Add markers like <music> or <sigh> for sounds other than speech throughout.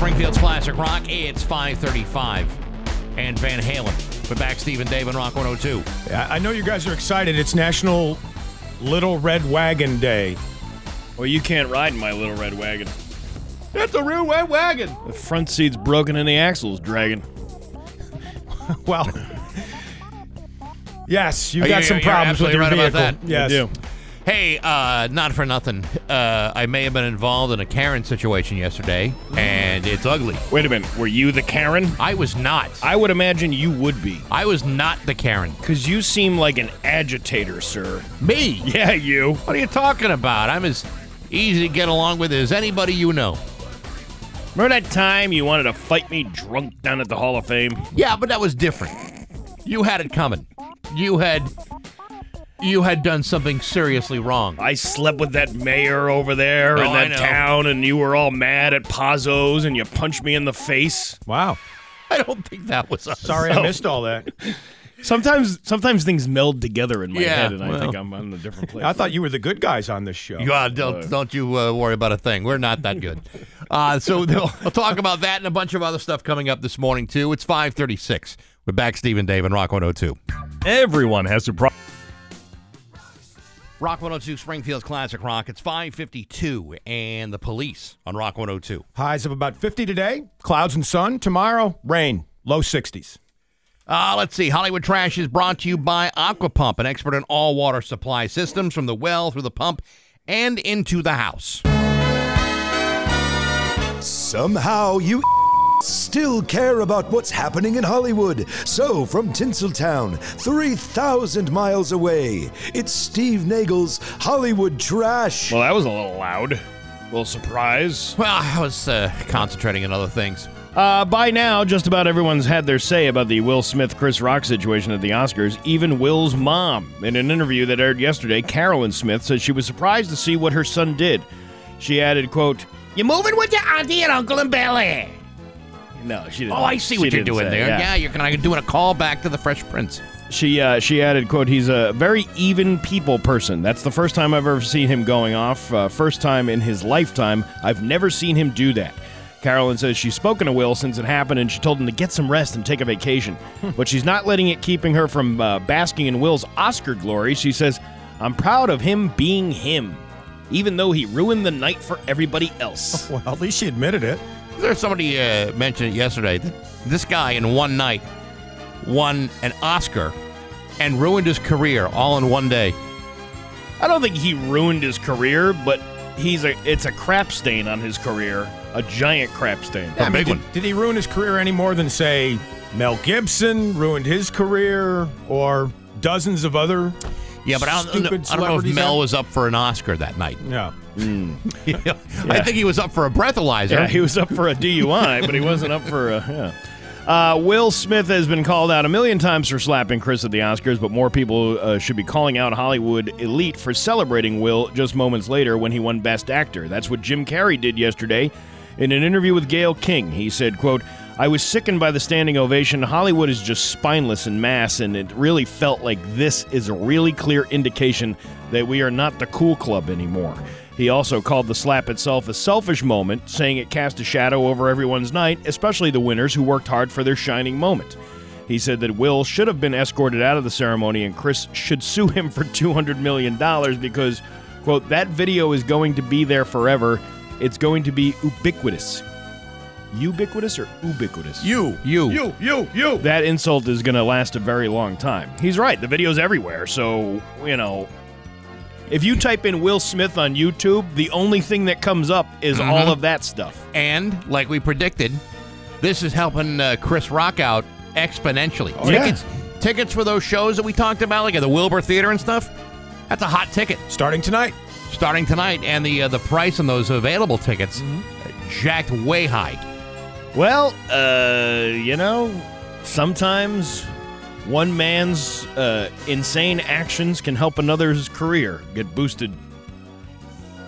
Springfield's Classic Rock. It's 535. And Van Halen. We're back, Stephen Dave on Rock 102. I know you guys are excited. It's National Little Red Wagon Day. Well, you can't ride in my little red wagon. That's a real red wagon. The front seat's broken and the axle's dragging. <laughs> Well, yes, you Oh, got you're- some problems with absolutely your right about vehicle. that. Yes. I do. Hey, uh, not for nothing. Uh, I may have been involved in a Karen situation yesterday, and it's ugly. Wait a minute. Were you the Karen? I was not. I would imagine you would be. I was not the Karen. Because you seem like an agitator, sir. Me? Yeah, you. What are you talking about? I'm as easy to get along with as anybody you know. Remember that time you wanted to fight me drunk down at the Hall of Fame? Yeah, but that was different. You had it coming. You had you had done something seriously wrong. I slept with that mayor over there Oh, in I that know. town, and you were all mad at Pazos, and you punched me in the face. Wow. <laughs> I don't think that was us. Sorry I <laughs> missed all that. <laughs> Sometimes, sometimes things meld together in my Yeah, head, and I well. think I'm on a different place. I thought you were the good guys on this show. You, uh, don't don't you uh, worry about a thing. We're not that good. Uh, so we'll we'll talk about that and a bunch of other stuff coming up this morning too. It's five thirty six. We're back, Steve and Dave, and Rock 102. Everyone has a problem. Rock 102, Springfield's Classic Rock. It's 552, and the police on Rock 102. Highs of about 50 today. Clouds and sun. Tomorrow, rain. Low 60s. Uh, let's see. Hollywood Trash is brought to you by Aquapump, an expert in all water supply systems from the well through the pump and into the house. Somehow you still care about what's happening in Hollywood. So, from Tinseltown, 3,000 miles away, it's Steve Nagel's Hollywood Trash. Well, that was a little loud. A little surprise. Well, I was uh, concentrating on other things. Uh, by now, just about everyone's had their say about the Will Smith Chris Rock situation at the Oscars, even Will's mom. In an interview that aired yesterday, Carolyn Smith said she was surprised to see what her son did. She added, quote, You're moving with your auntie and uncle in Bel Air. No, she didn't. Oh, I see what you're doing say, there. yeah. Yeah, you're kind of doing a call back to the Fresh Prince. She uh, she added, "quote He's a very even people person. That's the first time I've ever seen him going off. Uh, first time in his lifetime. I've never seen him do that." Carolyn says she's spoken to Will since it happened, and she told him to get some rest and take a vacation. but she's not letting it keeping her from uh, basking in Will's Oscar glory. She says, "I'm proud of him being him, even though he ruined the night for everybody else." <laughs> Well, at least she admitted it. There's somebody uh, mentioned it yesterday that this guy in one night won an Oscar and ruined his career all in one day. I don't think he ruined his career, but he's a it's a crap stain on his career, a giant crap stain. Yeah, I mean, big did, one. did he ruin his career any more than, say, Mel Gibson ruined his career or dozens of other? Yeah, but I don't, Stupid I don't know if Mel have- was up for an Oscar that night. Yeah. <laughs> I think he was up for a breathalyzer. Yeah, he was up for a DUI, but he wasn't up for a. Yeah. Uh, Will Smith has been called out a million times for slapping Chris at the Oscars, but more people uh, should be calling out Hollywood elite for celebrating Will just moments later when he won Best Actor. That's what Jim Carrey did yesterday. In an interview with Gayle King, he said, quote, I was sickened by the standing ovation. Hollywood is just spineless in mass, and it really felt like this is a really clear indication that we are not the cool club anymore. He also called the slap itself a selfish moment, saying it cast a shadow over everyone's night, especially the winners who worked hard for their shining moment. He said that Will should have been escorted out of the ceremony and Chris should sue him for $200 million because, quote, that video is going to be there forever. It's going to be ubiquitous. Ubiquitous or ubiquitous? You. You. You, you, you. that insult is going to last a very long time. He's right. The video's everywhere. So, you know, if you type in Will Smith on YouTube, the only thing that comes up is all of that stuff. And like we predicted, this is helping uh, Chris Rock out exponentially. yeah. tickets, tickets for those shows that we talked about, like at the Wilbur Theater and stuff. That's a hot ticket Starting tonight. starting tonight, and the uh, the price on those available tickets uh, jacked way high. Well, uh, you know, sometimes one man's uh, insane actions can help another's career get boosted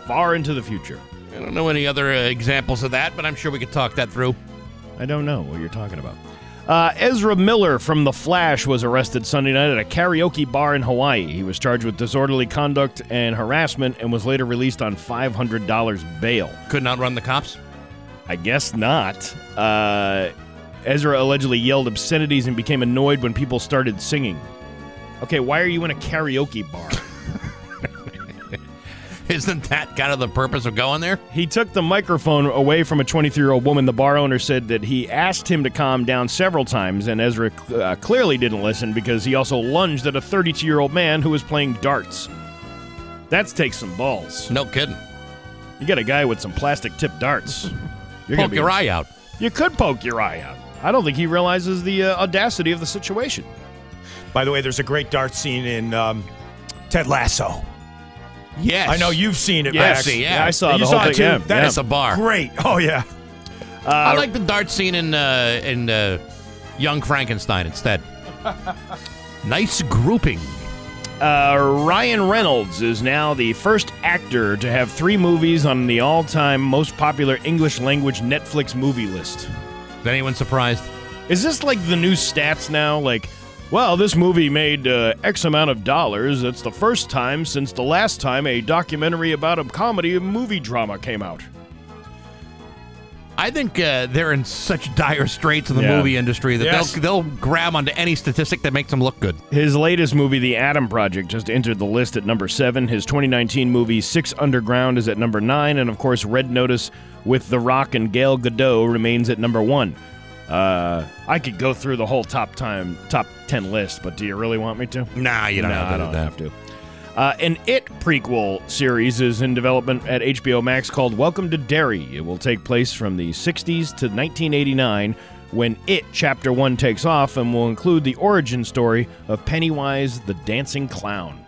far into the future. I don't know any other uh, examples of that, but I'm sure we could talk that through. I don't know what you're talking about. Uh, Ezra Miller from The Flash was arrested Sunday night at a karaoke bar in Hawaii. He was charged with disorderly conduct and harassment and was later released on $500 bail. Couldn't outrun the cops. I guess not. Uh, Ezra allegedly yelled obscenities and became annoyed when people started singing. Okay, why are you in a karaoke bar? <laughs> Isn't that kind of the purpose of going there? He took the microphone away from a 23 year old woman. The bar owner said that he asked him to calm down several times, and Ezra uh, clearly didn't listen because he also lunged at a 32 year old man who was playing darts. That's take some balls. No kidding. You got a guy with some plastic tipped darts. <laughs> You're gonna Poke be- your eye out. You could poke your eye out. I don't think he realizes the uh, audacity of the situation. By the way, there's a great dart scene in um, Ted Lasso. Yes. I know you've seen it, Yes, Max. yeah. Yeah, I saw you the saw whole it thing. too. Yeah, That yeah. is a bar. Great. Oh yeah. I like the dart scene in uh, in uh, Young Frankenstein instead. <laughs> nice grouping. Uh, Ryan Reynolds is now the first actor to have three movies on the all time most popular English language Netflix movie list. Is anyone surprised? Is this like the new stats now? Like, well, this movie made uh, X amount of dollars. It's the first time since the last time a documentary about a comedy movie drama came out. I think uh, they're in such dire straits in the Yeah. movie industry that Yes. they'll they'll grab onto any statistic that makes them look good. His latest movie, The Adam Project, just entered the list at number seven. His 2019 movie, Six Underground, is at number nine. And of course, Red Notice with The Rock and Gal Gadot remains at number one. Uh, I could go through the whole top time top ten list, but do you really want me to? Nah, you don't have to I do don't have to. Uh, an It prequel series is in development at HBO Max called Welcome to Derry. It will take place from the 60s to 1989 when It Chapter 1 takes off and will include the origin story of Pennywise the Dancing Clown.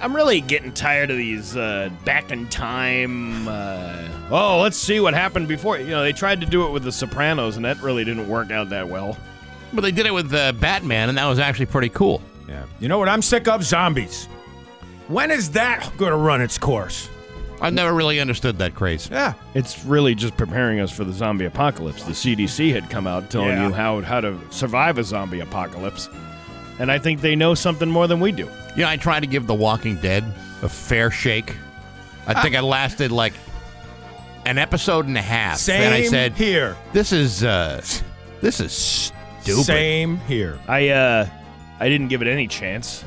I'm really getting tired of these uh, back in time. Uh, oh, let's see what happened before. You know, they tried to do it with The Sopranos, and that really didn't work out that well. But they did it with uh, Batman, and that was actually pretty cool. Yeah. You know what I'm sick of? Zombies. When is that going to run its course? I've never really understood that craze. Yeah. It's really just preparing us for the zombie apocalypse. The CDC had come out telling Yeah. you how how to survive a zombie apocalypse, and I think they know something more than we do. You know, I tried to give The Walking Dead a fair shake. I think I lasted like an episode and a half, Same and I said, here. "This is uh, this is stupid." Same here. I uh, I didn't give it any chance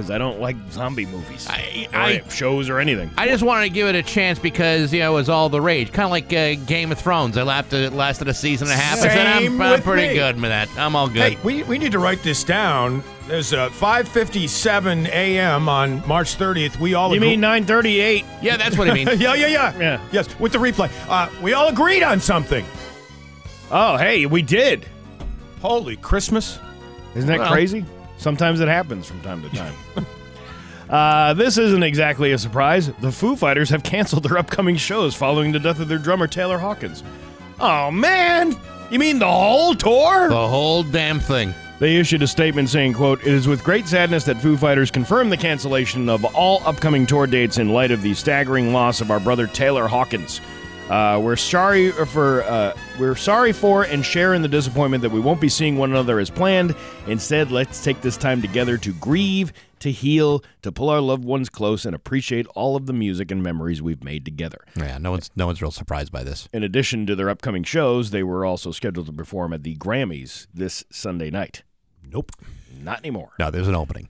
because I don't like zombie movies, I- or shows or anything. I just wanted to give it a chance because you know it was all the rage, kind of like uh, Game of Thrones. I lasted it lasted a season and a half. I said Same I'm, I'm with pretty me. good with that. I'm all good. Hey, we, we need to write this down. There's a 5:57 a.m. on March 30th. We all you agree- mean 938? Yeah, that's what I mean. <laughs> yeah, yeah, yeah, Yeah. Yes, with the replay. Uh, we all agreed on something. Oh, hey, we did. Holy Christmas! Isn't that Well. crazy? Sometimes it happens from time to time. <laughs> uh, this isn't exactly a surprise. The Foo Fighters have canceled their upcoming shows following the death of their drummer Taylor Hawkins. Oh man, you mean the whole tour? the whole damn thing. They issued a statement saying, quote, It is with great sadness that Foo Fighters confirm the cancellation of all upcoming tour dates in light of the staggering loss of our brother Taylor Hawkins. Uh, we're sorry for uh, we're sorry for and share in the disappointment that we won't be seeing one another as planned. Instead, let's take this time together to grieve, to heal, to pull our loved ones close, and appreciate all of the music and memories we've made together. Yeah, no one's no one's real surprised by this. In addition to their upcoming shows, they were also scheduled to perform at the Grammys this Sunday night. Nope. Not anymore. No, there's an opening.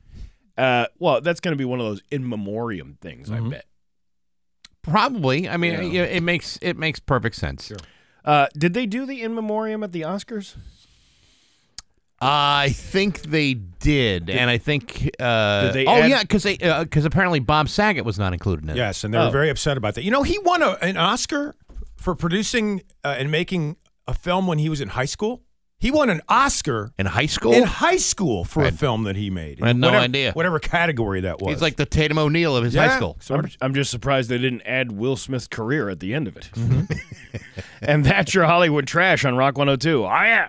Uh, well, that's going to be one of those in memoriam things, I bet. Probably. I mean, yeah, it makes it makes perfect sense. Uh, did they do the in memoriam at the Oscars? I think they did, and I think. Uh, Did they oh add- yeah, because they because apparently Bob Saget was not included in it. Yes, and they Oh. were very upset about that. You know, he won a, an Oscar for producing uh, and making a film when he was in high school. He won an Oscar in high school. in high school for a film that he made. I had no whatever, idea. Whatever category that was. He's like the Tatum O'Neal of his high Yeah. school. So I'm, I'm just surprised they didn't add Will Smith's career at the end of it. Mm-hmm. <laughs> and that's your Hollywood trash on Rock 102. Oh, yeah.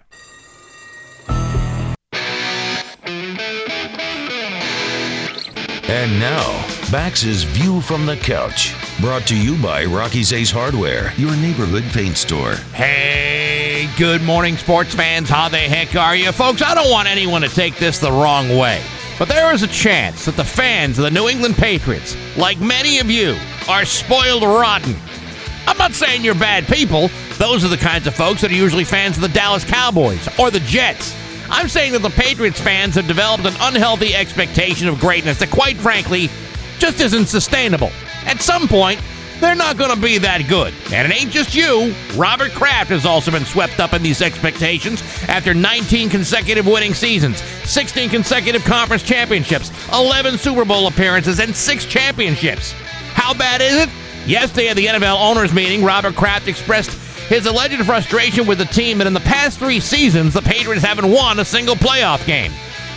And now, Bax's View from the Couch. Brought to you by Rocky's Ace Hardware, your neighborhood paint store. Hey, good morning, sports fans. How the heck are you, folks? I don't want anyone to take this the wrong way, but there is a chance that the fans of the New England Patriots, like many of you, are spoiled rotten. I'm not saying you're bad people. Those are the kinds of folks that are usually fans of the Dallas Cowboys or the Jets. I'm saying that the Patriots fans have developed an unhealthy expectation of greatness that, quite frankly, just isn't sustainable. At some point, they're not going to be that good. And it ain't just you. Robert Kraft has also been swept up in these expectations after 19 consecutive winning seasons, 16 consecutive conference championships, 11 Super Bowl appearances, and six championships. How bad is it? Yesterday at the NFL owners meeting, Robert Kraft expressed his alleged frustration with the team that in the past three seasons, the Patriots haven't won a single playoff game.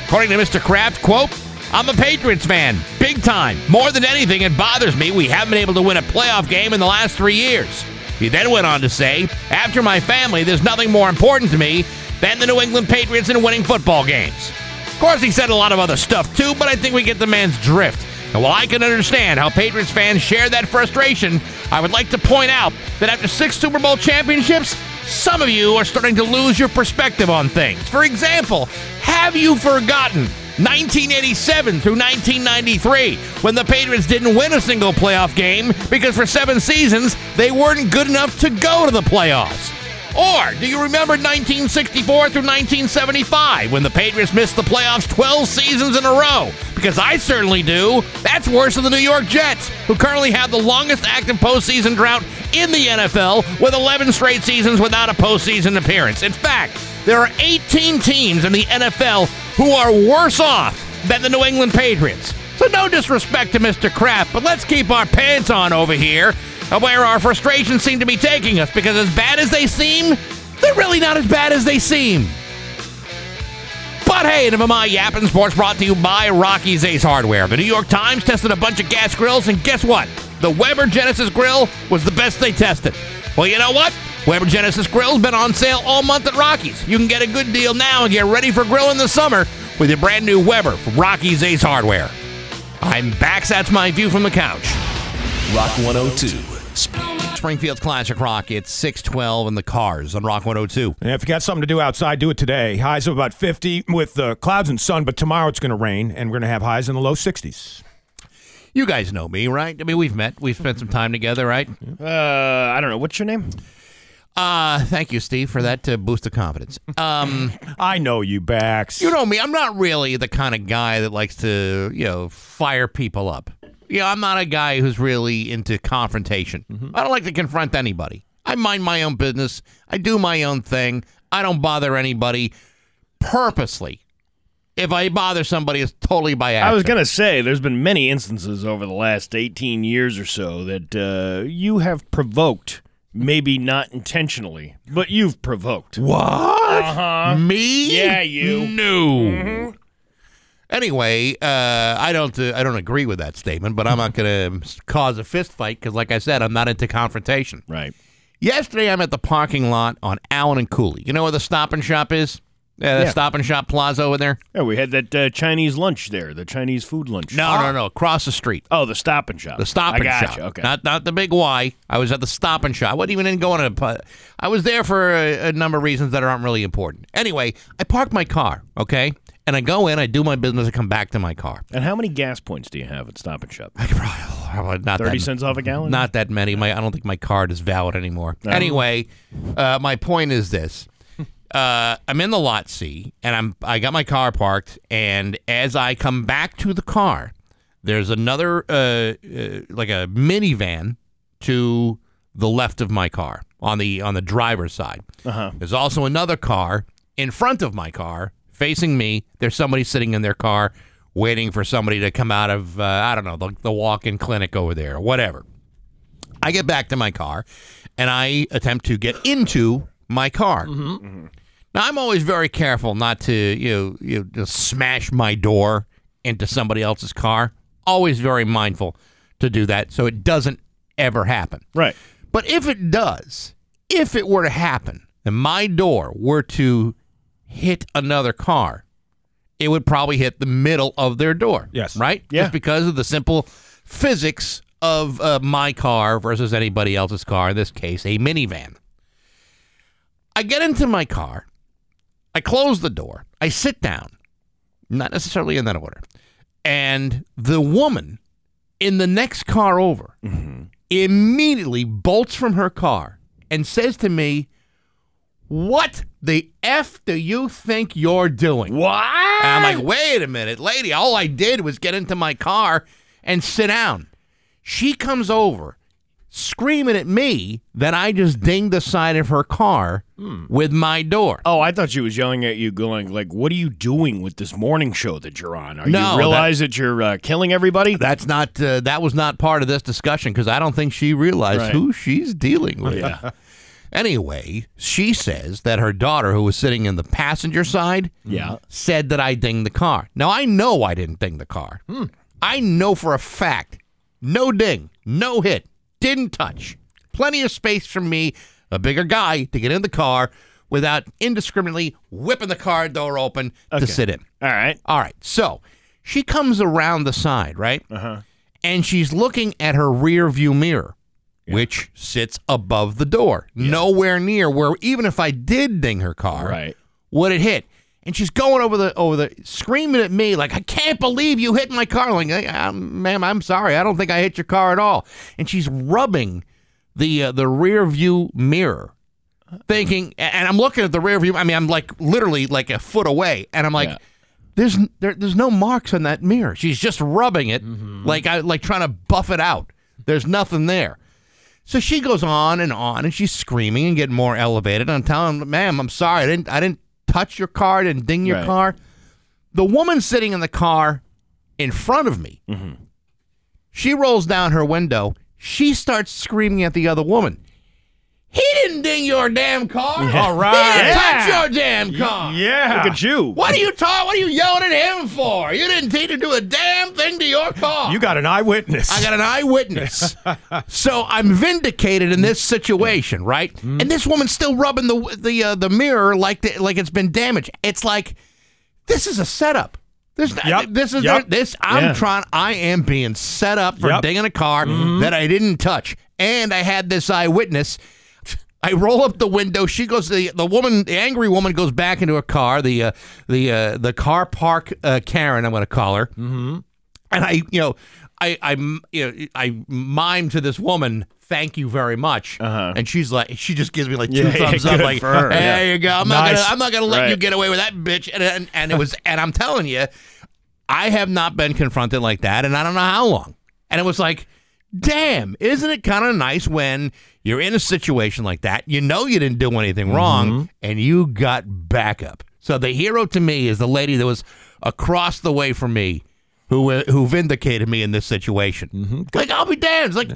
According to Mr. Kraft, quote, I'm a Patriots fan, big time. More than anything, it bothers me we haven't been able to win a playoff game in the last three years. He then went on to say, After my family, there's nothing more important to me than the New England Patriots and winning football games. Of course, he said a lot of other stuff too, but I think we get the man's drift. And while I can understand how Patriots fans share that frustration, I would like to point out that after six Super Bowl championships, some of you are starting to lose your perspective on things. For example, have you forgotten 1987 through 1993 when the Patriots didn't win a single playoff game because for seven seasons they weren't good enough to go to the playoffs? Or do you remember 1964 through 1975 when the Patriots missed the playoffs 12 seasons in a row? Because I certainly do. That's worse than the New York Jets, who currently have the longest active postseason drought in the NFL with 11 straight seasons without a postseason appearance. In fact, there are 18 teams in the NFL who are worse off than the New England Patriots. So no disrespect to Mr. Kraft, but let's keep our pants on over here of where our frustrations seem to be taking us because as bad as they seem, they're really not as bad as they seem. But hey, of my yapping sports brought to you by Rocky's Ace Hardware. The New York Times tested a bunch of gas grills, and guess what? The Weber Genesis grill was the best they tested. Well, you know what? Weber Genesis Grill's been on sale all month at Rocky's. You can get a good deal now and get ready for grilling the summer with your brand new Weber from Rocky's Ace Hardware. I'm back. That's my view from the couch. Rock 102. Springfield's Classic Rock. It's 612 in the cars on Rock 102. And if you got something to do outside, do it today. Highs of about 50 with the clouds and sun, but tomorrow it's going to rain, and we're going to have highs in the low 60s. You guys know me, right? I mean, we've met. We've spent some time together, right? Uh, I don't know. What's your name? Uh, thank you, Steve, for that uh, boost of confidence. Um, <laughs> I know you, Bax. you know me. I'm not really the kind of guy that likes to, you know, fire people up. You know, I'm not a guy who's really into confrontation. I don't like to confront anybody. I mind my own business. I do my own thing. I don't bother anybody purposely. If I bother somebody, it's totally by accident. I was gonna say, there's been many instances over the last 18 years or so that uh, you have provoked, maybe not intentionally, but you've provoked. What? Uh-huh. Me? Yeah, you. No. Anyway, uh, I don't. Uh, I don't agree with that statement, but I'm not going to cause a fist fight because, like I said, I'm not into confrontation. Right. Yesterday, I'm at the parking lot on Allen and Cooley. You know where the Stop and Shop is? Uh, the Yeah. Stop and Shop Plaza over there. Yeah, we had that uh, Chinese lunch there, the Chinese food lunch. No, no, no. Across the street. Oh, the Stop and Shop. The Stop I and. Shop. Okay. Not not the big Y. I was at the Stop and Shop. I wasn't even in going to. pu- I was there for a, a number of reasons that aren't really important. Anyway, I parked my car. Okay, and I go in. I do my business. I come back to my car. and how many gas points do you have at Stop and Shop? <laughs> I could probably not 30 that, cents off a gallon? Not that many. My I don't think my card is valid anymore. Anyway, uh, my point is this. Uh, I'm in the lot C, and I'm I got my car parked, and as I come back to the car, there's another uh, uh, like a minivan to the left of my car on the on the driver's side. Uh-huh. There's also another car in front of my car facing me. There's somebody sitting in their car waiting for somebody to come out of, uh, I don't know, the, the walk in clinic over there or whatever. I get back to my car and I attempt to get into my car. Now, I'm always very careful not to, you know, you know, just smash my door into somebody else's car. Always very mindful to do that so it doesn't ever happen. Right. But if it does, if it were to happen, and my door were to hit another car, it would probably hit the middle of their door. Yes. Right? Yeah. Just because of the simple physics of uh, my car versus anybody else's car, in this case, a minivan. I get into my car, I close the door, I sit down, not necessarily in that order, and the woman in the next car over mm-hmm. immediately bolts from her car and says to me, What the F do you think you're doing? What? And I'm like, wait a minute, lady. All I did was get into my car and sit down. She comes over screaming at me that I just dinged the side of her car with my door. Oh, I thought she was yelling at you, going like, "What are you doing with this morning show that you're on? Are No, you realize that, you're uh, killing everybody?" That's not uh, that was not part of this discussion because I don't think she realized Right. who she's dealing with. Yeah. <laughs> Anyway, she says that her daughter, who was sitting in the passenger side, Yeah. said that I dinged the car. Now I know I didn't ding the car. I know for a fact, no ding, no hit, didn't touch. Plenty of space for me, a bigger guy, to get in the car without indiscriminately whipping the car door open to sit in. All right. All right. So she comes around the side, right? Uh-huh. And she's looking at her rear view mirror, which sits above the door, nowhere near where even if I did ding her car, Right. would it hit? And she's going over the over the screaming at me like I can't believe you hit my car. Like, "Hey, um, ma'am, I'm sorry. I don't think I hit your car at all. And she's rubbing the uh, the rear view mirror, thinking. And I'm looking at the rear view. I mean, I'm like literally like a foot away, and I'm like. Yeah. There's there, there's no marks on that mirror. She's just rubbing it like I like trying to buff it out. There's nothing there. So she goes on and on, and she's screaming and getting more elevated. And I'm telling, her, ma'am, I'm sorry, I didn't I didn't touch your car, I didn't ding your Right. car. The woman sitting in the car in front of me, Mm-hmm. she rolls down her window. She starts screaming at the other woman. He didn't ding your damn car. All right. He didn't touch your damn car. Yeah. Look at you. What are you talking? What are you yelling at him for? You didn't need to do a damn thing to your car. You got an eyewitness. I got an eyewitness. <laughs> so I'm vindicated in this situation, right? Mm-hmm. And this woman's still rubbing the the uh, the mirror like the, like it's been damaged. It's like this is a setup. This Yep. this is Yep. this. I'm Yeah. trying. I am being set up for Yep. dinging a car that I didn't touch, and I had this eyewitness. I roll up the window. She goes. The the woman, the angry woman, goes back into her car. The uh, the uh, the car park uh, Karen, I'm going to call her. Mm-hmm. And I, you know, I I you know, I mime to this woman. Thank you very much. Uh-huh. And she's like, she just gives me like two Yeah, yeah, <laughs> thumbs up, like, there yeah. you go. I'm not gonna, I'm not gonna let you get away with that bitch. And, and and it was, <laughs> and I'm telling you, I have not been confronted like that, and I don't know how long. And it was like, damn, isn't it kind of nice when you're in a situation like that? You know you didn't do anything wrong, and you got backup. So the hero to me is the lady that was across the way from me, who uh, who vindicated me in this situation. Like I'll be damned. It's like.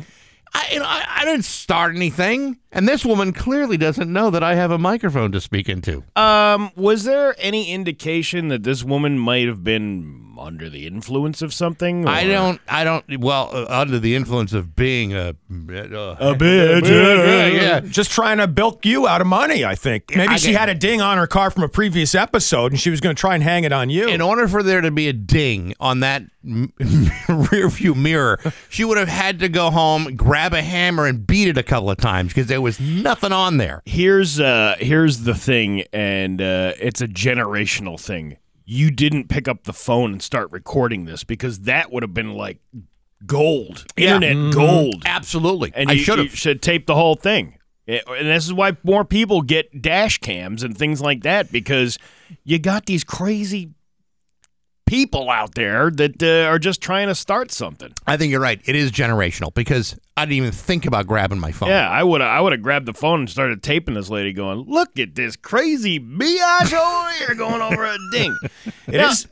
I, you know, I, I didn't start anything, and this woman clearly doesn't know that I have a microphone to speak into. Um, was there any indication that this woman might have been under the influence of something? I don't. I don't. Well, uh, under the influence of being a uh, A <laughs> bitch. yeah, yeah. <laughs> Just trying to bilk you out of money, I think. Maybe I she get- had a ding on her car from a previous episode and she was going to try and hang it on you. In order for there to be a ding on that m- <laughs> rear view mirror, she would have had to go home, grab a hammer, and beat it a couple of times because there was nothing on there. Here's uh here's the thing, and uh, it's a generational thing. You didn't pick up the phone and start recording this because that would have been like gold, Yeah. internet mm-hmm. gold. Absolutely, And I you, should you have. should tape the whole thing. And this is why more people get dash cams and things like that because you got these crazy people out there that uh, are just trying to start something. I think you're right. It is generational because I didn't even think about grabbing my phone. Yeah, I would I would have grabbed the phone and started taping this lady going, "Look at this crazy biatch over here going over a ding." <laughs> It is.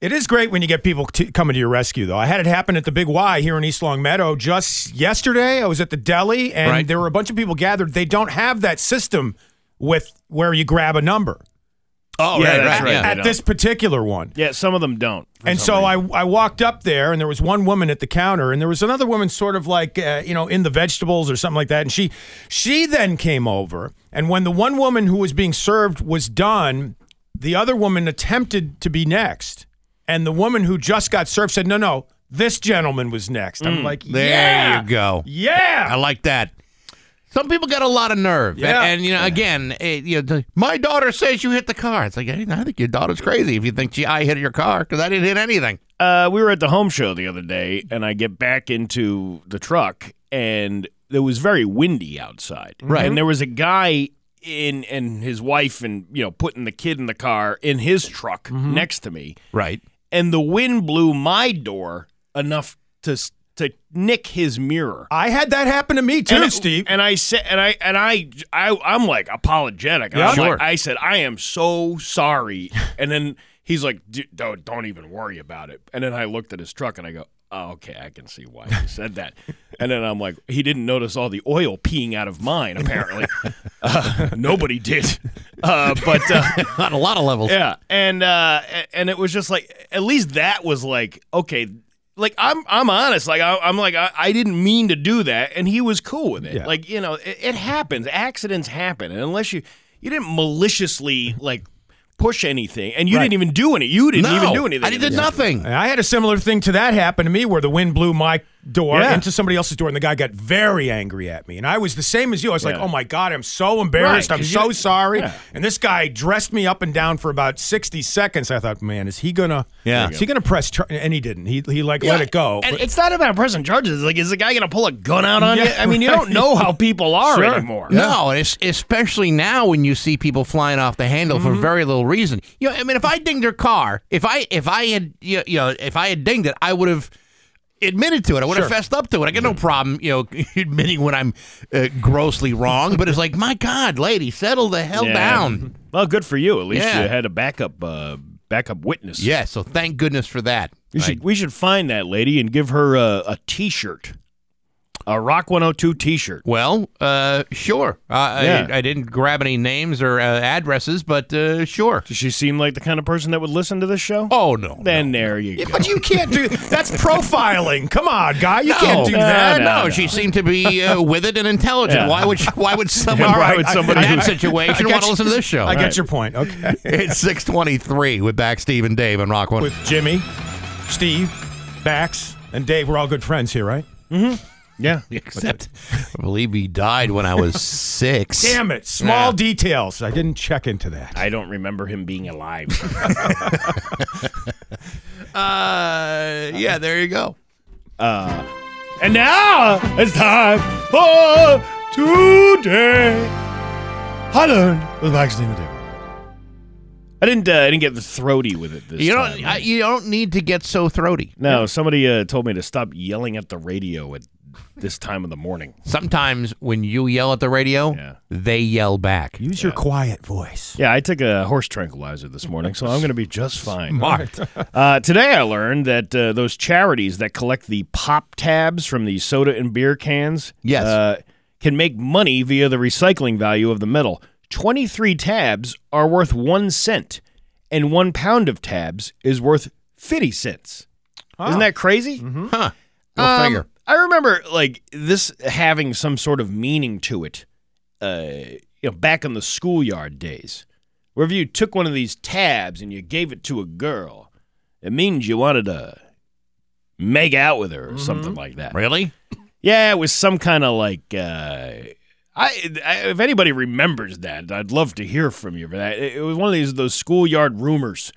It is great when you get people t- coming to your rescue, though. I had it happen at the Big Y here in East Longmeadow just yesterday. I was at the deli, and Right. there were a bunch of people gathered. They don't have that system with where you grab a number Oh, Yeah, right, that's right. right. yeah. At this particular one. Yeah, some of them don't. And so I. I walked up there, and there was one woman at the counter, and there was another woman sort of like uh, you know in the vegetables or something like that. And she she then came over, and when the one woman who was being served was done, the other woman attempted to be next, and the woman who just got served said, "No, no, this gentleman was next." I'm like, There "Yeah, you go. Yeah. I like that. Some people got a lot of nerve, Yeah. and, and, you know, again, eh, you know, my daughter says you hit the car. It's like hey, I think your daughter's crazy if you think she I hit your car because I didn't hit anything. uh, we were at the home show the other day, and I get back into the truck, and it was very windy outside. Right. And there was a guy in and his wife and you know putting the kid in the car in his truck next to me, Right. and the wind blew my door enough to to nick his mirror. I had that happen to me too, and Steve. And I said, and I, and I, I, I'm like apologetic. Yeah. I'm like- I said, I am so sorry. <laughs> and then he's like, "D- don't, don't even worry about it. And then I looked at his truck and I go, oh, okay, I can see why he said that. <laughs> and then I'm like, he didn't notice all the oil peeing out of mine. Apparently, <laughs> uh, nobody did. Uh, but uh, On a lot of levels. yeah, and uh, and it was just like at least that was like okay. Like I'm, I'm honest. Like I, I'm like I, I didn't mean to do that, and he was cool with it. Yeah. Like you know, it, it happens. Accidents happen, and unless you, you didn't maliciously like push anything, and you Right. didn't even do any. You didn't No, even do anything. I did nothing. I had a similar thing to that happen to me where the wind blew my door Yeah. into somebody else's door and the guy got very angry at me. And I was the same as you. I was like, oh my God, I'm so embarrassed. Right, I'm so sorry. yeah. And this guy dressed me up and down for about 60 seconds. I thought, man, is he going to Yeah. is he going to press char-? And he didn't. He, he like let it go. And But- it's not about pressing charges. It's like, is the guy going to pull a gun out on you? I mean, you don't know how people <laughs> are Sure. anymore. No, it's, especially now when you see people flying off the handle Mm-hmm. for very little reason. You know, I mean, if I dinged their car, if I if I had you know if I had dinged it, I would have admitted to it. I would have Sure. fessed up to it. I got no problem, you know, <laughs> admitting when I'm uh, grossly wrong. But it's like, my God, lady, settle the hell Yeah. down. Well, good for you. At least Yeah. you had a backup, uh, backup witness. Yeah. So thank goodness for that. We should we should find that lady and give her a, a T-shirt, a Rock 102 T-shirt. Well, uh, sure. Uh, Yeah. I, I didn't grab any names or uh, addresses, but uh, sure. Does she seem like the kind of person that would listen to this show? Oh no. then there you Yeah, go. but you can't do <laughs> that's profiling. Come on, guy. You No. can't do No, that. no, no, no. she seemed to be uh, with it and intelligent. Yeah. Why would she, why would someone All Why right, would I- somebody in I- that I- situation I want to listen to this show? I Right. get your point. Okay. <laughs> It's six twenty three with back Steve and Dave on Rock One. With Jimmy, Steve, Bax, and Dave, we're all good friends here, right? Yeah. <laughs> Except, <laughs> I believe he died when I was six. <laughs> Damn it. Small Yeah. details. I didn't check into that. I don't remember him being alive. Uh, yeah, there you go. and now it's time for today. I learned with Max Demon I didn't. Uh, I didn't get the throaty with it this You don't. I, you don't need to get so throaty. no, somebody uh, told me to stop yelling at the radio at this time of the morning. Sometimes when you yell at the radio, Yeah. they yell back. Use your quiet voice. Yeah, I took a horse tranquilizer this morning, so I'm going to be just fine. Smart. <laughs> Uh, today, I learned that uh, those charities that collect the pop tabs from the soda and beer cans, Yes. uh, can make money via the recycling value of the metal. Twenty-three tabs are worth one cent, and one pound of tabs is worth fifty cents. Isn't that crazy? Huh. Go Um, figure. I remember like this having some sort of meaning to it. Uh, you know, back in the schoolyard days, where if you took one of these tabs and you gave it to a girl, it means you wanted to make out with her or something like that. Really? Yeah, it was some kind of like. Uh, I, I if anybody remembers that, I'd love to hear from you for that. It, it was one of these those schoolyard rumors.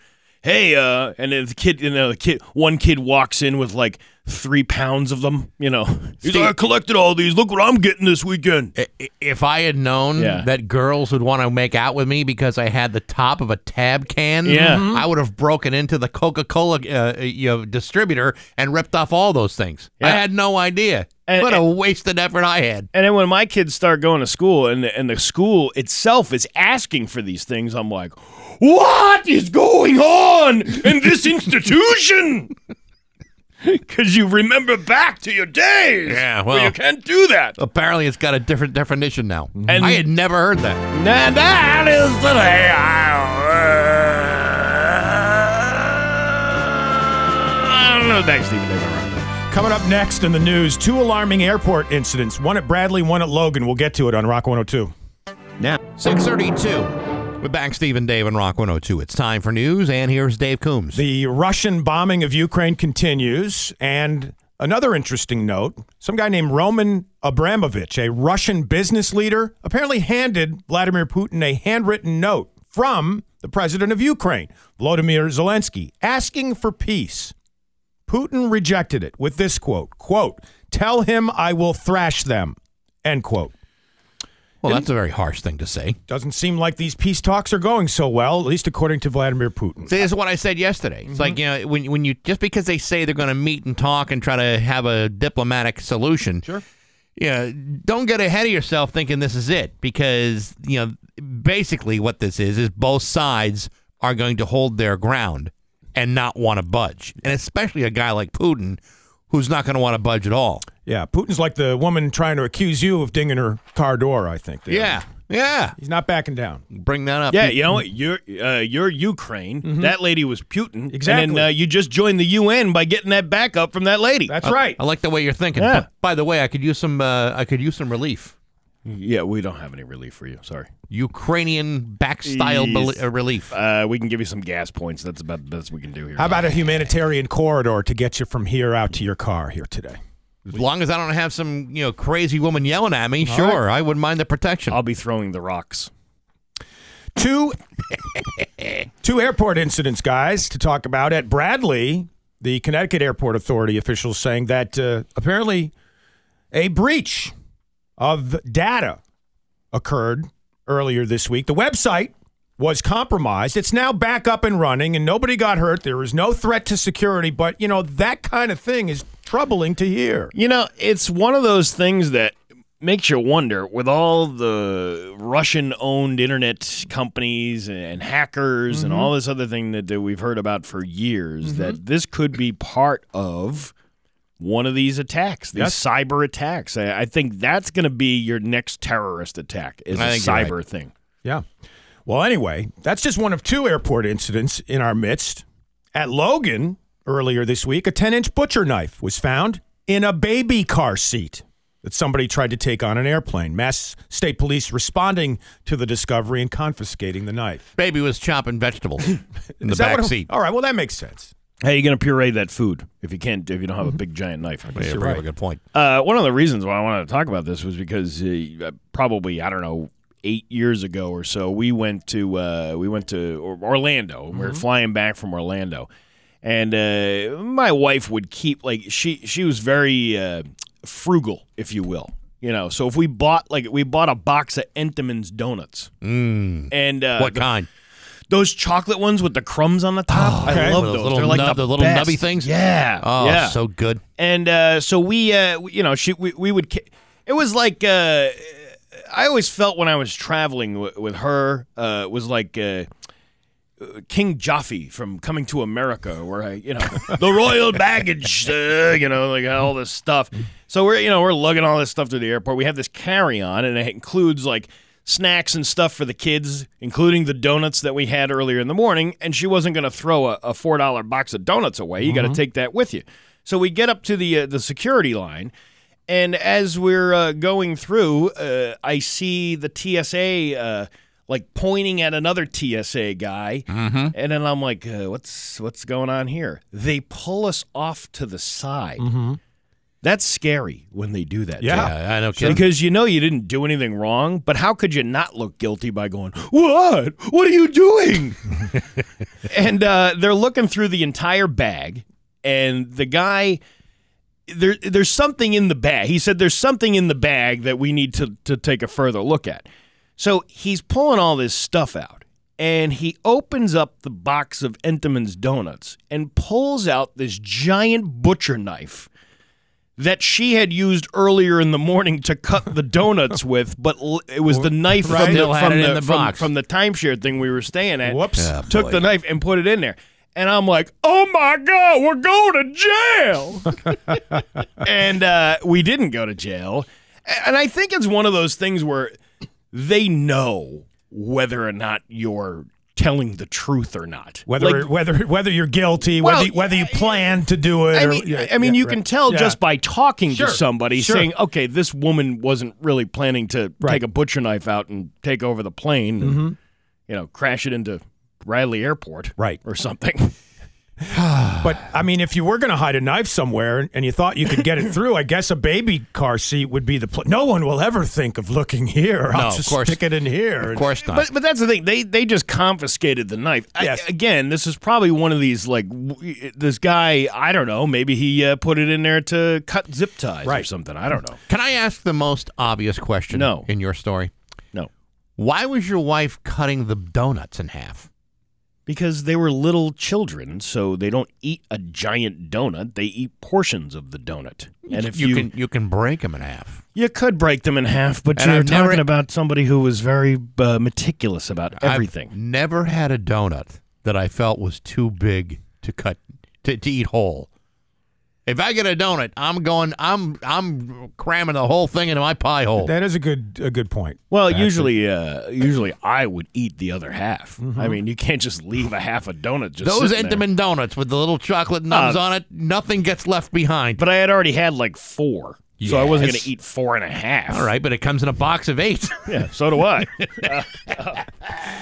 Hey, uh, and then the kid, you know, the kid, one kid walks in with like three pounds of them. You know, he's Steve- like, I collected all these. Look what I'm getting this weekend. If I had known Yeah. that girls would want to make out with me because I had the top of a tab can, Yeah. I would have broken into the Coca Cola uh, you know, distributor and ripped off all those things. I had no idea. And- what a wasted effort I had. And then when my kids start going to school and the, and the school itself is asking for these things, I'm like, what is going on in this <laughs> institution? <laughs> Because you remember back to your days. Yeah, well- you can't do that. Apparently, it's got a different definition now. And- I had never heard that. And that is the day I don't know. Thanks, Stephen. Coming up next in the news, two alarming airport incidents, one at Bradley, one at Logan. We'll get to it on Rock 102. Now, 632. We're back, Steve and Dave on Rock 102. It's time for news, and here's Dave Coombs. The Russian bombing of Ukraine continues. And another interesting note some guy named Roman Abramovich, a Russian business leader, apparently handed Vladimir Putin a handwritten note from the president of Ukraine, Volodymyr Zelensky, asking for peace. Putin rejected it with this quote, quote, Tell him I will thrash them. End quote. Well, that's a very harsh thing to say. Doesn't seem like these peace talks are going so well, at least according to Vladimir Putin. See, this is what I said yesterday. It's like mm-hmm. you know when when you just because they say they're going to meet and talk and try to have a diplomatic solution. Sure. Yeah, don't get ahead of yourself thinking this is it because you know basically what this is is both sides are going to hold their ground and not want to budge, and especially a guy like Putin who's not going to want to budge at all. Yeah, Putin's like the woman trying to accuse you of dinging her car door, I think. Yeah, yeah. He's not backing down. Bring that up. Yeah, you know what? You're uh, you're Ukraine. That lady was Putin. Exactly. And Exactly. then uh, you just joined the UN by getting that backup from that lady. That's right. I like the way you're thinking. Yeah. But by the way, I could use some. Uh, I could use some relief. Yeah, we don't have any relief for you. Sorry. Ukrainian backstyle bel- uh, relief. Uh, we can give you some gas points. That's about the best we can do here. How about a humanitarian corridor to get you from here out to your car here today? As long as I don't have some, you know, crazy woman yelling at me, sure, I wouldn't mind the protection. I'll be throwing the rocks. Two, <laughs> two airport incidents, guys, to talk about at Bradley. The Connecticut Airport Authority officials saying that uh, apparently a breach of data occurred earlier this week. The website was compromised. It's now back up and running, and nobody got hurt. There was no threat to security, but you know that kind of thing is troubling to hear. You know, it's one of those things that makes you wonder with all the Russian owned internet companies and hackers and mm-hmm. all this other thing that, that we've heard about for years that mm-hmm. this could be part of one of these attacks, these Yes. cyber attacks. I, I think that's going to be your next terrorist attack is I a think you're right. cyber thing. Yeah. Well, anyway, that's just one of two airport incidents in our midst. At Logan, earlier this week, a 10 inch butcher knife was found in a baby car seat that somebody tried to take on an airplane. Mass State Police responding to the discovery and confiscating the knife. Baby was chopping vegetables <laughs> in the back what- seat. All right, well, that makes sense. How are you going to puree that food if you can't if you don't have a big giant knife? Yeah, you're very right. good point. Uh, one of the reasons why I wanted to talk about this was because uh, probably I don't know eight years ago or so we went to uh, we went to Or- Orlando and we were flying back from Orlando, and uh, my wife would keep like she she was very uh, frugal, if you will. You know, so if we bought like we bought a box of Entenmann's donuts, Mm. and uh, what the- kind? Those chocolate ones with the crumbs on the top, okay. I love Those those. little They're like nub- the, the little best. nubby things? Yeah, Oh, yeah. so good. and uh, so we, uh, you know, she we, we would. ki- It was like uh, I always felt when I was traveling w- with her uh, was like. Uh, King Jaffe from Coming to America, where I, you know, <laughs> the royal baggage, uh, you know, like all this stuff. So we're, you know, we're lugging all this stuff to the airport. We have this carry-on, and it includes like snacks and stuff for the kids, including the donuts that we had earlier in the morning. And she wasn't going to throw a, a four dollar box of donuts away. You got to take that with you. So we get up to the uh, the security line, and as we're uh, going through, uh, I see the TSA uh, like pointing at another TSA guy, and then I'm like, uh, "What's what's going on here?" They pull us off to the side. That's scary when they do that. Yeah. Yeah, I know. Kidding. Because you know you didn't do anything wrong, but how could you not look guilty by going, What? What are you doing? <laughs> and uh, they're looking through the entire bag, and the guy, there, there's something in the bag. He said, There's something in the bag that we need to, to take a further look at. So he's pulling all this stuff out, and he opens up the box of Entenmann's donuts and pulls out this giant butcher knife that she had used earlier in the morning to cut the donuts <laughs> with, but l- it was the knife Right. from the, from, the, the from, from the timeshare thing we were staying at. Whoops. Yeah. Took boy. the knife and put it in there. And I'm like, oh my God, we're going to jail. <laughs> and uh, we didn't go to jail. And I think it's one of those things where they know whether or not you're telling the truth or not. Whether Like, whether whether you're guilty, Well, whether whether you plan to do it. I or- mean, yeah, I mean, yeah, you right. can tell Yeah. just by talking Sure, to somebody, sure. saying, "Okay, this woman wasn't really planning to Right. take a butcher knife out and take over the plane, Mm-hmm. you know, crash it into Riley Airport, Right. or something." <laughs> <sighs> but I mean, if you were going to hide a knife somewhere and you thought you could get it through, I guess a baby car seat would be the. Pl- no one will ever think of looking here. I'll No, of just course. stick it in here. Of course not. But but that's the thing. They they just confiscated the knife. I- Yes. again, this is probably one of these like w- this guy. I don't know. Maybe he uh, put it in there to cut zip ties or something. I don't know. Can I ask the most obvious question No. in your story? No, Why was your wife cutting the donuts in half? Because they were little children, so they don't eat a giant donut. They eat portions of the donut. And if you, can you can break them in half. you could break them in half, but And you're I've never- talking about somebody who was very uh, meticulous about everything. I've never had a donut that I felt was too big to cut to, to eat whole. If I get a donut, I'm going. I'm I'm cramming the whole thing into my pie hole. That is a good a good point. Well, That's usually, uh, usually I would eat the other half. I mean, you can't just leave a half a donut just Those sitting. Entenmann donuts with the little chocolate nubs Uh, on it, nothing gets left behind. But I had already had like four, so I wasn't going to eat four and a half. All right, but it comes in a box of eight. Yeah, so do I. <laughs> <laughs>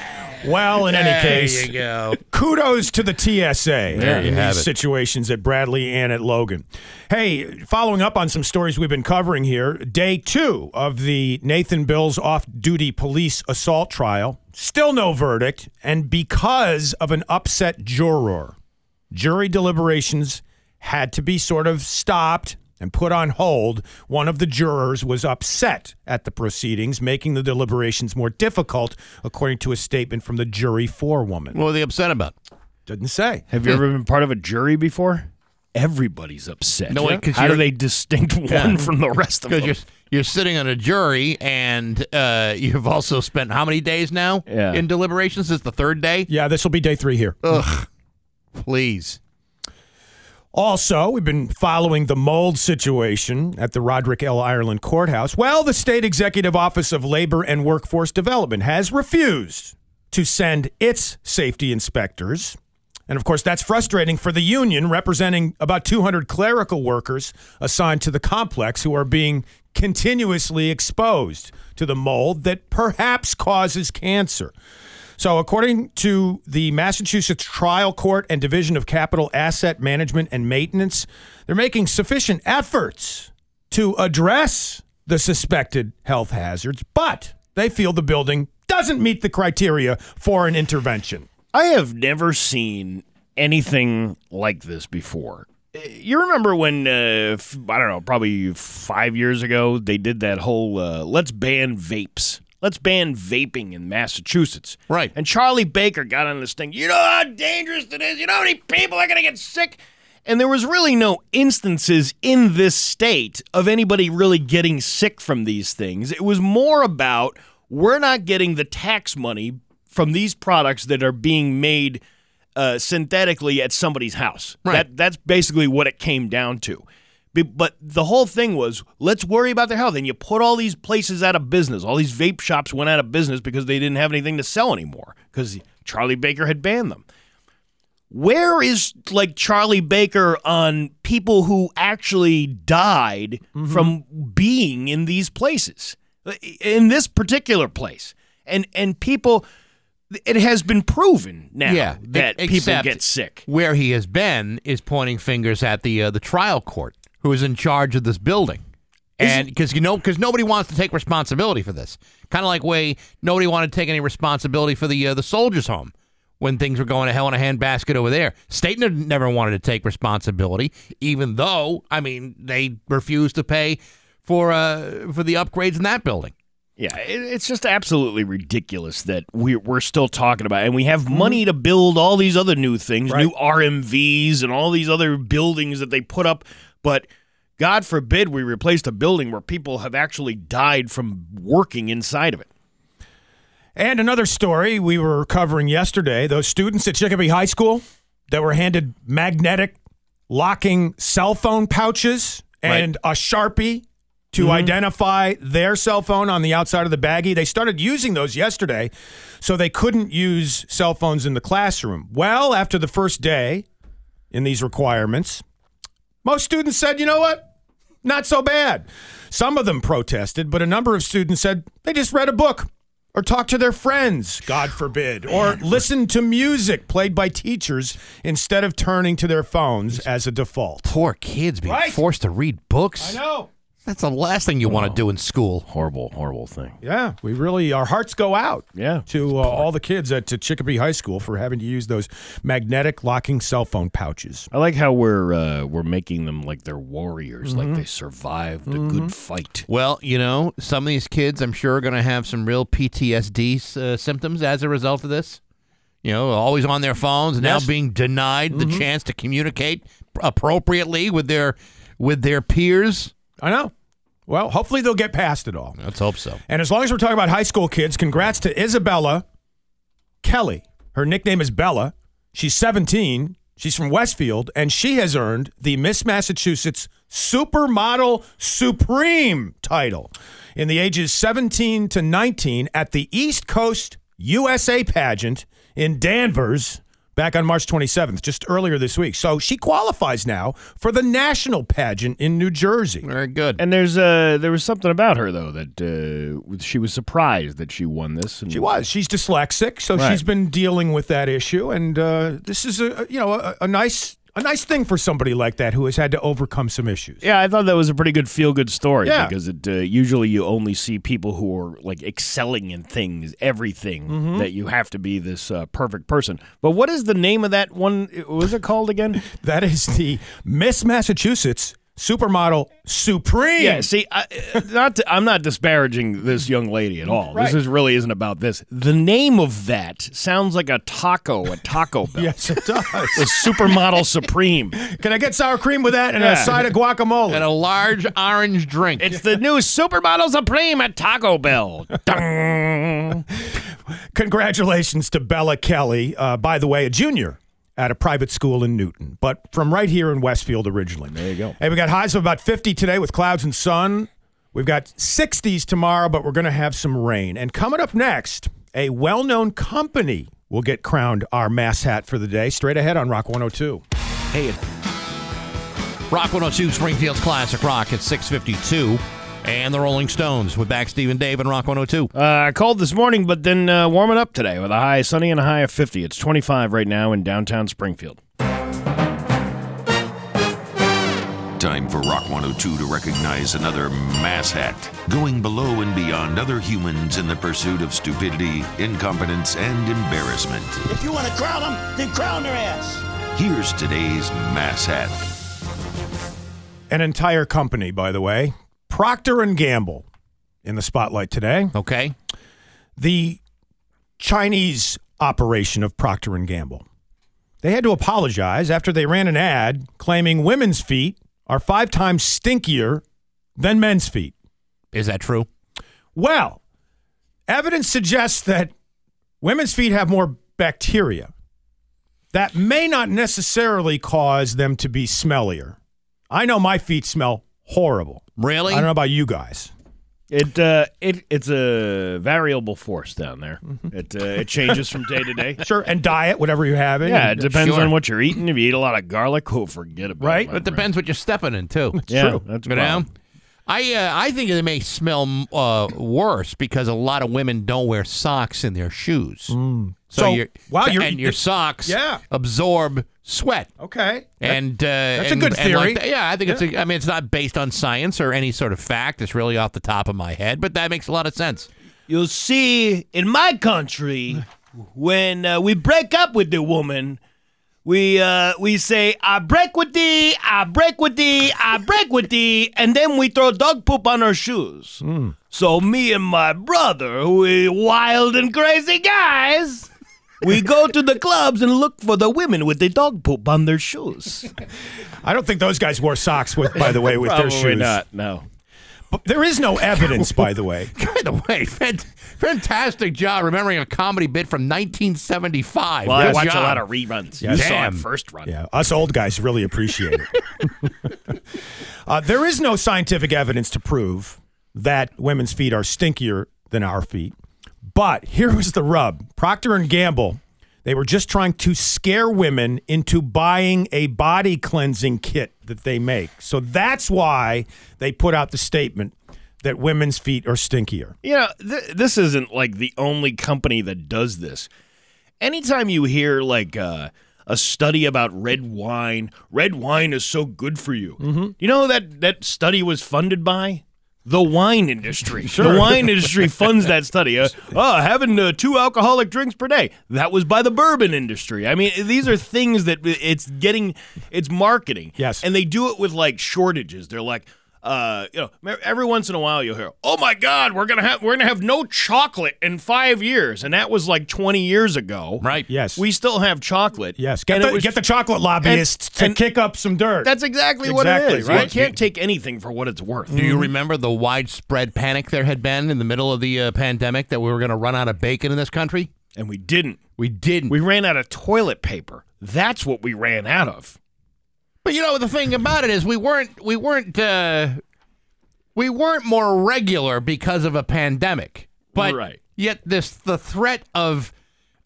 <laughs> Well, in any there case, you go. kudos to the TSA There you in have these it. situations at Bradley and at Logan. Hey, following up on some stories we've been covering here, day two of the Nathan Bills off duty police assault trial, still no verdict, and because of an upset juror, jury deliberations had to be sort of stopped and put on hold. One of the jurors was upset at the proceedings, making the deliberations more difficult, according to a statement from the jury forewoman. What were they upset about? Didn't say. Have you ever been part of a jury before? Everybody's upset. No, wait, 'cause How do you're- they distinct one Yeah. from the rest of Because them? you're you're sitting on a jury, and uh, you've also spent how many days now Yeah. in deliberations? This is the third day. Yeah, this will be day three here. Ugh, please. Also, we've been following the mold situation at the Roderick L. Ireland Courthouse. Well, the State Executive Office of Labor and Workforce Development has refused to send its safety inspectors. And of course, that's frustrating for the union representing about 200 clerical workers assigned to the complex who are being continuously exposed to the mold that perhaps causes cancer. So, according to the Massachusetts Trial Court and Division of Capital Asset Management and Maintenance, they're making sufficient efforts to address the suspected health hazards, but they feel the building doesn't meet the criteria for an intervention. I have never seen anything like this before. You remember when, uh, I don't know, probably five years ago, they did that whole uh, let's ban vapes. Let's ban vaping in Massachusetts. Right. And Charlie Baker got on this thing. You know how dangerous it is? You know how many people are going to get sick? And there was really no instances in this state of anybody really getting sick from these things. It was more about we're not getting the tax money from these products that are being made uh, synthetically at somebody's house. Right. That that's basically what it came down to. But the whole thing was let's worry about their health, and you put all these places out of business. All these vape shops went out of business because they didn't have anything to sell anymore because Charlie Baker had banned them. Where is like Charlie Baker on people who actually died from being in these places, in this particular place, and and people? It has been proven now Yeah, that people get sick. Where he has been is pointing fingers at the uh, the trial court, who is in charge of this building, and because you know, because nobody wants to take responsibility for this. Kind of like way nobody wanted to take any responsibility for the uh, the soldiers' home when things were going to hell in a handbasket over there. State never wanted to take responsibility, even though I mean they refused to pay for uh for the upgrades in that building. Yeah, it's just absolutely ridiculous that we're, we're still talking about it. And we have money to build all these other new things, Right. new RMVs and all these other buildings that they put up. But God forbid we replaced a building where people have actually died from working inside of it. And another story we were covering yesterday those students at Chicopee High School that were handed magnetic locking cell phone pouches and a Sharpie to mm-hmm. identify their cell phone on the outside of the baggie. They started using those yesterday, so they couldn't use cell phones in the classroom. Well, after the first day in these requirements, most students said, you know what? Not so bad. Some of them protested, but a number of students said they just read a book or talked to their friends, God forbid, or listened to music played by teachers instead of turning to their phones as a default. Poor kids being Right. forced to read books. I know. That's the last thing you want to do in school. Horrible, horrible thing. Yeah, we really, our hearts go out Yeah. to uh, all the kids at to Chicopee High School for having to use those magnetic locking cell phone pouches. I like how we're uh, we're making them like they're warriors, Mm-hmm. like they survived a good fight. Well, you know, some of these kids, I'm sure, are going to have some real PTSD uh, symptoms as a result of this. You know, always on their phones, now Yes. being denied the chance to communicate appropriately with their with their peers. I know. Well, hopefully they'll get past it all. Let's hope so. And as long as we're talking about high school kids, congrats to Isabella Kelly. Her nickname is Bella. She's 17. She's from Westfield, and she has earned the Miss Massachusetts Supermodel Supreme title in the ages 17 to 19 at the East Coast USA pageant in Danvers back on March 27th, just earlier this week. So she qualifies now for the national pageant in New Jersey. Very good. And there's uh there was something about her though that uh, she was surprised that she won this. And She was. She's dyslexic, so Right. she's been dealing with that issue, and uh, this is a you know a, a nice a nice thing for somebody like that who has had to overcome some issues. Yeah, I thought that was a pretty good feel good story Yeah. because it uh, usually you only see people who are like excelling in things, everything Mm-hmm. that you have to be this uh, perfect person. But what is the name of that one? What was it called again? <laughs> That is the Miss Massachusetts Supermodel Supreme. Yeah, see, I, uh, <laughs> not to, I'm not disparaging this young lady at all. Right. This is really isn't about this. The name of that sounds like a taco at Taco <laughs> Bell. Yes, it does. The does. Supermodel Supreme. Can I get sour cream with that and a side of guacamole? and a large orange drink. It's the new Supermodel Supreme at Taco Bell. <laughs> Congratulations to Bella Kelly. Uh, by the way, a junior at a private school in Newton, but from right here in Westfield originally. There you go. Hey, we got highs of about 50 today with clouds and sun. We've got 60s tomorrow, but we're going to have some rain. And coming up next, a well known company will get crowned our mass hat for the day. Straight ahead on Rock 102. Hey, it- Rock 102 Springfield's Classic Rock at 652. And the Rolling Stones with Bax Steve and Dave and Rock 102. Uh, cold this morning, but then uh, warming up today with a high sunny and a high of 50. It's 25 right now in downtown Springfield. Time for Rock 102 to recognize another mass hat, going below and beyond other humans in the pursuit of stupidity, incompetence, and embarrassment. If you want to crown them, then crown their ass. Here's today's mass hat. An entire company, by the way, Procter and Gamble, in the spotlight today. Okay. the Chinese operation of Procter and Gamble. They had to apologize after they ran an ad claiming women's feet are five times stinkier than men's feet. Is that true? Well, evidence suggests that women's feet have more bacteria. That may not necessarily cause them to be smellier. I know my feet smell horrible. Really? I don't know about you guys. It uh, it it's a variable force down there. It uh, it changes from day to day. <laughs> Sure, and diet, whatever you have. Yeah, it depends Sure. on what you're eating. If you eat a lot of garlic, oh, forget about it. Right. it. It depends what you're stepping in, too. Yeah, true. that's You know? problem. I uh, I think it may smell uh, worse because a lot of women don't wear socks in their shoes. Mm. So, your wow, you're- and your socks Yeah. absorb sweat. Okay. And uh, That's a good and like theory. that- yeah, I think it's. A, I mean, it's not based on science or any sort of fact. It's really off the top of my head, but that makes a lot of sense. You'll see, in my country, when uh, we break up with the woman, we uh, we say, "I break with thee, I break with thee, I break with thee," and then we throw dog poop on our shoes. So me and my brother, we wild and crazy guys, we go to the clubs and look for the women with the dog poop on their shoes. I don't think those guys wore socks with, by the way, with their Probably shoes. not. No. But there is no evidence, by the way. <laughs> By the way, fant- fantastic job remembering a comedy bit from 1975. Well, I Good watch job. a lot of reruns. Yeah, you saw damn. it first run. Yeah, us old guys really appreciate it. <laughs> uh, there is no scientific evidence to prove that women's feet are stinkier than our feet. But here was the rub: Procter and Gamble. They were just trying to scare women into buying a body cleansing kit that they make. So that's why they put out the statement that women's feet are stinkier. You know, th- this isn't like the only company that does this. Anytime you hear like uh, a study about red wine, red wine is so good for you. Mm-hmm. You know that that study was funded by? The wine industry. The wine industry funds that study. Uh, oh, having uh, two alcoholic drinks per day. That was by the bourbon industry. I mean, these are things that it's getting, it's marketing. Yes. And they do it with like shortages. They're like, uh, you know, every once in a while you'll hear, "Oh my God, we're gonna have we're gonna have no chocolate in five years," and that was like twenty years ago. Right. Yes. We still have chocolate. yes. Get the, was- get the chocolate lobbyists to and- kick up some dirt. That's exactly, what Exactly, it is. right. You can't take anything for what it's worth. Do you remember the widespread panic there had been in the middle of the uh, pandemic that we were going to run out of bacon in this country? And we didn't. We didn't. We ran out of toilet paper. That's what we ran out of. But you know the thing about it is we weren't we weren't uh, we weren't more regular because of a pandemic. But Right. yet this the threat of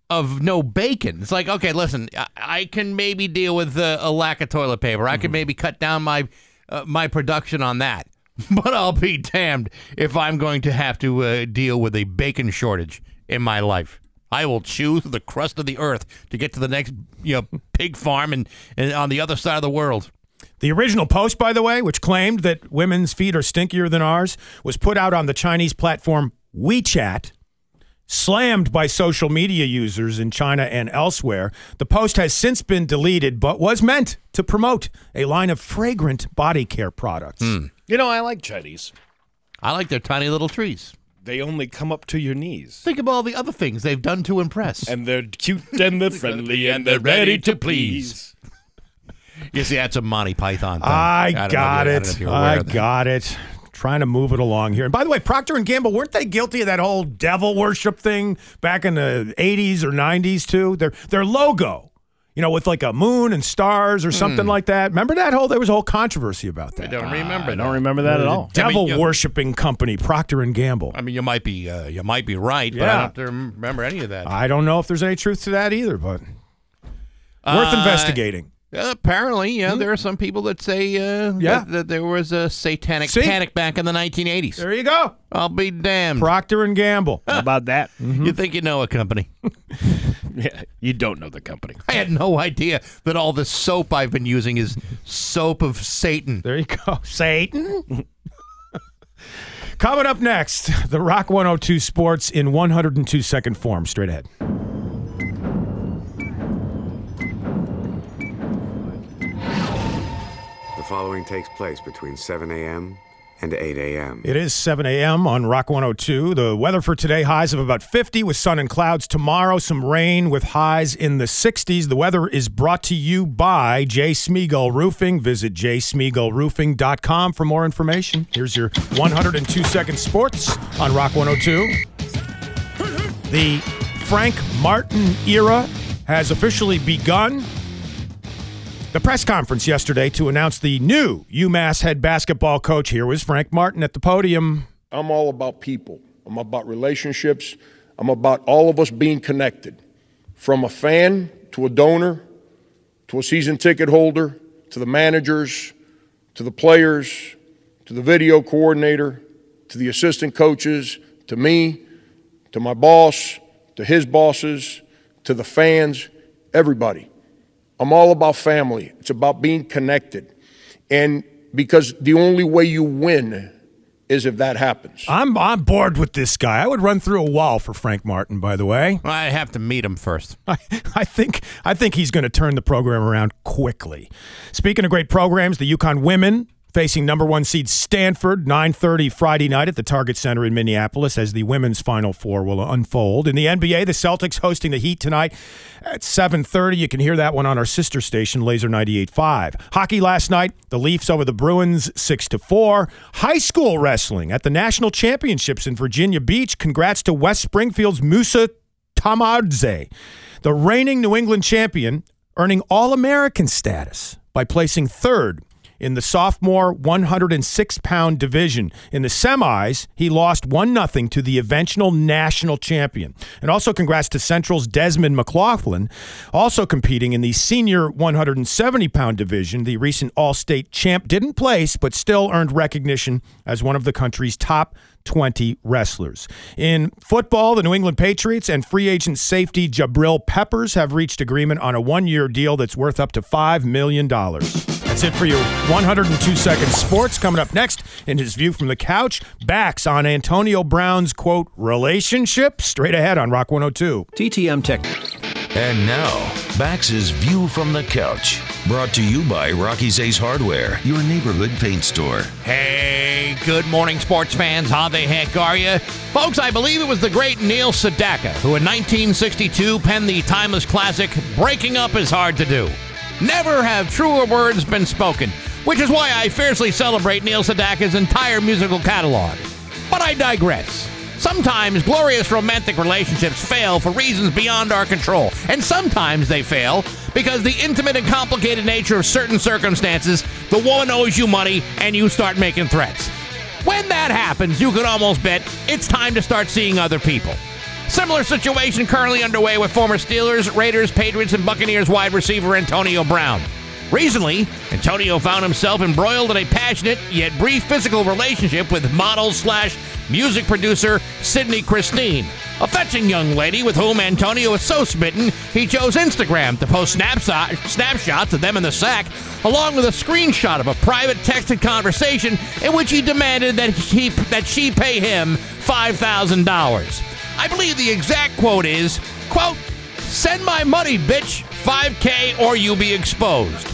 of no bacon. It's like okay, listen, I, I can maybe deal with uh, a lack of toilet paper. I can maybe cut down my uh, my production on that. <laughs> But I'll be damned if I'm going to have to uh, deal with a bacon shortage in my life. I will chew through the crust of the earth to get to the next, you know, pig farm and, and on the other side of the world. The original post, by the way, which claimed that women's feet are stinkier than ours, was put out on the Chinese platform WeChat, slammed by social media users in China and elsewhere. The post has since been deleted, but was meant to promote a line of fragrant body care products. Hmm. You know, I like Chinese. I like their tiny little trees. They only come up to your knees. Think of all the other things they've done to impress. And they're cute and they're <laughs> friendly and they're ready to please. <laughs> you see, that's a Monty Python thing. I, don't if got you- I it. don't know if you're aware I got it. Trying to move it along here. And by the way, Procter and Gamble weren't they guilty of that whole devil worship thing back in the 80s or 90s too? Their their logo, you know, with like a moon and stars or something like that. Remember that whole there was a whole controversy about Hmm. I that. don't remember. I that. don't remember that at all. Devil I mean, worshiping company, Procter and Gamble. I mean, you might be uh, you might be right, but Yeah. I don't remember any of that. I don't know if there's any truth to that either, but worth Uh, investigating. Uh, apparently, yeah, there are some people that say uh, Yeah. that, that there was a satanic See? panic back in the 1980s. There you go. I'll be damned. Procter and Gamble. How about that? <laughs> You think you know a company? <laughs> Yeah, you don't know the company. I had no idea that all the soap I've been using is soap of Satan. There you go. Satan. <laughs> Coming up next, the Rock 102 Sports in 102 second form. Straight ahead. Following takes place between 7 a.m. and 8 a.m. It is 7 a.m. on Rock 102. The weather for today highs of about 50 with sun and clouds. Tomorrow, some rain with highs in the 60s. The weather is brought to you by J. Smeagol Roofing. Visit jsmeagolroofing.com for more information. Here's your 102 second sports on Rock 102. The Frank Martin era has officially begun. The press conference yesterday to announce the new UMass head basketball coach. Here was Frank Martin at the podium. I'm all about people. I'm about relationships. I'm about all of us being connected from a fan to a donor to a season ticket holder to the managers to the players to the video coordinator to the assistant coaches to me to my boss to his bosses to the fans, everybody. I'm all about family. It's about being connected. And because the only way you win is if that happens. I'm on board with this guy. I would run through a wall for Frank Martin, by the way. I have to meet him first. <laughs> I, I think I think he's going to turn the program around quickly. Speaking of great programs, the UConn women facing number one seed Stanford, 9:30 Friday night at the Target Center in Minneapolis as the women's Final Four will unfold. In the NBA, the Celtics hosting the Heat tonight at 7:30. You can hear that one on our sister station, Laser 98.5. Hockey last night, the Leafs over the Bruins 6 to 4. High school wrestling at the National Championships in Virginia Beach. Congrats to West Springfield's Musa Tamadze, the reigning New England champion, earning All American status by placing third in the sophomore 106 pound division. In the semis, he lost 1 0 to the eventual national champion. And also, congrats to Central's Desmond McLaughlin, also competing in the senior 170 pound division. The recent All State champ didn't place, but still earned recognition as one of the country's top 20 wrestlers. In football, the New England Patriots and free agent safety Jabril Peppers have reached agreement on a one year deal that's worth up to $5 million. That's it for you. 102 Second Sports coming up next in his view from the couch. Bax on Antonio Brown's quote, relationship. Straight ahead on Rock 102. TTM Tech. And now, Bax's View from the Couch. Brought to you by Rocky's Ace Hardware, your neighborhood paint store. Hey, good morning, sports fans. How the heck are you? Folks, I believe it was the great Neil Sedaka who in 1962 penned the timeless classic, Breaking Up is Hard to Do. Never have truer words been spoken, which is why I fiercely celebrate Neil Sedaka's entire musical catalog. But I digress. Sometimes glorious romantic relationships fail for reasons beyond our control, and sometimes they fail because the intimate and complicated nature of certain circumstances, the woman owes you money and you start making threats. When that happens, you can almost bet it's time to start seeing other people. Similar situation currently underway with former Steelers, Raiders, Patriots, and Buccaneers wide receiver Antonio Brown. Recently, Antonio found himself embroiled in a passionate yet brief physical relationship with model slash music producer Cydney Christine, a fetching young lady with whom Antonio is so smitten he chose Instagram to post snapshot, snapshots of them in the sack, along with a screenshot of a private texted conversation in which he demanded that he that she pay him five thousand dollars. I believe the exact quote is, quote, send my money, bitch, 5K or you'll be exposed.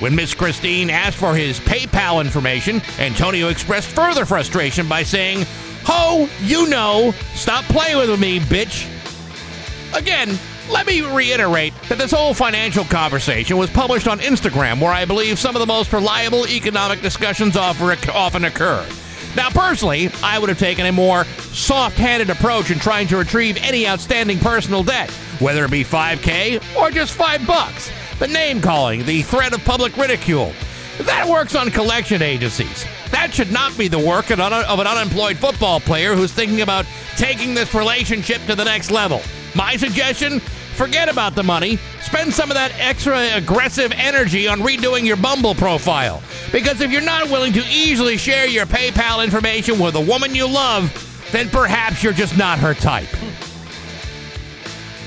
When Miss Christine asked for his PayPal information, Antonio expressed further frustration by saying, Ho, you know, stop playing with me, bitch. Again, let me reiterate that this whole financial conversation was published on Instagram, where I believe some of the most reliable economic discussions often occur. Now, personally, I would have taken a more soft handed approach in trying to retrieve any outstanding personal debt, whether it be 5K or just 5 bucks. The name calling, the threat of public ridicule. That works on collection agencies. That should not be the work of an unemployed football player who's thinking about taking this relationship to the next level. My suggestion forget about the money. Spend some of that extra aggressive energy on redoing your Bumble profile. Because if you're not willing to easily share your PayPal information with a woman you love, then perhaps you're just not her type.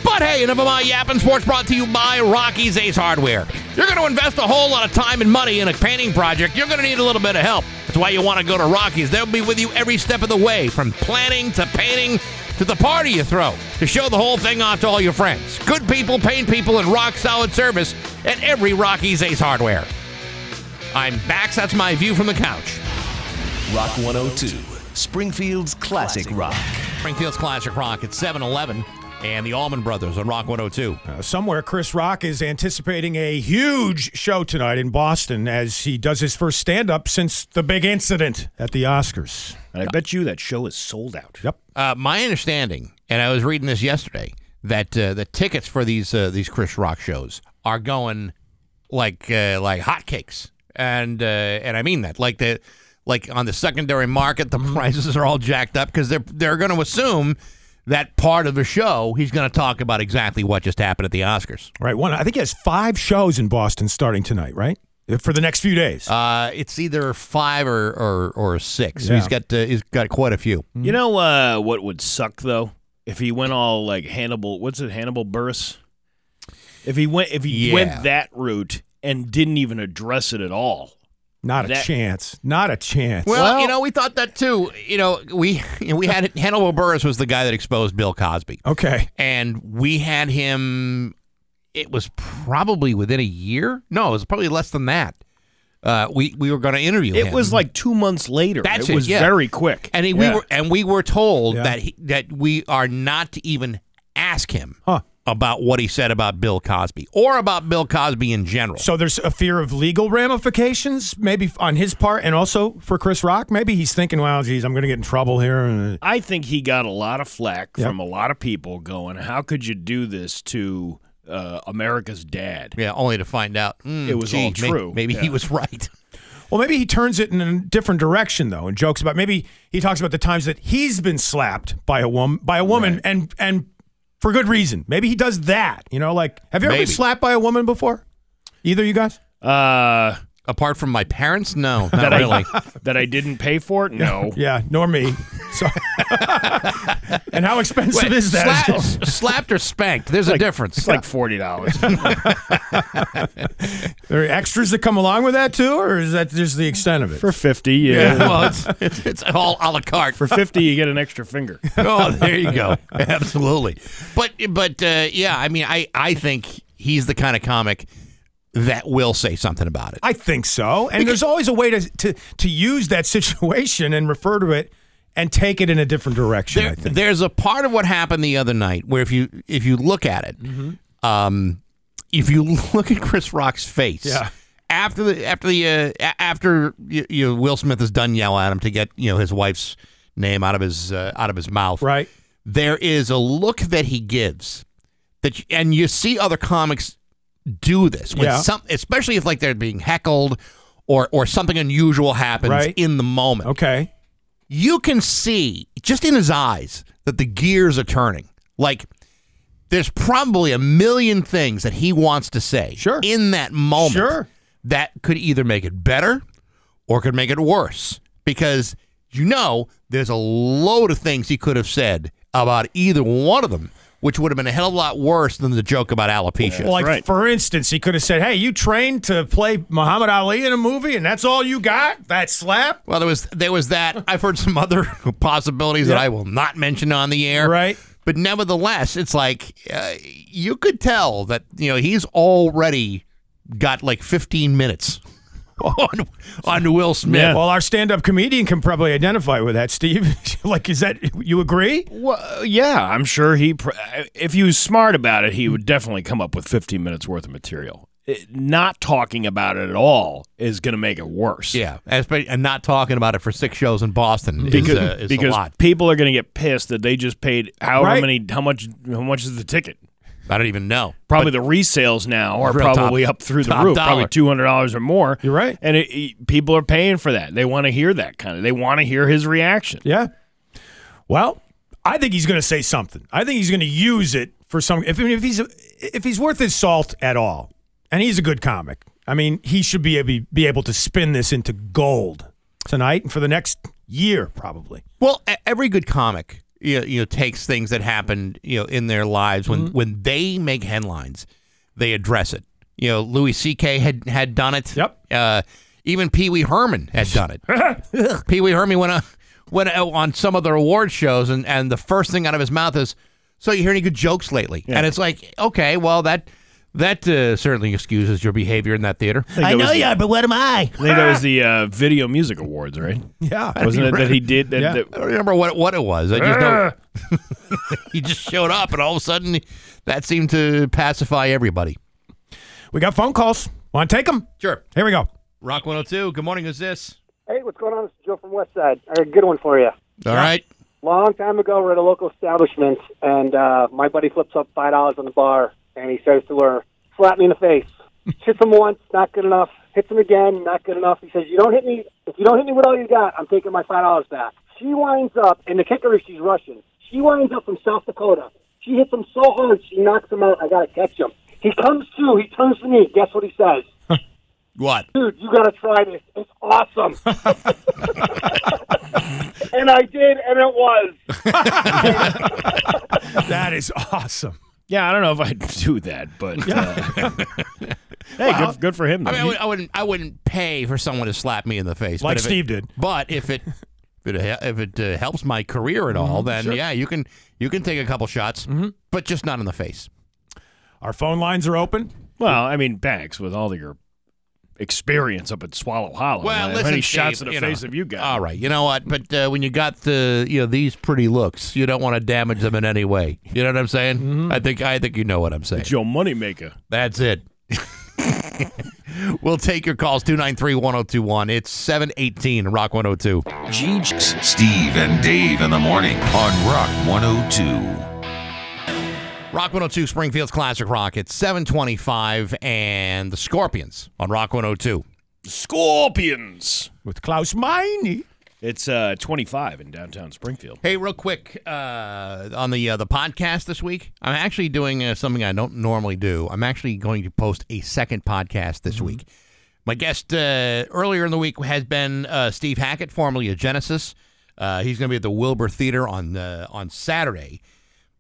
But hey, enough of my yapping sports brought to you by Rocky's Ace Hardware. You're going to invest a whole lot of time and money in a painting project. You're going to need a little bit of help. That's why you want to go to Rocky's. They'll be with you every step of the way, from planning to painting to the party you throw, to show the whole thing off to all your friends. Good people, paint people, and rock solid service at every Rocky's Ace Hardware. I'm Bax. That's my view from the couch. Rock 102, Springfield's classic rock. Springfield's classic rock at 7 Eleven and the Allman Brothers on Rock 102. Uh, somewhere, Chris Rock is anticipating a huge show tonight in Boston as he does his first stand up since the big incident at the Oscars. And I bet you that show is sold out. Yep. Uh, my understanding, and I was reading this yesterday, that uh, the tickets for these uh, these Chris Rock shows are going like uh, like hotcakes, and uh, and I mean that like the like on the secondary market, the <laughs> prices are all jacked up because they're they're going to assume that part of the show he's going to talk about exactly what just happened at the Oscars. Right. One. I think he has five shows in Boston starting tonight. Right. For the next few days. Uh, it's either five or or, or six. Yeah. He's got uh, he's got quite a few. You know uh, what would suck though? If he went all like Hannibal, what's it, Hannibal Buress? If he went, if he Yeah. went that route and didn't even address it at all, Not a that- chance. Not a chance. Well, you know, we thought that too. You know, we you <laughs> know, we had Hannibal Buress was the guy that exposed Bill Cosby, okay. and we had him. It was probably within a year. No, it was probably less than that. Uh, we we were going to interview him. it was like two months later. That's it it, was yeah. very quick. and he, we were and we were told Yeah. that he, that we are not to even ask him Huh. About what he said about Bill Cosby or about Bill Cosby in general. So there's a fear of legal ramifications, maybe on his part, and also for Chris Rock. Maybe he's thinking, "Well, geez, I'm going to get in trouble here." I think he got a lot of flack Yep. from a lot of people going, "How could you do this to uh, America's dad?" yeah, only to find out mm, It was gee, all may- true. Maybe he was right. <laughs> Well, maybe he turns it in a different direction though, and jokes about maybe he talks about the times that he's been slapped by a woman by a woman and and for good reason. Maybe he does that. You know, like have you ever Maybe. been slapped by a woman before? Either you guys? Uh, Apart from my parents, no, not that really. I <laughs> that I didn't pay for it. No. Yeah, nor me. So, <laughs> and how expensive Wait, is that? slap- slapped or spanked? There's a difference. It's like forty dollars. <laughs> There are extras that come along with that too, or is that just the extent of it? For fifty, yeah. well, it's, it's it's all a la carte. For fifty, you get an extra finger. oh, there you go. Absolutely. But but uh, yeah, I mean, I I think he's the kind of comic that will say something about it. I think so. And there's always a way to, to to use that <laughs> situation and refer to it and take it in a different direction. I There, think. there's a part of what happened the other night where if you if you look at it, um, if you <laughs> look at Chris Rock's face, Yeah. after the after the uh, after you, you Will Smith is done yelling at him to get you know his wife's name out of his uh, out of his mouth, Right. There is a look that he gives that, you- and you see other comics do this when Yeah. some, especially if like they're being heckled or or something unusual happens Right. in the moment Okay. you can see just in his eyes that the gears are turning. Like there's probably a million things that he wants to say Sure. in that moment Sure. that could either make it better or could make it worse because you know there's a load of things he could have said about either one of them which would have been a hell of a lot worse than the joke about alopecia. like right. for instance, he could have said, "Hey, you trained to play Muhammad Ali in a movie, and that's all you got? That slap?" Well, there was there was that. I've heard some other <laughs> possibilities that I will not mention on the air. Right. But nevertheless, it's like uh, you could tell that you know he's already got like 15 minutes <laughs> on on Will Smith. Yeah. Well, our stand-up comedian can probably identify with that, Steve. <laughs> like, is that you agree? Well, yeah, I'm sure he. If he was smart about it, he would definitely come up with 15 minutes worth of material. It- not talking about it at all is going to make it worse. Yeah, and not talking about it for six shows in Boston because is, uh, is because a lot. people are going to get pissed that they just paid however Right. many how much how much is the ticket? I don't even know. Probably the resales now are Real top- probably up through the roof, dollar. probably two hundred dollars or more. You're right. and it, it- people are paying for that. They want to hear that kind of. They want to hear his reaction. Yeah. Well, I think he's going to say something. I think he's going to use it for some. If if he's if he's worth his salt at all, and he's a good comic. I mean, he should be able, be able to spin this into gold tonight and for the next year, probably. Well, every good comic, you know, you know, takes things that happened, you know, in their lives when Mm-hmm. when they make headlines, they address it. You know, Louis C.K. had had done it. Yep. Uh, even Pee Wee Herman had done it. <laughs> Pee Wee Herman went on, went out on some of the award shows, and and the first thing out of his mouth is, "So you hear any good jokes lately?" And it's like, okay, well that. That uh, certainly excuses your behavior in that theater. I, think that was the- are, but what am I? I think that was the uh, Video Music Awards, right? <laughs> Yeah. Wasn't <laughs> it that he did? That, Yeah. that- I don't remember what what it was. I just know <laughs> he just showed up, and all of a sudden, that seemed to pacify everybody. We got phone calls. Want to take them? Sure. Here we go. Rock 102. Good morning. Who's this? Hey, what's going on? This is Joe from West Side. I got a good one for you. All right. Long time ago, we're at a local establishment, and uh, my buddy flips up five dollars on the bar, and he says to her, "Slap me in the face." Hits him once, not good enough. Hits him again, not good enough. He says, "You don't hit me. If you don't hit me with all you got, I'm taking my five dollars back." She winds up, and the kicker is she's Russian. She winds up from South Dakota. She hits him so hard, she knocks him out. I gotta catch him. He comes to. He turns to me. Guess what he says? <laughs> What? dude, you gotta try this. It's awesome. <laughs> and I did, and it was. <laughs> That is awesome. Yeah, I don't know if I'd <laughs> do that, but uh, <laughs> hey, good, good for him. I mean, I, would, I wouldn't. I wouldn't pay for someone to slap me in the face, Like but if Steve it, did. But if it if it, if it uh, helps my career at all, then yeah, you can you can take a couple shots, but just not in the face. Our phone lines are open. well, I mean, Banks, with all of your experience up at Swallow Hollow, Well, man, how listen, many shots in the you know, face have you got? All right, you know what? But uh, when you got the you know these pretty looks, you don't want to damage them in any way. You know what I'm saying? I think I think you know what I'm saying. It's your moneymaker. That's it. <laughs> we'll take your calls 293 1021. It's 718 Rock 102. Jeeves, Steve, and Dave in the morning on Rock 102. Rock 102 Springfield's Classic Rock. It's 725 and the Scorpions on Rock 102. Scorpions. with Klaus Meine. It's uh, 25 in downtown Springfield. Hey, real quick uh, on the uh, the podcast this week, I'm actually doing uh, something I don't normally do. I'm actually going to post a second podcast this week. My guest uh, earlier in the week has been uh, Steve Hackett, formerly of Genesis. Uh, he's going to be at the Wilbur Theater on uh, on Saturday.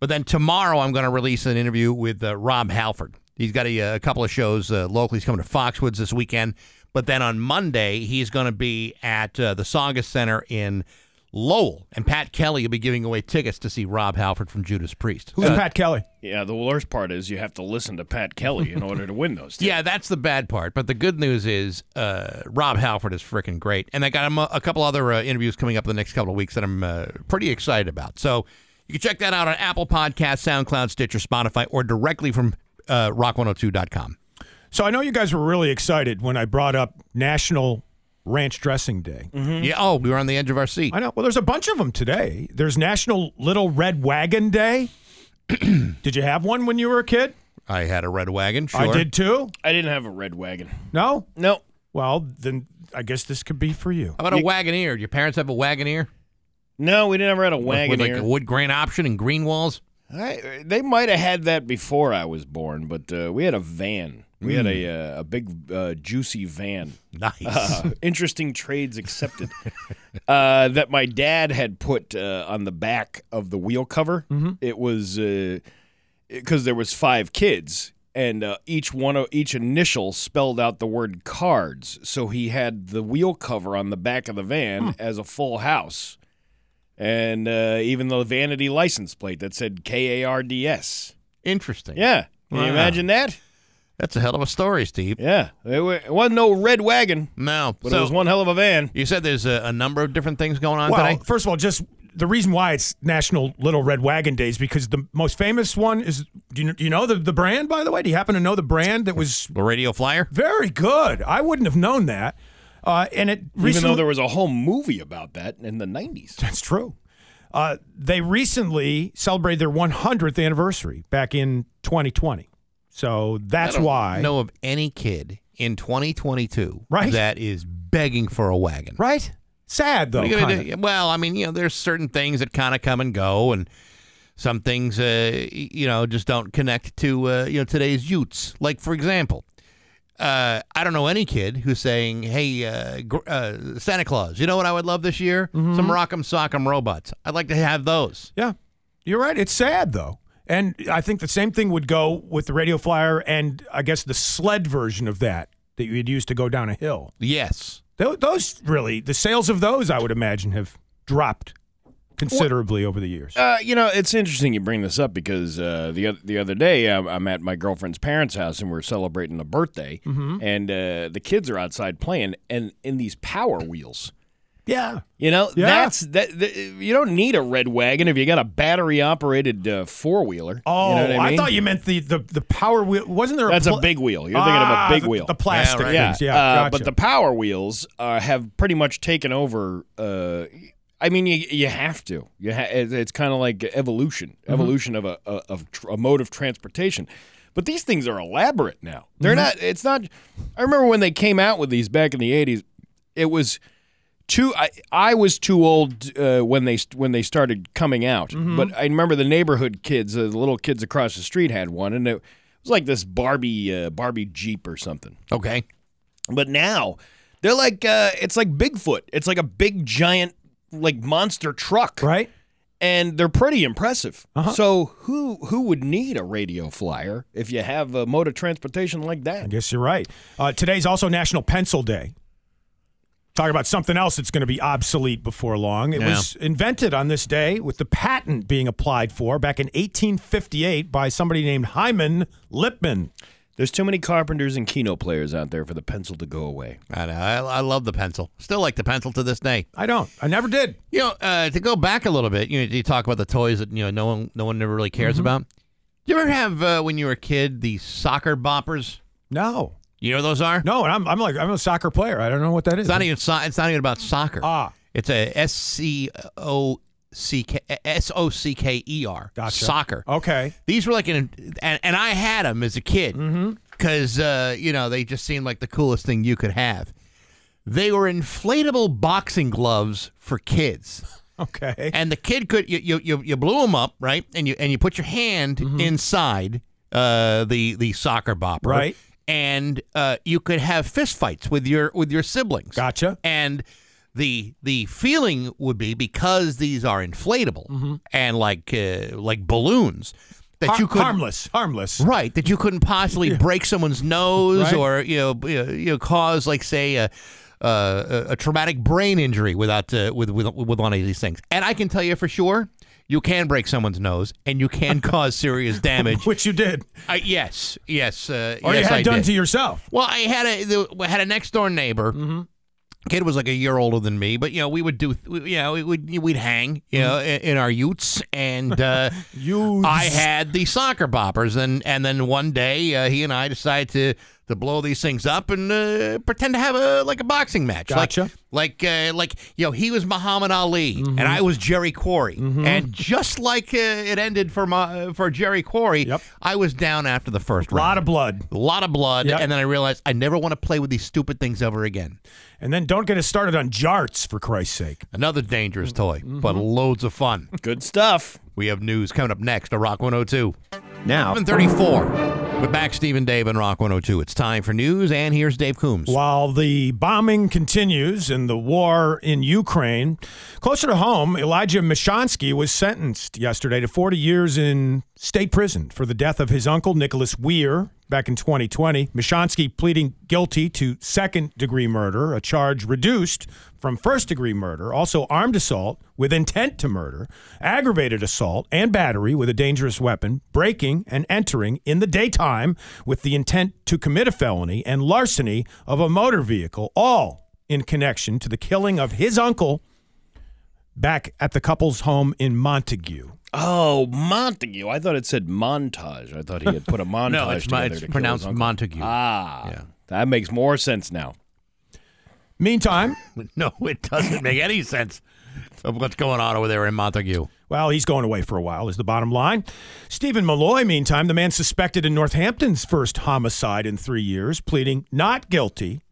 But then tomorrow, I'm going to release an interview with uh, Rob Halford. He's got a, a couple of shows uh, locally. He's coming to Foxwoods this weekend. But then on Monday, he's going to be at uh, the Saugus Center in Lowell. And Pat Kelly will be giving away tickets to see Rob Halford from Judas Priest. Who's Pat Kelly? Yeah, the worst part is you have to listen to Pat Kelly in order to win those. <laughs> Tickets. Yeah, that's the bad part. But the good news is uh, Rob Halford is freaking great. And I got him a, a couple other uh, interviews coming up in the next couple of weeks that I'm uh, pretty excited about. So you can check that out on Apple Podcasts, SoundCloud, Stitcher, Spotify, or directly from uh, rock102.com. So I know you guys were really excited when I brought up National Ranch Dressing Day. Yeah. Oh, we were on the edge of our seat. I know. Well, there's a bunch of them today. There's National Little Red Wagon Day. <clears throat> did you have one when you were a kid? I had a red wagon. Sure. I did too. I didn't have a red wagon. No? No. Well, then I guess this could be for you. How about a Wagoneer? Did your parents have a Wagoneer? No, we never had a wagon. With like a wood grain option and green walls? I, they might have had that before I was born, but uh, we had a van. We had a uh, a big uh, juicy van. Nice. Uh, interesting trades accepted. <laughs> uh, that my dad had put uh, on the back of the wheel cover. It was because there was five kids, and uh, each one of each initial spelled out the word cards. So he had the wheel cover on the back of the van as a full house, and uh, even the vanity license plate that said K A R D S. Interesting. Yeah, can you imagine that? That's a hell of a story, Steve. Yeah, it, wasn't no red wagon, No. but so it was one hell of a van. you said there's a, a number of different things going on Well, today? first of all, just the reason why it's National Little Red Wagon Days because the most famous one is. Do you, do you know the, the brand, by the way? Do you happen to know the brand that was The radio flyer? very good? I wouldn't have known that. Uh, and it Even recently, though there was a whole movie about that in the '90s. That's true. Uh, they recently celebrated their 100th anniversary back in 2020. So that's why. know of any kid in 2022 Right. that is begging for a wagon. Right? Sad, though. What are you gonna kinda. Well, I mean, you know, there's certain things that kind of come and go, and some things, uh, you know, just don't connect to uh, you know today's youths. Like, for example, uh, I don't know any kid who's saying, "Hey, uh, gr- uh, Santa Claus, you know what I would love this year? Mm-hmm. Some Rock'em Sock'em robots. I'd like to have those." Yeah. You're right. It's sad, though. And I think the same thing would go with the radio flyer and I guess the sled version of that that you'd use to go down a hill. Yes. Tho- Those really, the sales of those, I would imagine, have dropped considerably over the years. Uh, you know, it's interesting you bring this up because uh, the the other day I'm, I'm at my girlfriend's parents' house and we're celebrating a birthday, and uh, the kids are outside playing, and in these Power Wheels. Yeah. You know, Yeah. that's that, that. You don't need a red wagon if you got a battery operated uh, four wheeler. Oh, you know what I, mean? thought you meant the, the, the power wheel. Wasn't there a That's pl- a big wheel. You're thinking of Ah, a big the- wheel. The plastic Yeah, right. yeah. Yeah. uh, gotcha. but the Power Wheels uh, have pretty much taken over. I mean, you you have to. You ha- it's kind of like evolution, Mm-hmm. evolution of a, a of tr- a mode of transportation. But these things are elaborate now. They're Mm-hmm. not. It's not. I remember when they came out with these back in the '80s. It was too. I, I was too old uh, when they when they started coming out. Mm-hmm. But I remember the neighborhood kids, uh, the little kids across the street had one, and it was like this Barbie uh, Barbie Jeep or something. Okay. But now they're like uh, it's like Bigfoot. It's like a big giant like monster truck, right? And they're pretty impressive. Uh-huh. So who who would need a radio flyer if you have a mode of transportation like that? I guess you're right. Uh, today's also National Pencil Day. Talk about something else that's going to be obsolete before long. It Yeah. was invented on this day with the patent being applied for back in 1858 by somebody named Hyman Lipman. There's too many carpenters and keno players out there for the pencil to go away. I know. I, I love the pencil. Still like the pencil to this day. I don't. I never did. You know, uh, to go back a little bit, you know, you talk about the toys that you know no one no one ever really cares Mm-hmm. about. You ever have uh, when you were a kid the Socker Boppers? No. You know what those are? No, and I'm, I'm like I'm a soccer player. I don't know what that is. It's not even so- it's not even about soccer. Ah. It's a S C O C K S O C K E R. Gotcha. Soccer. Okay. These were like an and, and I had them as a kid Mm-hmm. because uh, you know they just seemed like the coolest thing you could have. They were inflatable boxing gloves for kids. <laughs> Okay. And the kid could you you you, you blew them up right, and you and you put your hand inside uh, the the Socker Bopper, Right. And uh, you could have fist fights with your with your siblings. Gotcha. And the the feeling would be because these are inflatable and like uh, like balloons that Har- you could harmless, harmless. Right, that you couldn't possibly break someone's nose Right. or you know you know, you know cause like say a, a, a traumatic brain injury without uh, with with with one of these things. And I can tell you for sure, you can break someone's nose and you can <laughs> cause serious damage. Which you did, Uh, yes, yes, uh, or yes, you had I done did. to yourself. Well, I had a the, had a next door neighbor. Mm-hmm. Kid was like a year older than me, but you know we would do we- you know we would we'd hang you know Mm-hmm. in, in our utes, and uh, <laughs> You. I had the Socker Boppers, and and then one day uh, he and I decided to to blow these things up and uh, pretend to have a like a boxing match, Gotcha. like like uh, like you know he was Muhammad Ali Mm-hmm. and I was Jerry Quarry, and just like uh, it ended for my for Jerry Quarry, Yep. I was down after the first round. a round. lot of blood. A lot of blood, Yep. and then I realized I never want to play with these stupid things ever again. And then don't get us started on jarts, for Christ's sake. Another dangerous toy, Mm-hmm. but loads of fun. Good stuff. We have news coming up next to Rock 102. Now, 734. We're back, Stephen Dave and Rock 102. It's time for news, and here's Dave Coombs. While the bombing continues and the war in Ukraine, closer to home, Elijah Mishansky was sentenced yesterday to 40 years in state prison for the death of his uncle, Nicholas Weir, back in 2020. Mishansky pleading guilty to second degree murder, a charge reduced from first degree murder, also armed assault with intent to murder, aggravated assault and battery with a dangerous weapon, breaking and entering in the daytime with the intent to commit a felony, and larceny of a motor vehicle, all in connection to the killing of his uncle back at the couple's home in Montague. oh, Montague. I thought it said montage. I thought he had put a <laughs> montage no, it's, together. it's to kill his pronounced uncle. Montague. Ah, Yeah. that makes more sense now. Meantime, <laughs> no, it doesn't make any sense of what's going on over there in Montague. Well, he's going away for a while, is the bottom line. Stephen Malloy, meantime, the man suspected in Northampton's first homicide in three years, pleading not guilty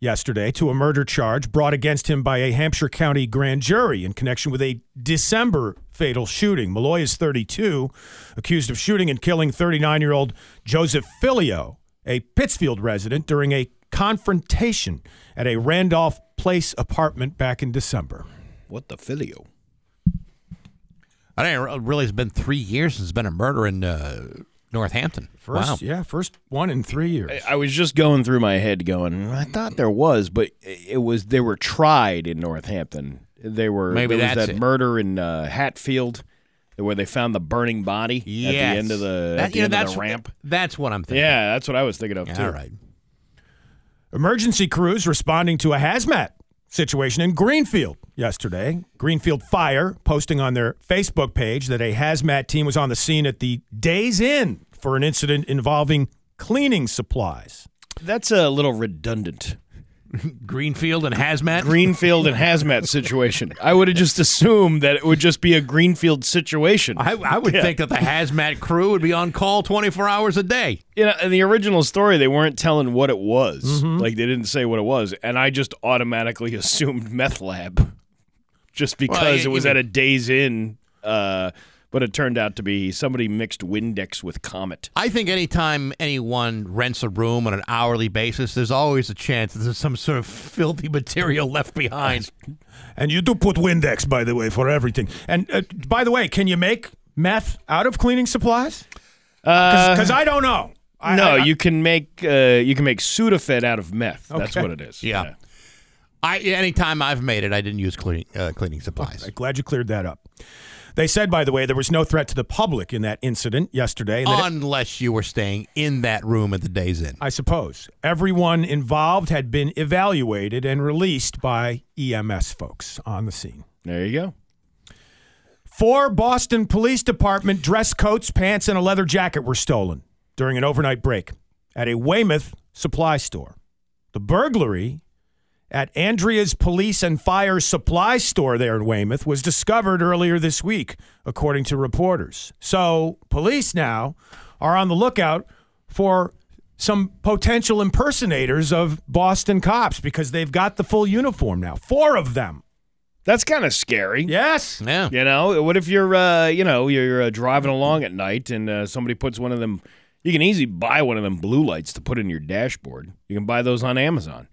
yesterday to a murder charge brought against him by a Hampshire County grand jury in connection with a December fatal shooting. Malloy is 32, accused of shooting and killing 39 year old Joseph Filio, a Pittsfield resident, during a confrontation at a Randolph Place apartment back in December. What the filio? I didn't realize it's been three years since there's been a murder in uh, Northampton. First, wow. yeah, first one in three years. I was just going through my head, going, I thought there was, but it was they were tried in Northampton. They were Maybe there was that's that it. murder in uh, Hatfield, where they found the burning body at the end of the, That- at the, you know, that's of the ramp. That's what I'm thinking. Yeah, that's what I was thinking of too. All right. Emergency crews responding to a hazmat situation in Greenfield yesterday. Greenfield Fire posting on their Facebook page that a hazmat team was on the scene at the Days Inn for an incident involving cleaning supplies. That's a little redundant. Greenfield and hazmat. Greenfield and hazmat situation. I would have just assumed that it would just be a Greenfield situation. I, I would Yeah. think that the hazmat crew would be on call 24 hours a day. You know, in the original story, they weren't telling what it was. Like they didn't say what it was, and I just automatically assumed meth lab, just because you- it was you at a Days Inn Uh, but it turned out to be somebody mixed Windex with Comet. I think anytime anyone rents a room on an hourly basis, there's always a chance that there's some sort of filthy material left behind. And you do put Windex, by the way, for everything. And uh, by the way, can you make meth out of cleaning supplies? Because I don't know. I, no, I- I- you can make uh, you can make Sudafed out of meth. That's what it is. Yeah. I anytime I've made it, I didn't use cleaning uh, cleaning supplies. Glad you cleared that up. They said, by the way, there was no threat to the public in that incident yesterday. that- Unless you were staying in that room at the Days Inn. I suppose. Everyone involved had been evaluated and released by EMS folks on the scene. There you go. Four Boston Police Department dress coats, pants, and a leather jacket were stolen during an overnight break at a Weymouth supply store. The burglary at Andrea's Police and Fire Supply Store there in Weymouth was discovered earlier this week, according to reporters. So, police now are on the lookout for some potential impersonators of Boston cops because they've got the full uniform now. Four of them. That's kind of scary. Yes. Yeah. You know, what if you're, uh, you know, you're uh, driving along at night and uh, somebody puts one of them. You can easily buy one of them blue lights to put in your dashboard. You can buy those on Amazon.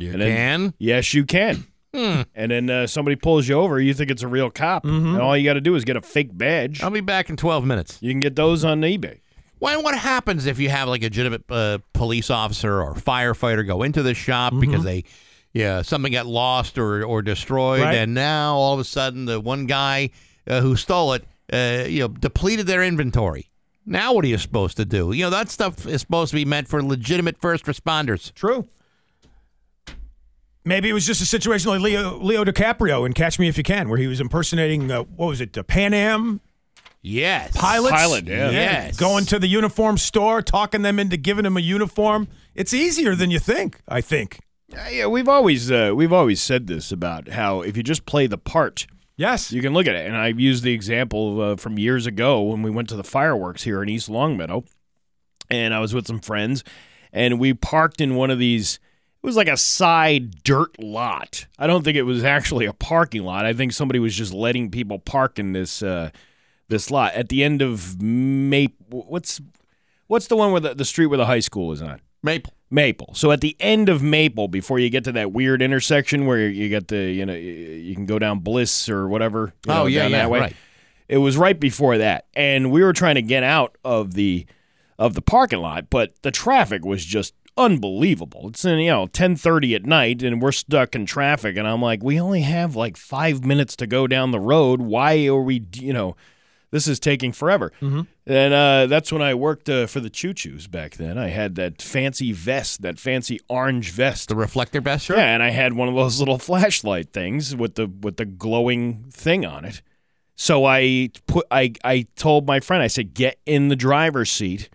You And then- can. Yes, you can. Hmm. And then uh, somebody pulls you over. You think it's a real cop, Mm-hmm. and all you got to do is get a fake badge. I'll be back in 12 minutes. You can get those on eBay. Well, what happens if you have like a legitimate uh, police officer or firefighter go into the shop because they, yeah, something got lost or or destroyed, Right. and now all of a sudden the one guy uh, who stole it, uh, you know, depleted their inventory. Now what are you supposed to do? You know that stuff is supposed to be meant for legitimate first responders. True. Maybe it was just a situation like Leo, Leo DiCaprio in Catch Me If You Can, where he was impersonating, uh, what was it, the Pan Am Yes, pilots? Pilot, yeah. Yes. Going to the uniform store, talking them into giving him a uniform. It's easier than you think, I think. Yeah, yeah, we've always uh, we've always said this about how if you just play the part, Yes. you can look at it. And I've used the example uh, from years ago when we went to the fireworks here in East Longmeadow, and I was with some friends, and we parked in one of these. It was like a side dirt lot. I don't think it was actually a parking lot. I think somebody was just letting people park in this uh, this lot at the end of Maple. What's what's the one where the, the street where the high school is on? Maple. Maple. So at the end of Maple, before you get to that weird intersection where you get the, you know, you can go down Bliss or whatever. you Oh, know, yeah, down yeah, that way. right. It was right before that, and we were trying to get out of the of the parking lot, but the traffic was just unbelievable. It's in, you know ten thirty at night, and we're stuck in traffic, and I'm like, we only have like five minutes to go down the road. Why are we, you know? This is taking forever. Mm-hmm. And uh, that's when I worked uh, for the Choo Choos back then. I had that fancy vest, that fancy orange vest. The reflector vest. Yeah, and I had one of those little flashlight things with the with the glowing thing on it. So I put I I told my friend I said get in the driver's seat.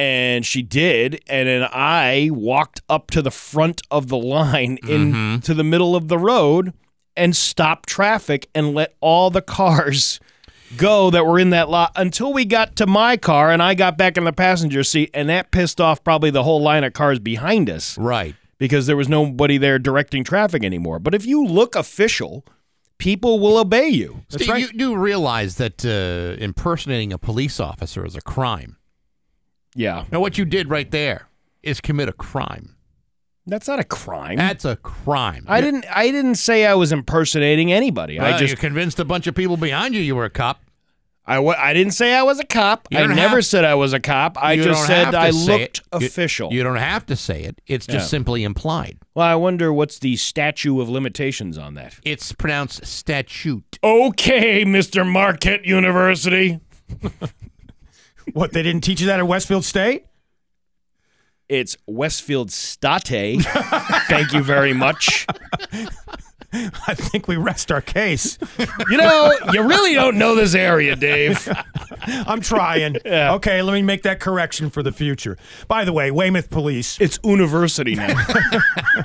And she did, and then I walked up to the front of the line into the middle of the road and stopped traffic and let all the cars go that were in that lot until we got to my car and I got back in the passenger seat and that pissed off probably the whole line of cars behind us Right. because there was nobody there directing traffic anymore. But if you look official, people will obey you. Steve, you do realize that uh, impersonating a police officer is a crime. Yeah. Now, what you did right there is commit a crime. That's not a crime. That's a crime. I didn't I didn't say I was impersonating anybody. Well, I just you convinced a bunch of people behind you you were a cop. I I didn't say I was a cop. You I never have- said I was a cop. I just said I looked it. You- official. You, don't have to say it. It's just Yeah. simply implied. well, I wonder what's the statute of limitations on that. It's pronounced statute. Okay, Mr. Marquette University. <laughs> What, they didn't teach you that at Westfield State? It's Westfield State. <laughs> Thank you very much. I think we rest our case. You know, you really don't know this area, Dave. <laughs> I'm trying. Yeah. Okay, let me make that correction for the future. By the way, Weymouth Police, It's university now.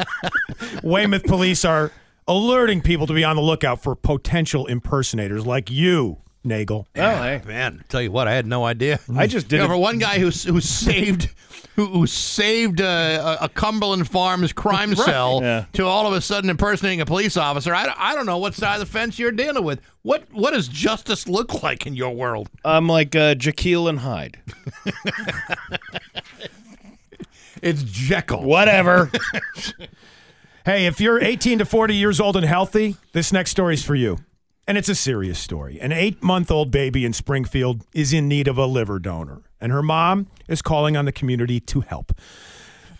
<laughs> Weymouth Police are alerting people to be on the lookout for potential impersonators like you, Nagel. well, hey. Man, tell you what, I had no idea. I just You know, didn't. for one guy who who saved who, who saved uh, a, a Cumberland Farms crime <laughs> cell Yeah. to all of a sudden impersonating a police officer. I, I don't know what side of the fence you're dealing with. What what does justice look like in your world? I'm like uh, Jekyll and Hyde. <laughs> It's Jekyll. Whatever. <laughs> Hey, if you're 18 to 40 years old and healthy, this next story is for you. And it's a serious story. An eight month old baby in Springfield is in need of a liver donor, and her mom is calling on the community to help.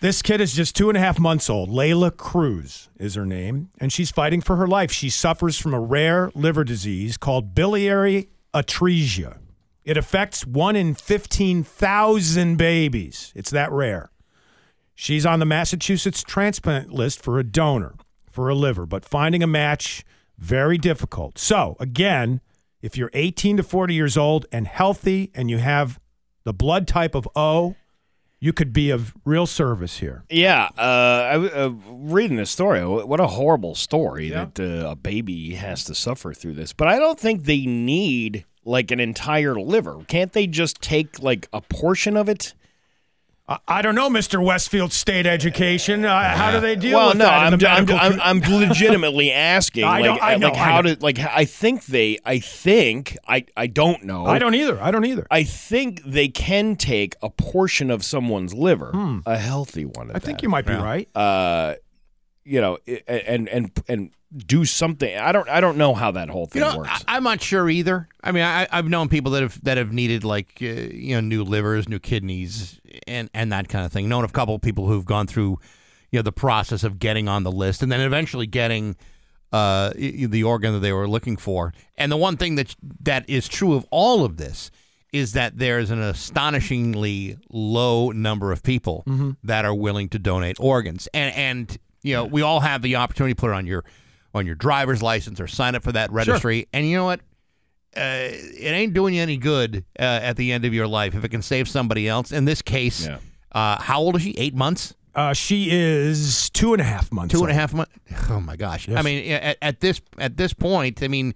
This kid is just two and a half months old. Layla Cruz is her name, and she's fighting for her life. She suffers from a rare liver disease called biliary atresia. It affects one in 15,000 babies. It's that rare. She's on the Massachusetts transplant list for a donor for a liver, but finding a match very difficult. So, again, if you're 18 to 40 years old and healthy and you have the blood type of O, you could be of real service here. yeah, uh, I, uh, reading this story, what a horrible story that uh, a baby has to suffer through this. But I don't think they need like an entire liver. Can't they just take like a portion of it? I, I don't know, Mr. Westfield State Education. Uh, how do they deal well, with no, that? in I'm, the I'm, I'm, I'm <laughs> legitimately asking. I like, know- I know, like I how know. did like I think they I think I I don't know. I don't either. I don't either. I think they can take a portion of someone's liver, a healthy one. At Hmm. I think you might be right. Uh, you know, i- and and and do something. I don't I don't know how that whole thing You know, works. I, I'm not sure either. I mean, I, I've known people that have that have needed like uh, you know new livers, new kidneys, and and that kind of thing. Known a couple of people who've gone through you know the process of getting on the list and then eventually getting uh, the organ that they were looking for. And the one thing that that is true of all of this is that there's an astonishingly low number of people that are willing to donate organs. And and you know, we all have the opportunity to put it on your on your driver's license or sign up for that registry. And you know what? Uh, it ain't doing you any good uh, at the end of your life if it can save somebody else. In this case, Yeah. uh, how old is she? Eight months. Uh, she is two and a half months. Two and a half months. <sighs> Oh my gosh! Yes. I mean, at, at this at this point, I mean,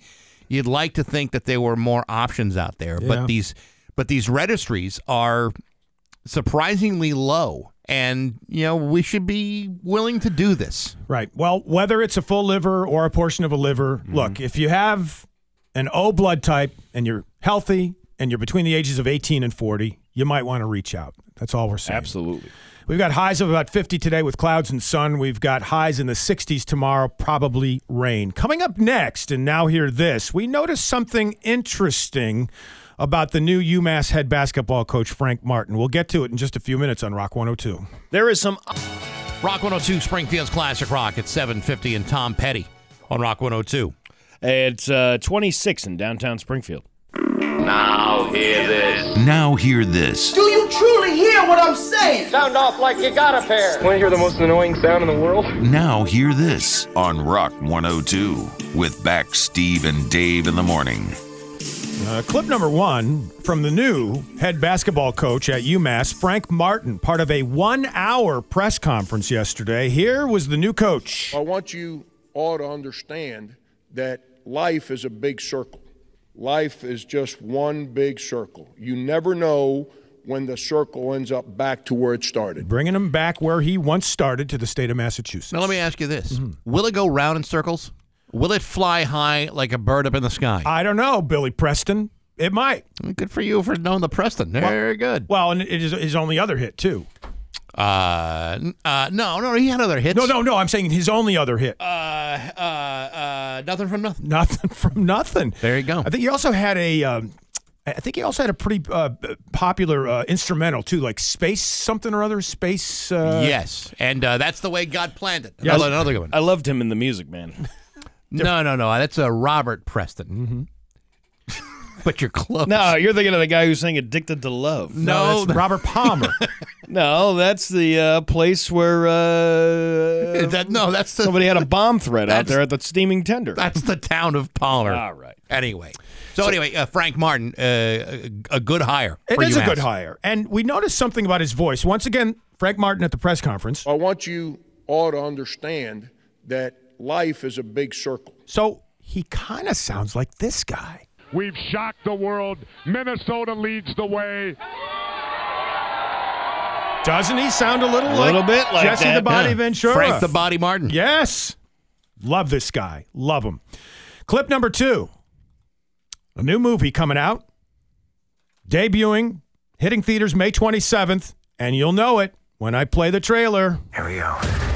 you'd like to think that there were more options out there, Yeah. but these but these registries are surprisingly low, and you know we should be willing to do this. Right. Well, whether it's a full liver or a portion of a liver, Mm-hmm. look, if you have an O blood type and you're healthy and you're between the ages of 18 and 40, you might want to reach out. That's all we're saying. Absolutely. We've got highs of about 50 today with clouds and sun. We've got highs in the 60s tomorrow, probably rain. Coming up next, and now hear this, we noticed something interesting about the new UMass head basketball coach, Frank Martin. We'll get to it in just a few minutes on Rock 102. There is some Rock 102 Springfield's Classic Rock at 750 and Tom Petty on Rock 102. It's uh, 26 in downtown Springfield. Now hear this. Now hear this. Do you truly hear what I'm saying? Sound off like you got a pair. Want to hear the most annoying sound in the world? Now hear this on Rock 102 with Bax Steve and Dave in the morning. Uh, clip number one from the new head basketball coach at UMass, Frank Martin, part of a one hour press conference yesterday. Here was the new coach. I want you all to understand that life is a big circle. Life is just one big circle. You never know when the circle ends up back to where it started. Bringing him back where he once started to the state of Massachusetts. Now let me ask you this: Mm-hmm. Will it go round in circles? Will it fly high like a bird up in the sky? I don't know, Billy Preston. It might. Good for you for knowing the Preston. Very good. Well, and it is his only other hit, too. Uh, uh, no, no, he had other hits. No, no, no. I'm saying his only other hit. Uh, uh, uh, nothing from nothing. Nothing from nothing. There you go. I think he also had a. Um, I think he also had a pretty uh, popular uh, instrumental too, like Space something or other. Space. Uh, yes, and uh, that's the way God planned it. Yes. Another, another good one. I loved him in the music, man. No, no, no. That's a Robert Preston. Mm-hmm. <laughs> but you're close. No, you're thinking of the guy who sang "Addicted to Love." No, that's Robert Palmer. <laughs> No, that's the uh, place where uh, <laughs> That- no, that's the, somebody had a bomb threat out there at the steaming tender. that's the town of Palmer. All right. Anyway, so, anyway, uh, Frank Martin, uh, a, a good hire. It for is a good hire, and we noticed something about his voice. Once again, Frank Martin at the press conference. I want you all to understand that life is a big circle. So he kind of sounds like this guy. We've shocked the world. Minnesota leads the way. Doesn't he sound a little A like little bit like Jesse that, the Body Yeah. Ventura? Frank the Body Martin. Yes. Love this guy. Love him. Clip number two. A new movie coming out. Debuting, hitting theaters May 27th, and you'll know it when I play the trailer. Here we go.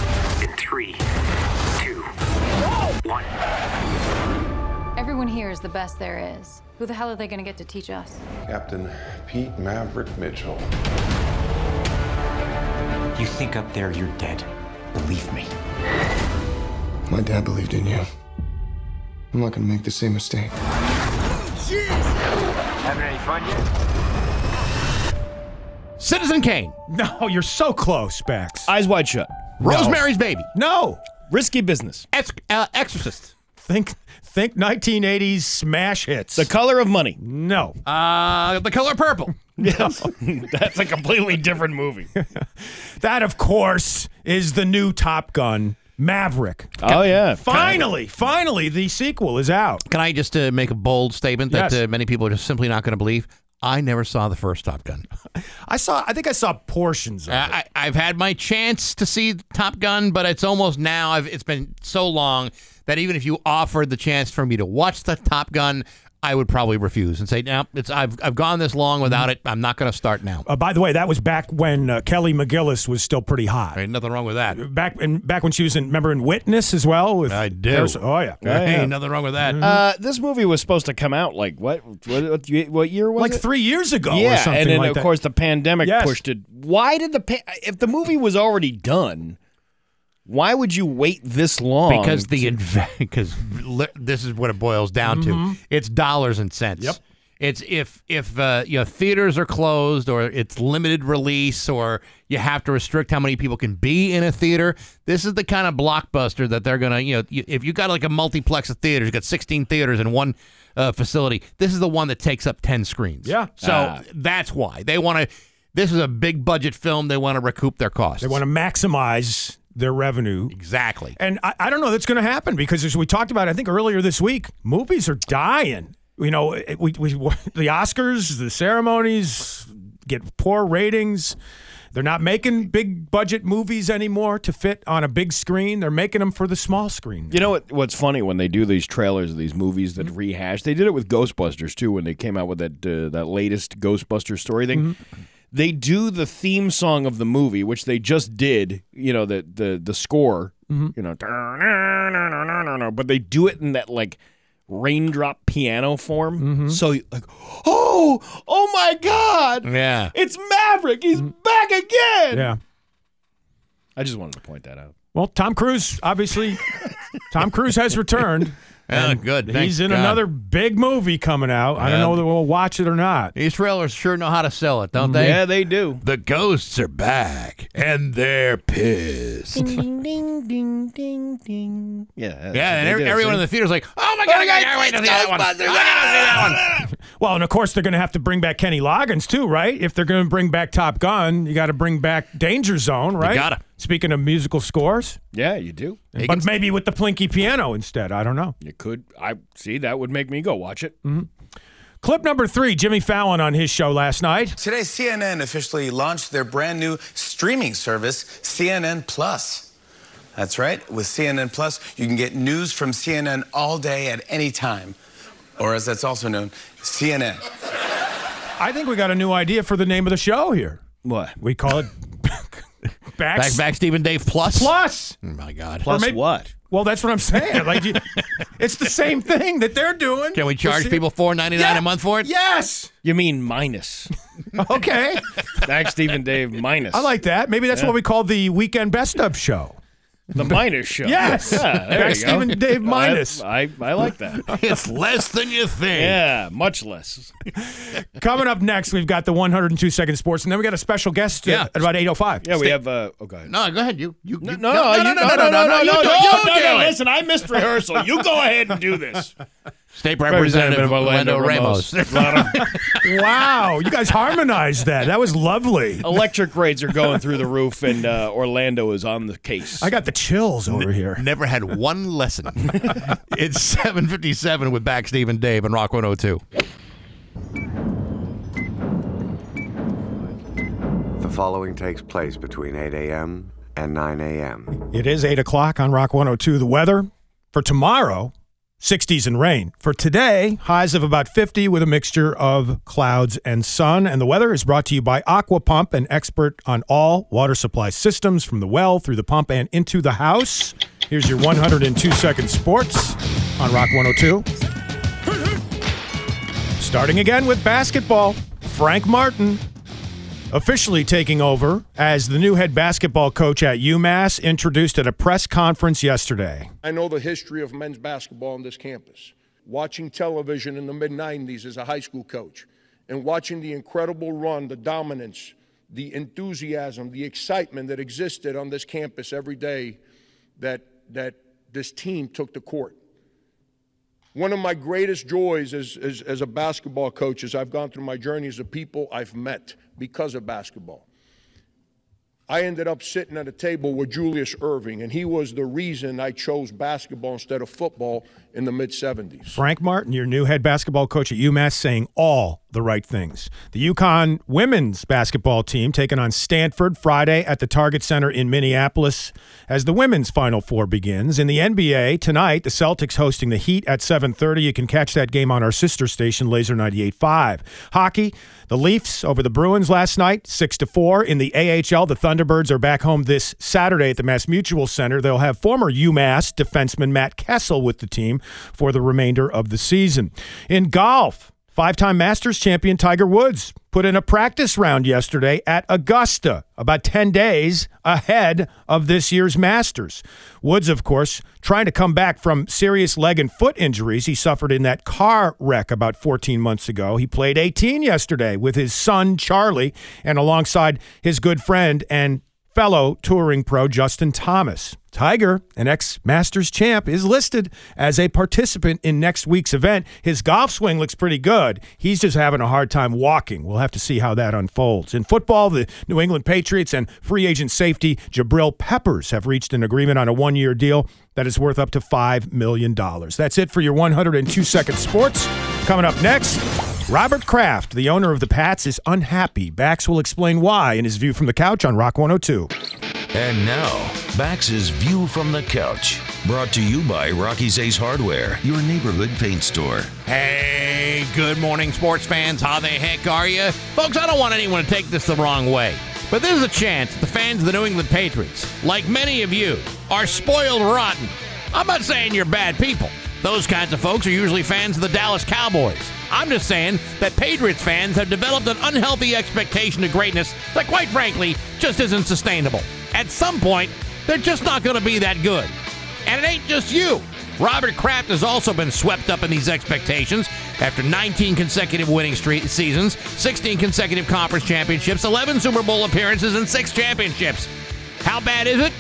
Everyone here is the best there is. Who the hell are they going to get to teach us? Captain Pete Maverick Mitchell. You think up there you're dead. Believe me. My dad believed in you. I'm not gonna make the same mistake. Having any fun yet? Citizen Kane. No, you're so close, Bax. Eyes wide shut. Rosemary's Baby. No. Risky business. Ex- uh, Exorcist. Think think 1980s smash hits. The color of money. no. Uh, the Color Purple. <laughs> Yes. <laughs> That's a completely different movie. <laughs> That, of course, is the new Top Gun Maverick. Oh yeah. Finally, finally, the sequel is out. Can I just uh, make a bold statement that Yes. uh, many people are just simply not going to believe? I never saw the first Top Gun. <laughs> I saw. I think I saw portions of it. I, I've had my chance to see Top Gun, but it's almost now. I've, it's been so long that even if you offered the chance for me to watch the Top Gun, I would probably refuse and say, "No, it's I've I've gone this long without it. I'm not going to start now." Uh, by the way, that was back when uh, Kelly McGillis was still pretty hot. Ain't nothing wrong with that. Back in back when she was in, remember in Witness as well. With I do. Harrison- Oh yeah. Ain't nothing wrong with that. Uh, this movie was supposed to come out like what? What, what, what year was it? Like it? three years ago or Yeah, something and then like of that. course the pandemic Yes. pushed it. Why did the pa- if the movie was already done? Why would you wait this long? because the because this is what it boils down Mhm. to. It's dollars and cents. Yep. It's if if uh, you know theaters are closed or it's limited release or you have to restrict how many people can be in a theater. This is the kind of blockbuster that they're gonna you know you, if you got like a multiplex of theaters, you got 16 theaters in one uh, facility. This is the one that takes up 10 screens. Yeah. So Ah. that's why they want to. This is a big budget film. They want to recoup their costs. They want to maximize their revenue. exactly. And I, I don't know that's going to happen because as we talked about, I think earlier this week, movies are dying. You know, we, we <laughs> the Oscars, the ceremonies get poor ratings. They're not making big budget movies anymore to fit on a big screen. They're making them for the small screen. You know what? What's funny when they do these trailers of these movies that rehash? They did it with Ghostbusters too when they came out with that uh, that latest Ghostbuster story thing. They do the theme song of the movie, which they just did. You know the the the score. Mm-hmm. You know, but they do it in that like raindrop piano form. So like, oh, oh my God! Yeah. It's Maverick. He's back again. Yeah. I just wanted to point that out. Well, Tom Cruise, obviously, Tom Cruise has returned. Yeah, And good. He's in God. another big movie coming out. I don't know whether we'll watch it or not. These trailers sure know how to sell it, don't mm-hmm. they? Yeah, they do. The ghosts are back and they're pissed. ding ding ding ding ding. Yeah, Yeah, and every, everyone in the theater's like, "Oh my oh god, I gotta wait to see that one. I gotta see that one." <laughs> Well, and of course they're going to have to bring back Kenny Loggins too, right? If they're going to bring back Top Gun, you got to bring back Danger Zone, right? You gotta. Speaking of musical scores, Yeah, you do. but maybe with the plinky piano instead. I don't know. You could. I see. That would make me go watch it. Mm-hmm. Clip number three: Jimmy Fallon on his show last night. Today, CNN officially launched their brand new streaming service, CNN Plus. That's right. With CNN Plus, you can get news from CNN all day at any time, or as that's also known, CNN. I think we got a new idea for the name of the show here. What? We call it <laughs> back, Back, back, Stephen Dave Plus. Plus. Oh my god. Plus maybe- what? Well, that's what I'm saying. Like, you, <laughs> it's the same thing that they're doing. Can we charge We'll see- people four ninety nine Yeah. a month for it? Yes. You mean minus? <laughs> Okay. Back Stephen Dave minus. I like that. Maybe that's Yeah. what we call the weekend best of show. The minus show. Yes. Yeah, there Back you go. Stephen Dave minus. I, I like that. <laughs> It's less than you think. yeah, much less. <laughs> Coming up next, we've got the 102 second sports, and then we got a special guest uh, Yeah. at about 8:05. Yeah, we have. Uh, oh, go ahead. No, go ahead. You you No, you- no, no, you- no, no, no, no, no, you do- you no, do no, it. Listen, I missed rehearsal. You go ahead and do this. <laughs> State Representative Orlando Ramos. <laughs> Wow, you guys harmonized that. That was lovely. Electric rates are going through the roof, and uh, Orlando is on the case. I got the chills over here. Never had one lesson. <laughs> it's seven fifty seven with Bax Steve and Dave and Rock one hundred two. The following takes place between 8 a.m. and 9 a.m. It is 8 o'clock on Rock 102. The weather for tomorrow, 60s and rain. For today, highs of about 50 with a mixture of clouds and sun. And the weather is brought to you by Aqua Pump, an expert on all water supply systems from the well through the pump and into the house. Here's your 102 second sports on Rock 102. Starting again with basketball, Frank Martin officially taking over as the new head basketball coach at UMass, introduced at a press conference yesterday. I know the history of men's basketball on this campus. Watching television in the mid 90s as a high school coach and watching the incredible run, the dominance, the enthusiasm, the excitement that existed on this campus every day that, that this team took to court. One of my greatest joys as, as, as a basketball coach is I've gone through my journey is the people I've met because of basketball. I ended up sitting at a table with Julius Erving, and he was the reason I chose basketball instead of football in the mid 70s. Frank Martin, your new head basketball coach at UMass, saying all the right things. The UConn women's basketball team taking on Stanford Friday at the Target Center in Minneapolis as the women's Final Four begins. In the NBA tonight, the Celtics hosting the Heat at 7:30. You can catch that game on our sister station, Laser 98.5. Hockey, the Leafs over the Bruins last night, six to four. In the AHL, the Thunderbirds are back home this Saturday at the Mass Mutual Center. They'll have former UMass defenseman Matt Kessel with the team for the remainder of the season. In golf, five time Masters champion Tiger Woods put in a practice round yesterday at Augusta, about 10 days ahead of this year's Masters. Woods, of course, trying to come back from serious leg and foot injuries he suffered in that car wreck about 14 months ago. He played 18 yesterday with his son, Charlie, and alongside his good friend and fellow touring pro Justin Thomas. Tiger, an ex Masters champ, is listed as a participant in next week's event. His golf swing looks pretty good. He's just having a hard time walking. We'll have to see how that unfolds. In football, the New England Patriots and free agent safety Jabril Peppers have reached an agreement on a one year deal that is worth up to $5 million. That's it for your 102 second sports. Coming up next, Robert Kraft, the owner of the Pats, is unhappy. Bax will explain why in his view from the couch on Rock 102. And now, Bax's View from the Couch, brought to you by Rocky's Ace Hardware, your neighborhood paint store. Hey, good morning, sports fans. How the heck are you? Folks, I don't want anyone to take this the wrong way, but there's a chance the fans of the New England Patriots, like many of you, are spoiled rotten. I'm not saying you're bad people. Those kinds of folks are usually fans of the Dallas Cowboys. I'm just saying that Patriots fans have developed an unhealthy expectation of greatness that, quite frankly, just isn't sustainable. At some point, they're just not going to be that good. And it ain't just you. Robert Kraft has also been swept up in these expectations after 19 consecutive winning street seasons, 16 consecutive conference championships, 11 Super Bowl appearances, and six championships. How bad is it?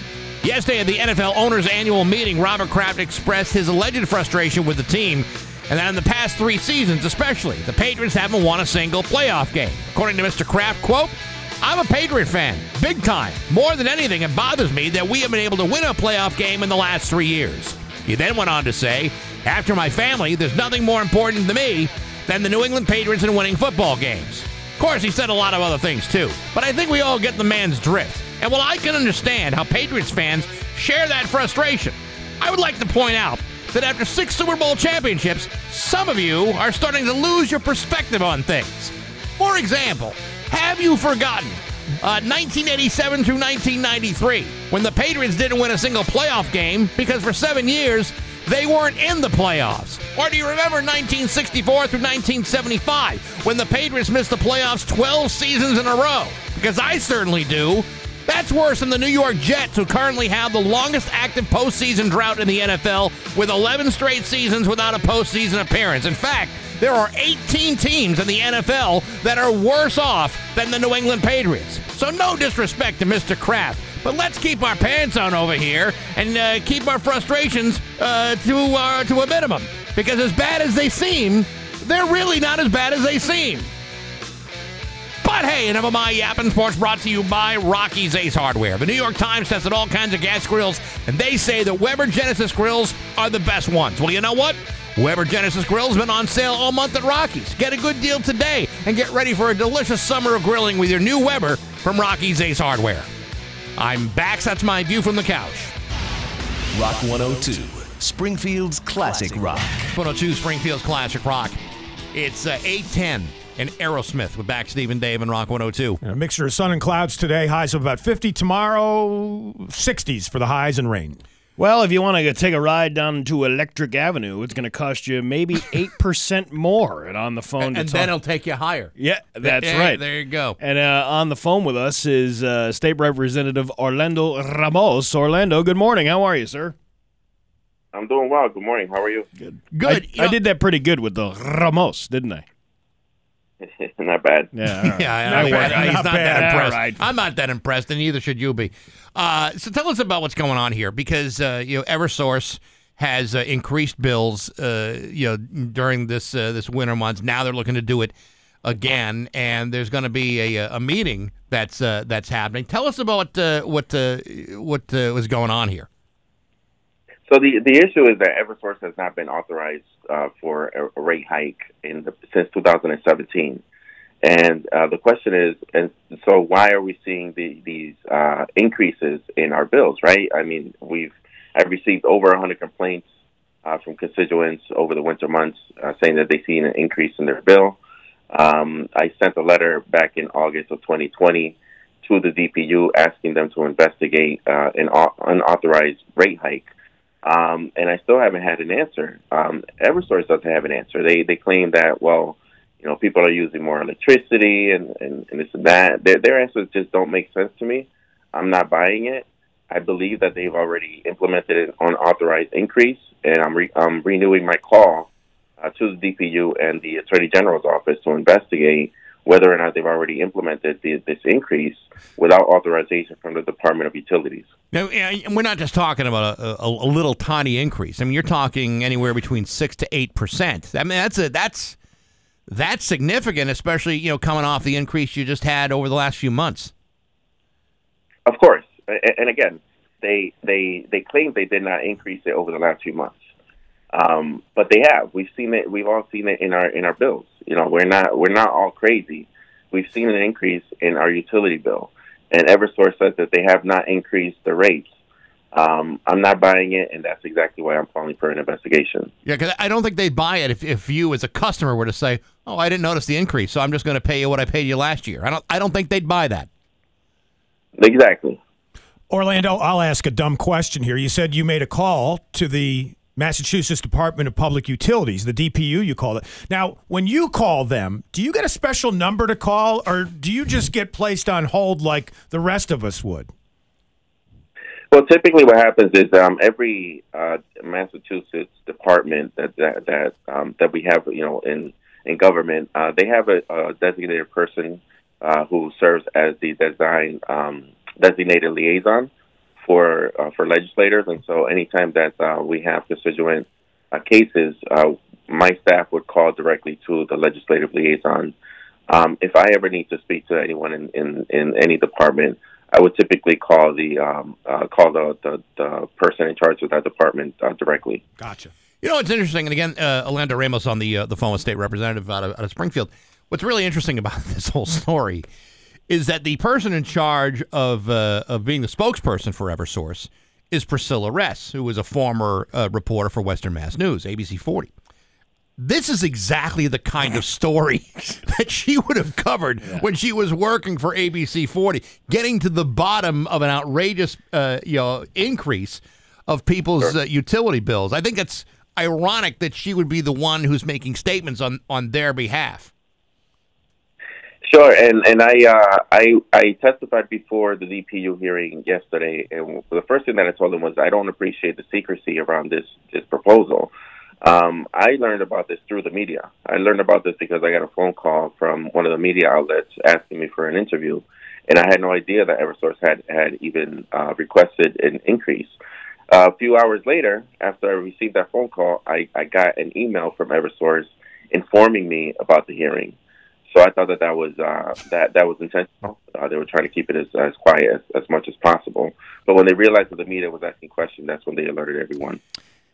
Yesterday at the NFL owners' annual meeting, Robert Kraft expressed his alleged frustration with the team, and that in the past three seasons, especially, the Patriots haven't won a single playoff game. According to Mr. Kraft, quote, I'm a Patriot fan, big time. More than anything, it bothers me that we haven't been able to win a playoff game in the last three years. He then went on to say, After my family, there's nothing more important to me than the New England Patriots and winning football games. Of course, he said a lot of other things too, but I think we all get the man's drift. And while I can understand how Patriots fans share that frustration, I would like to point out that after six Super Bowl championships, some of you are starting to lose your perspective on things. For example, have you forgotten uh, 1987 through 1993 when the Patriots didn't win a single playoff game because for seven years they weren't in the playoffs? Or do you remember 1964 through 1975 when the Patriots missed the playoffs 12 seasons in a row? Because I certainly do. That's worse than the New York Jets, who currently have the longest active postseason drought in the NFL with 11 straight seasons without a postseason appearance. In fact, there are 18 teams in the NFL that are worse off than the New England Patriots. So, no disrespect to Mr. Kraft, but let's keep our pants on over here and uh, keep our frustrations uh, to, uh, to a minimum. Because, as bad as they seem, they're really not as bad as they seem. But hey, enough of my yapping sports brought to you by Rocky's Ace Hardware. The New York Times tested all kinds of gas grills, and they say the Weber Genesis grills are the best ones. Well, you know what? Weber Genesis Grill's been on sale all month at Rocky's. Get a good deal today and get ready for a delicious summer of grilling with your new Weber from Rocky's Ace Hardware. I'm back. That's my view from the couch. Rock 102, Springfield's classic rock. 102 Springfield's classic rock. It's uh, 810 and Aerosmith with Bax Stephen Dave and Rock 102. And a mixture of sun and clouds today. Highs of about 50 tomorrow. 60s for the highs and rain. Well, if you want to take a ride down to Electric Avenue, it's going to cost you maybe <laughs> 8% more. And on the phone And, to and talk- then it'll take you higher. Yeah, that's Yeah, right. There you go. And uh, on the phone with us is uh, State Representative Orlando Ramos. Orlando, good morning. How are you, sir? I'm doing well. Good morning. How are you? Good. Good. I, I did that pretty good with the Ramos, didn't I? <laughs> Not bad. Yeah. all <laughs> right. Yeah, I- Not I- bad. I- he's Not not, bad. that All impressed. right. I'm not that impressed, and neither should you be. Uh, so tell us about what's going on here, because uh, you know EverSource has uh, increased bills, uh, you know, during this uh, this winter months. Now they're looking to do it again, and there's going to be a, a meeting that's uh, that's happening. Tell us about uh, what uh, what uh, was going on here. So the the issue is that EverSource has not been authorized uh, for a, a rate hike in the, since 2017, and uh, the question is, and so why are we seeing the, these uh, increases in our bills? Right? I mean, we've I've received over 100 complaints uh, from constituents over the winter months uh, saying that they see an increase in their bill. Um, I sent a letter back in August of 2020 to the DPU asking them to investigate uh, an unauthorized rate hike. Um, and I still haven't had an answer. Um, EverSource doesn't have an answer. They they claim that well, you know, people are using more electricity and, and, and this and that. Their, their answers just don't make sense to me. I'm not buying it. I believe that they've already implemented an unauthorized increase, and I'm, re- I'm renewing my call uh, to the DPU and the Attorney General's office to investigate whether or not they've already implemented the, this increase without authorization from the Department of Utilities. Now, and we're not just talking about a, a, a little tiny increase. I mean, you're talking anywhere between six to eight percent. I mean, that's a that's that's significant, especially you know coming off the increase you just had over the last few months. Of course, and again, they they they claim they did not increase it over the last few months, um, but they have. We've seen it. We've all seen it in our in our bills. You know, we're not we're not all crazy. We've seen an increase in our utility bill, and EverSource says that they have not increased the rates. Um, I'm not buying it, and that's exactly why I'm calling for an investigation. Yeah, because I don't think they'd buy it if, if you as a customer were to say, "Oh, I didn't notice the increase, so I'm just going to pay you what I paid you last year." I don't I don't think they'd buy that. Exactly. Orlando, I'll ask a dumb question here. You said you made a call to the Massachusetts Department of Public Utilities, the DPU, you call it. Now, when you call them, do you get a special number to call, or do you just get placed on hold like the rest of us would? Well, typically, what happens is um, every uh, Massachusetts department that that that, um, that we have, you know, in in government, uh, they have a, a designated person uh, who serves as the design um, designated liaison for uh, for legislators. And so, anytime that uh, we have constituent uh, cases, uh, my staff would call directly to the legislative liaison. Um, if I ever need to speak to anyone in, in, in any department, I would typically call the um, uh, call the, the, the person in charge of that department uh, directly. Gotcha. You know, it's interesting, and again, uh, Orlando Ramos on the the phone with state representative out of, out of Springfield. What's really interesting about <laughs> this whole story is that the person in charge of uh, of being the spokesperson for EverSource is Priscilla Ress, who was a former uh, reporter for Western Mass News, ABC 40. This is exactly the kind of story <laughs> that she would have covered when she was working for ABC 40, getting to the bottom of an outrageous, uh, you know, increase of people's uh, utility bills. I think it's ironic that she would be the one who's making statements on on their behalf. Sure, and and I uh, I I testified before the DPU hearing yesterday, and the first thing that I told them was I don't appreciate the secrecy around this this proposal. Um, I learned about this through the media. I learned about this because I got a phone call from one of the media outlets asking me for an interview, and I had no idea that EverSource had had even uh, requested an increase. Uh, a few hours later, after I received that phone call, I, I got an email from EverSource informing me about the hearing. So I thought that that was uh, that that was intentional. Uh, they were trying to keep it as, as quiet as, as much as possible. But when they realized that the media was asking questions, that's when they alerted everyone.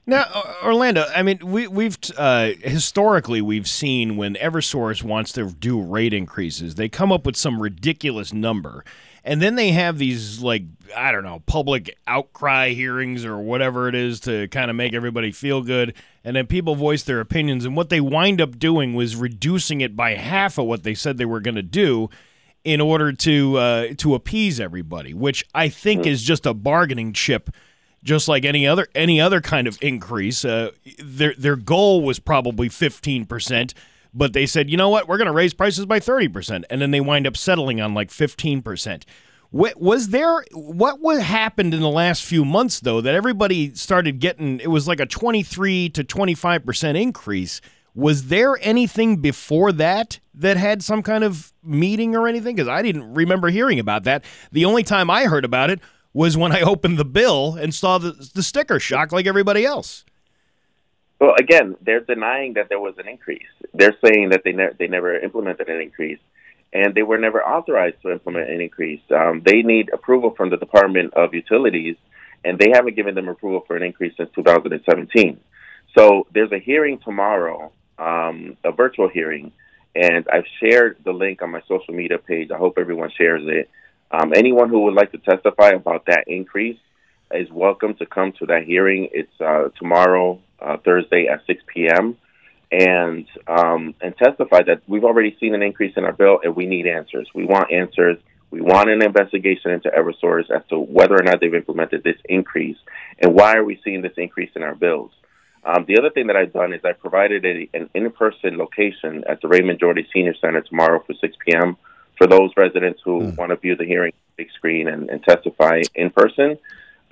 Now, Orlando, I mean, we, we've uh, historically we've seen when EverSource wants to do rate increases, they come up with some ridiculous number, and then they have these like I don't know public outcry hearings or whatever it is to kind of make everybody feel good, and then people voice their opinions, and what they wind up doing was reducing it by half of what they said they were going to do in order to uh, to appease everybody, which I think is just a bargaining chip just like any other any other kind of increase. Uh, their their goal was probably fifteen percent, but they said, you know what, we're going to raise prices by thirty percent, and then they wind up settling on like fifteen percent. Was there what happened in the last few months though that everybody started getting? It was like a twenty three to twenty five percent increase. Was there anything before that that had some kind of meeting or anything? Because I didn't remember hearing about that. The only time I heard about it was when I opened the bill and saw the, the sticker shock like everybody else. Well, again, they're denying that there was an increase. They're saying that they ne- they never implemented an increase, and they were never authorized to implement an increase. Um, they need approval from the Department of Utilities, and they haven't given them approval for an increase since 2017. So there's a hearing tomorrow, um, a virtual hearing, and I've shared the link on my social media page. I hope everyone shares it. Um, anyone who would like to testify about that increase is welcome to come to that hearing. It's uh, tomorrow, uh, Thursday at 6 p.m. And um, and testify that we've already seen an increase in our bill, and we need answers. We want answers. We want an investigation into EverSource as to whether or not they've implemented this increase, and why are we seeing this increase in our bills. Um, the other thing that I've done is I provided a, an in-person location at the Raymond Jordan Senior Center tomorrow for 6 p.m. for those residents who want to view the hearing big screen and, and testify in person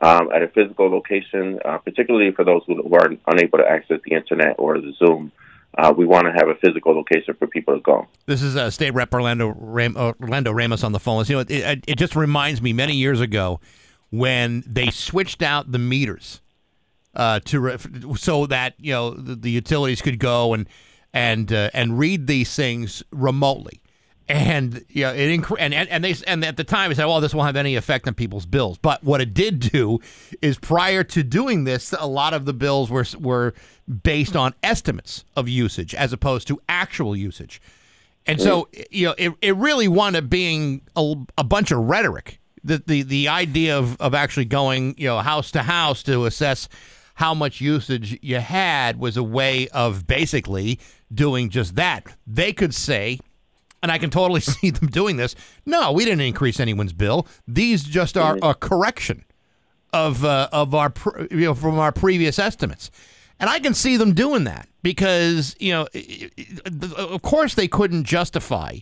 um, at a physical location, uh, particularly for those who, who are unable to access the internet or the Zoom. Uh, we want to have a physical location for people to go. This is uh, State Rep Orlando Ram- Orlando Ramos on the phone. You know, it, it, it just reminds me many years ago when they switched out the meters uh, to re- so that you know the, the utilities could go and and uh, and read these things remotely. And you know, it incre- and, and and they and at the time they said, "Well, this won't have any effect on people's bills." But what it did do is, prior to doing this, a lot of the bills were were based on estimates of usage as opposed to actual usage. And so, mm. you know, it, it really wound up being a, a bunch of rhetoric. The, the the idea of, of actually going, you know, house to house to assess how much usage you had was a way of basically doing just that. They could say, and I can totally <laughs> see them doing this. No, we didn't increase anyone's bill. These just are a correction of uh, of our pr- you know from our previous estimates. And I can see them doing that because you know, of course, they couldn't justify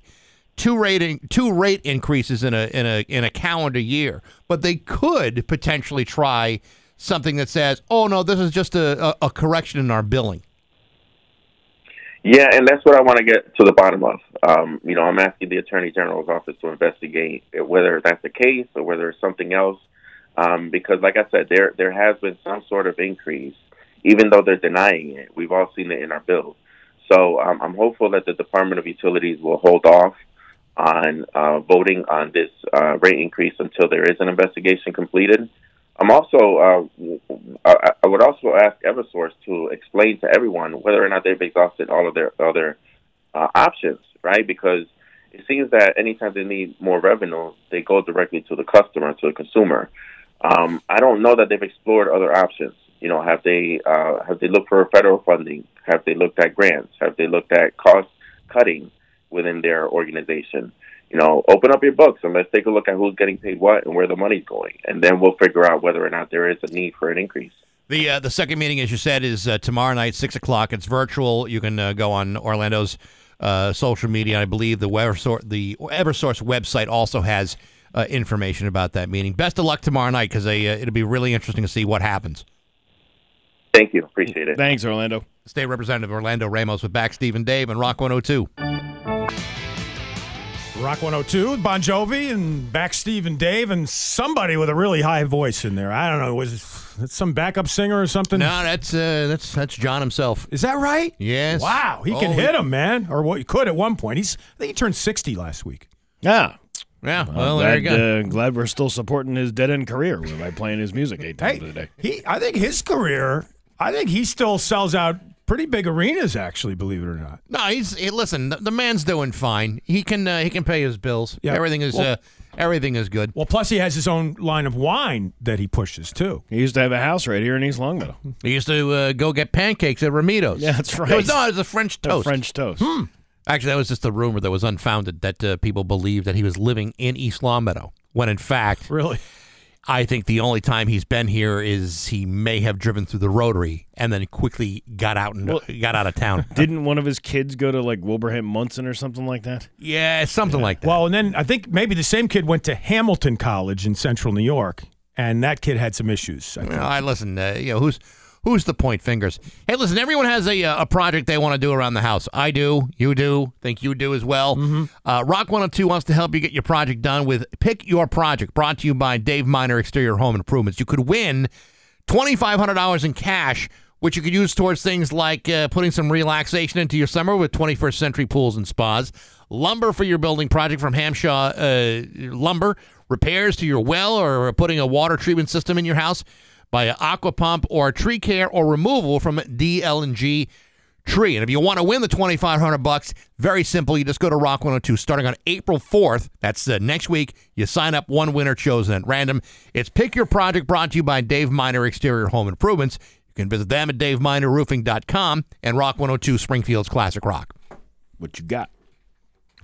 two rating two rate increases in a in a in a calendar year, but they could potentially try something that says, "Oh no, this is just a, a, a correction in our billing." Yeah, and that's what I want to get to the bottom of. Um, you know, I'm asking the Attorney General's office to investigate whether that's the case or whether it's something else. Um, because, like I said, there there has been some sort of increase, even though they're denying it. We've all seen it in our bills. So um, I'm hopeful that the Department of Utilities will hold off on uh, voting on this uh, rate increase until there is an investigation completed. I'm also, uh, I I would also ask EverSource to explain to everyone whether or not they've exhausted all of their other uh, options, right? Because it seems that anytime they need more revenue, they go directly to the customer, to the consumer. Um, I don't know that they've explored other options. You know, have they uh, have they looked for federal funding? Have they looked at grants? Have they looked at cost cutting within their organization? you know, open up your books and let's take a look at who's getting paid what and where the money's going, and then we'll figure out whether or not there is a need for an increase. The uh, the second meeting, as you said, is uh, tomorrow night, six o'clock. It's virtual. You can uh, go on Orlando's uh, social media. I believe the Eversource, the EverSource website also has uh, information about that meeting. Best of luck tomorrow night because uh, it'll be really interesting to see what happens. Thank you. Appreciate it. Thanks, Orlando. State Representative Orlando Ramos with Bax Steve and Dave and Rock 102. Rock 102, Bon Jovi, and Bax Steve and Dave, and somebody with a really high voice in there. I don't know, was it some backup singer or something? No, that's uh, that's that's John himself. Is that right? Yes. Wow, he can Oh, hit him, man, or what? He could at one point. He's I think he turned 60 last week. Yeah. Yeah. Well, Well, there glad, you go. Uh, glad we're still supporting his dead end career by playing his music eight times a day. He, I think his career, I think he still sells out pretty big arenas. Actually, believe it or not. No, he's he, listen. The, the man's doing fine. He can uh, he can pay his bills. Yeah. Everything is Well- uh, everything is good. Well, plus he has his own line of wine that he pushes too. He used to have a house right here in East Longmeadow. He used to uh, go get pancakes at Ramito's. Yeah, that's right. It was, no, it was a French A toast. French toast. Hmm. Actually, that was just a rumor that was unfounded that uh, people believed that he was living in East Longmeadow, when in fact, really, I think the only time he's been here is he may have driven through the Rotary and then quickly got out and got out of town. <laughs> Didn't one of his kids go to like Wilbraham Monson or something like that? yeah, something like that. Well, and then I think maybe the same kid went to Hamilton College in Central New York, and that kid had some issues. I think. Well, I listen. Uh, you know who's who's the point fingers? Hey, listen. Everyone has a uh, a project they want to do around the house. I do. You do. Think you do as well. Uh, Rock 102 wants to help you get your project done with Pick Your Project. Brought to you by Dave Miner Exterior Home Improvements. You could win twenty five hundred dollars in cash which you could use towards things like uh, putting some relaxation into your summer with 21st century pools and spas. Lumber for your building project from Hamshaw uh, Lumber. Repairs to your well or putting a water treatment system in your house by an Aquapump or tree care or removal from DL&G Tree. And if you want to win the 2500 bucks, very simple. You just go to Rock 102 starting on April 4th. That's uh, next week. You sign up, one winner chosen at random. It's Pick Your Project brought to you by Dave Miner Exterior Home Improvements. You can visit them at daveminerroofing.com and Rock 102 Springfield's Classic Rock. What you got?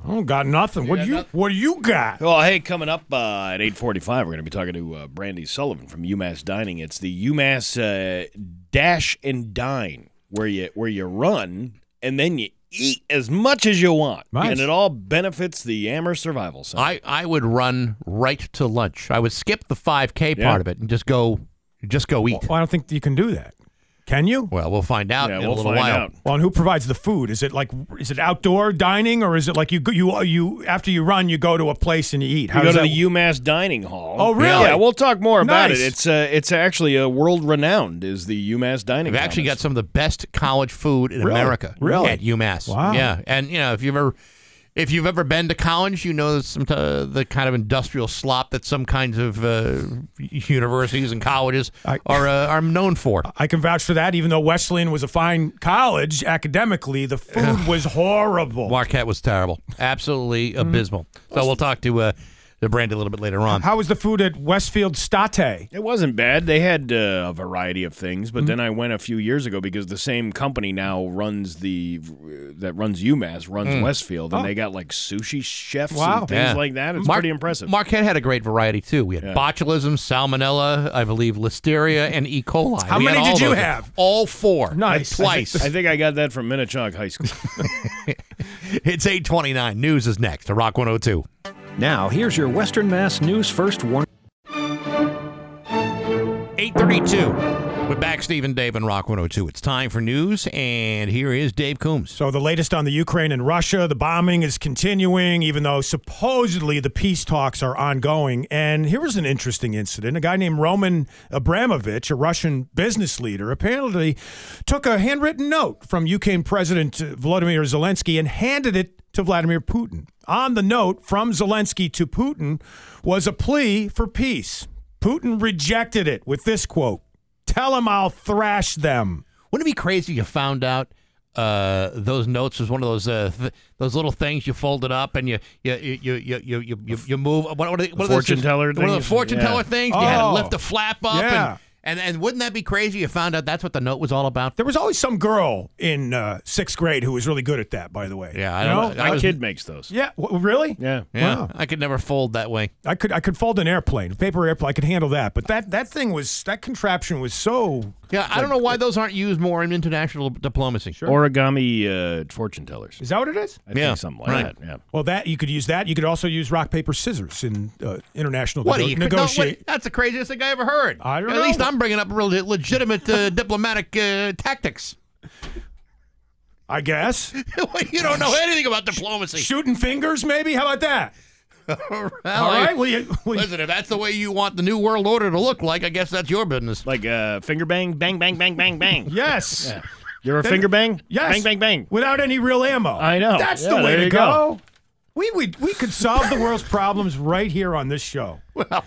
I don't got nothing. What do you What do you got? Well, hey, coming up uh, at eight forty-five, we're going to be talking to uh, Brandy Sullivan from UMass Dining. It's the UMass uh, Dash and Dine, where you where you run and then you eat as much as you want, Nice. and it all benefits the Amherst Survival Center. I, I would run right to lunch. I would skip the 5K Yeah. part of it and just go just go eat. Well, I don't think you can do that. Can you? Well, we'll find out Yeah, in we'll little find while. out. Well, and who provides the food? Is it like is it outdoor dining or is it like you go- you you after you run you go to a place and you eat? You go to that- the UMass Dining Hall. Oh, really? Yeah, we'll talk more about Nice. it. It's uh, it's actually uh, world renowned. Is the UMass Dining? We've actually got some of the best college food in Really? America Really? at UMass. Wow. Yeah, and you know if you've ever if you've ever been to college, you know some t- the kind of industrial slop that some kinds of uh, universities and colleges are uh, are known for. I can vouch for that. Even though Wesleyan was a fine college academically, the food <laughs> was horrible. Marquette was terrible, absolutely abysmal. So we'll talk to to Brandy a little bit later on. How was the food at Westfield State? It wasn't bad. They had uh, a variety of things, Mm-hmm. but then I went a few years ago because the same company now runs the that runs UMass runs Mm. Westfield, and Oh. they got like sushi chefs Wow. and things Yeah. like that. It's Mar- pretty impressive. Marquette had a great variety too. We had Yeah. botulism, salmonella, I believe listeria, and E. coli. How We many did you those. have? All four. Nice. Twice. I think I got that from Minnetonka High School. <laughs> it's 829. News is next to Rock 102. Now, here's your Western Mass News First Warning. 832. We're back, Stephen Dave and Rock 102. It's time for news, and here is Dave Coombs. So the latest on the Ukraine and Russia, the bombing is continuing, even though supposedly the peace talks are ongoing. And here was an interesting incident. A guy named Roman Abramovich, a Russian business leader, apparently took a handwritten note from Ukraine President Volodymyr Zelensky and handed it to Vladimir Putin. On the note from Zelensky to Putin was a plea for peace. Putin rejected it with this quote Tell them I'll thrash them. Wouldn't it be crazy if you found out uh, those notes was one of those uh, th- those little things you folded up and you you you you you you, you, you move what, what are they, what are those fortune things? teller one of the fortune Yeah. teller things you had to Oh. lift the flap up Yeah. and, and and wouldn't that be crazy if you found out that's what the note was all about There was always some girl in uh, sixth grade who was really good at that, by the way. Yeah, I You don't know? My was- kid makes those. Yeah, w- really? Yeah. yeah Wow. I could never fold that way I could I could fold an airplane, a paper airplane. I could handle that, but that that thing was that contraption was so. yeah I don't know why those aren't used more in international diplomacy Origami uh, fortune tellers. Is that what it is? I think something like right. that. Yeah. Well, that you could use that. You could also use rock paper scissors in uh, international what nego- do you no, negotiate. what- that's the craziest thing I ever heard I don't at know. least I'm bringing up real legitimate uh, diplomatic uh, tactics I guess <laughs> you don't know anything about diplomacy shooting fingers, maybe. How about that? <laughs> All right. Well, All Will you, will you- Listen, if that's the way you want the new world order to look like, I guess that's your business. Like uh, finger bang, bang, bang, bang, bang, bang. <laughs> yes. Yeah. You ever Then- finger bang? Yes. Bang, bang, bang. Without any real ammo. I know. That's Yeah, the way to go. go. We, we we could solve the world's problems right here on this show. Well,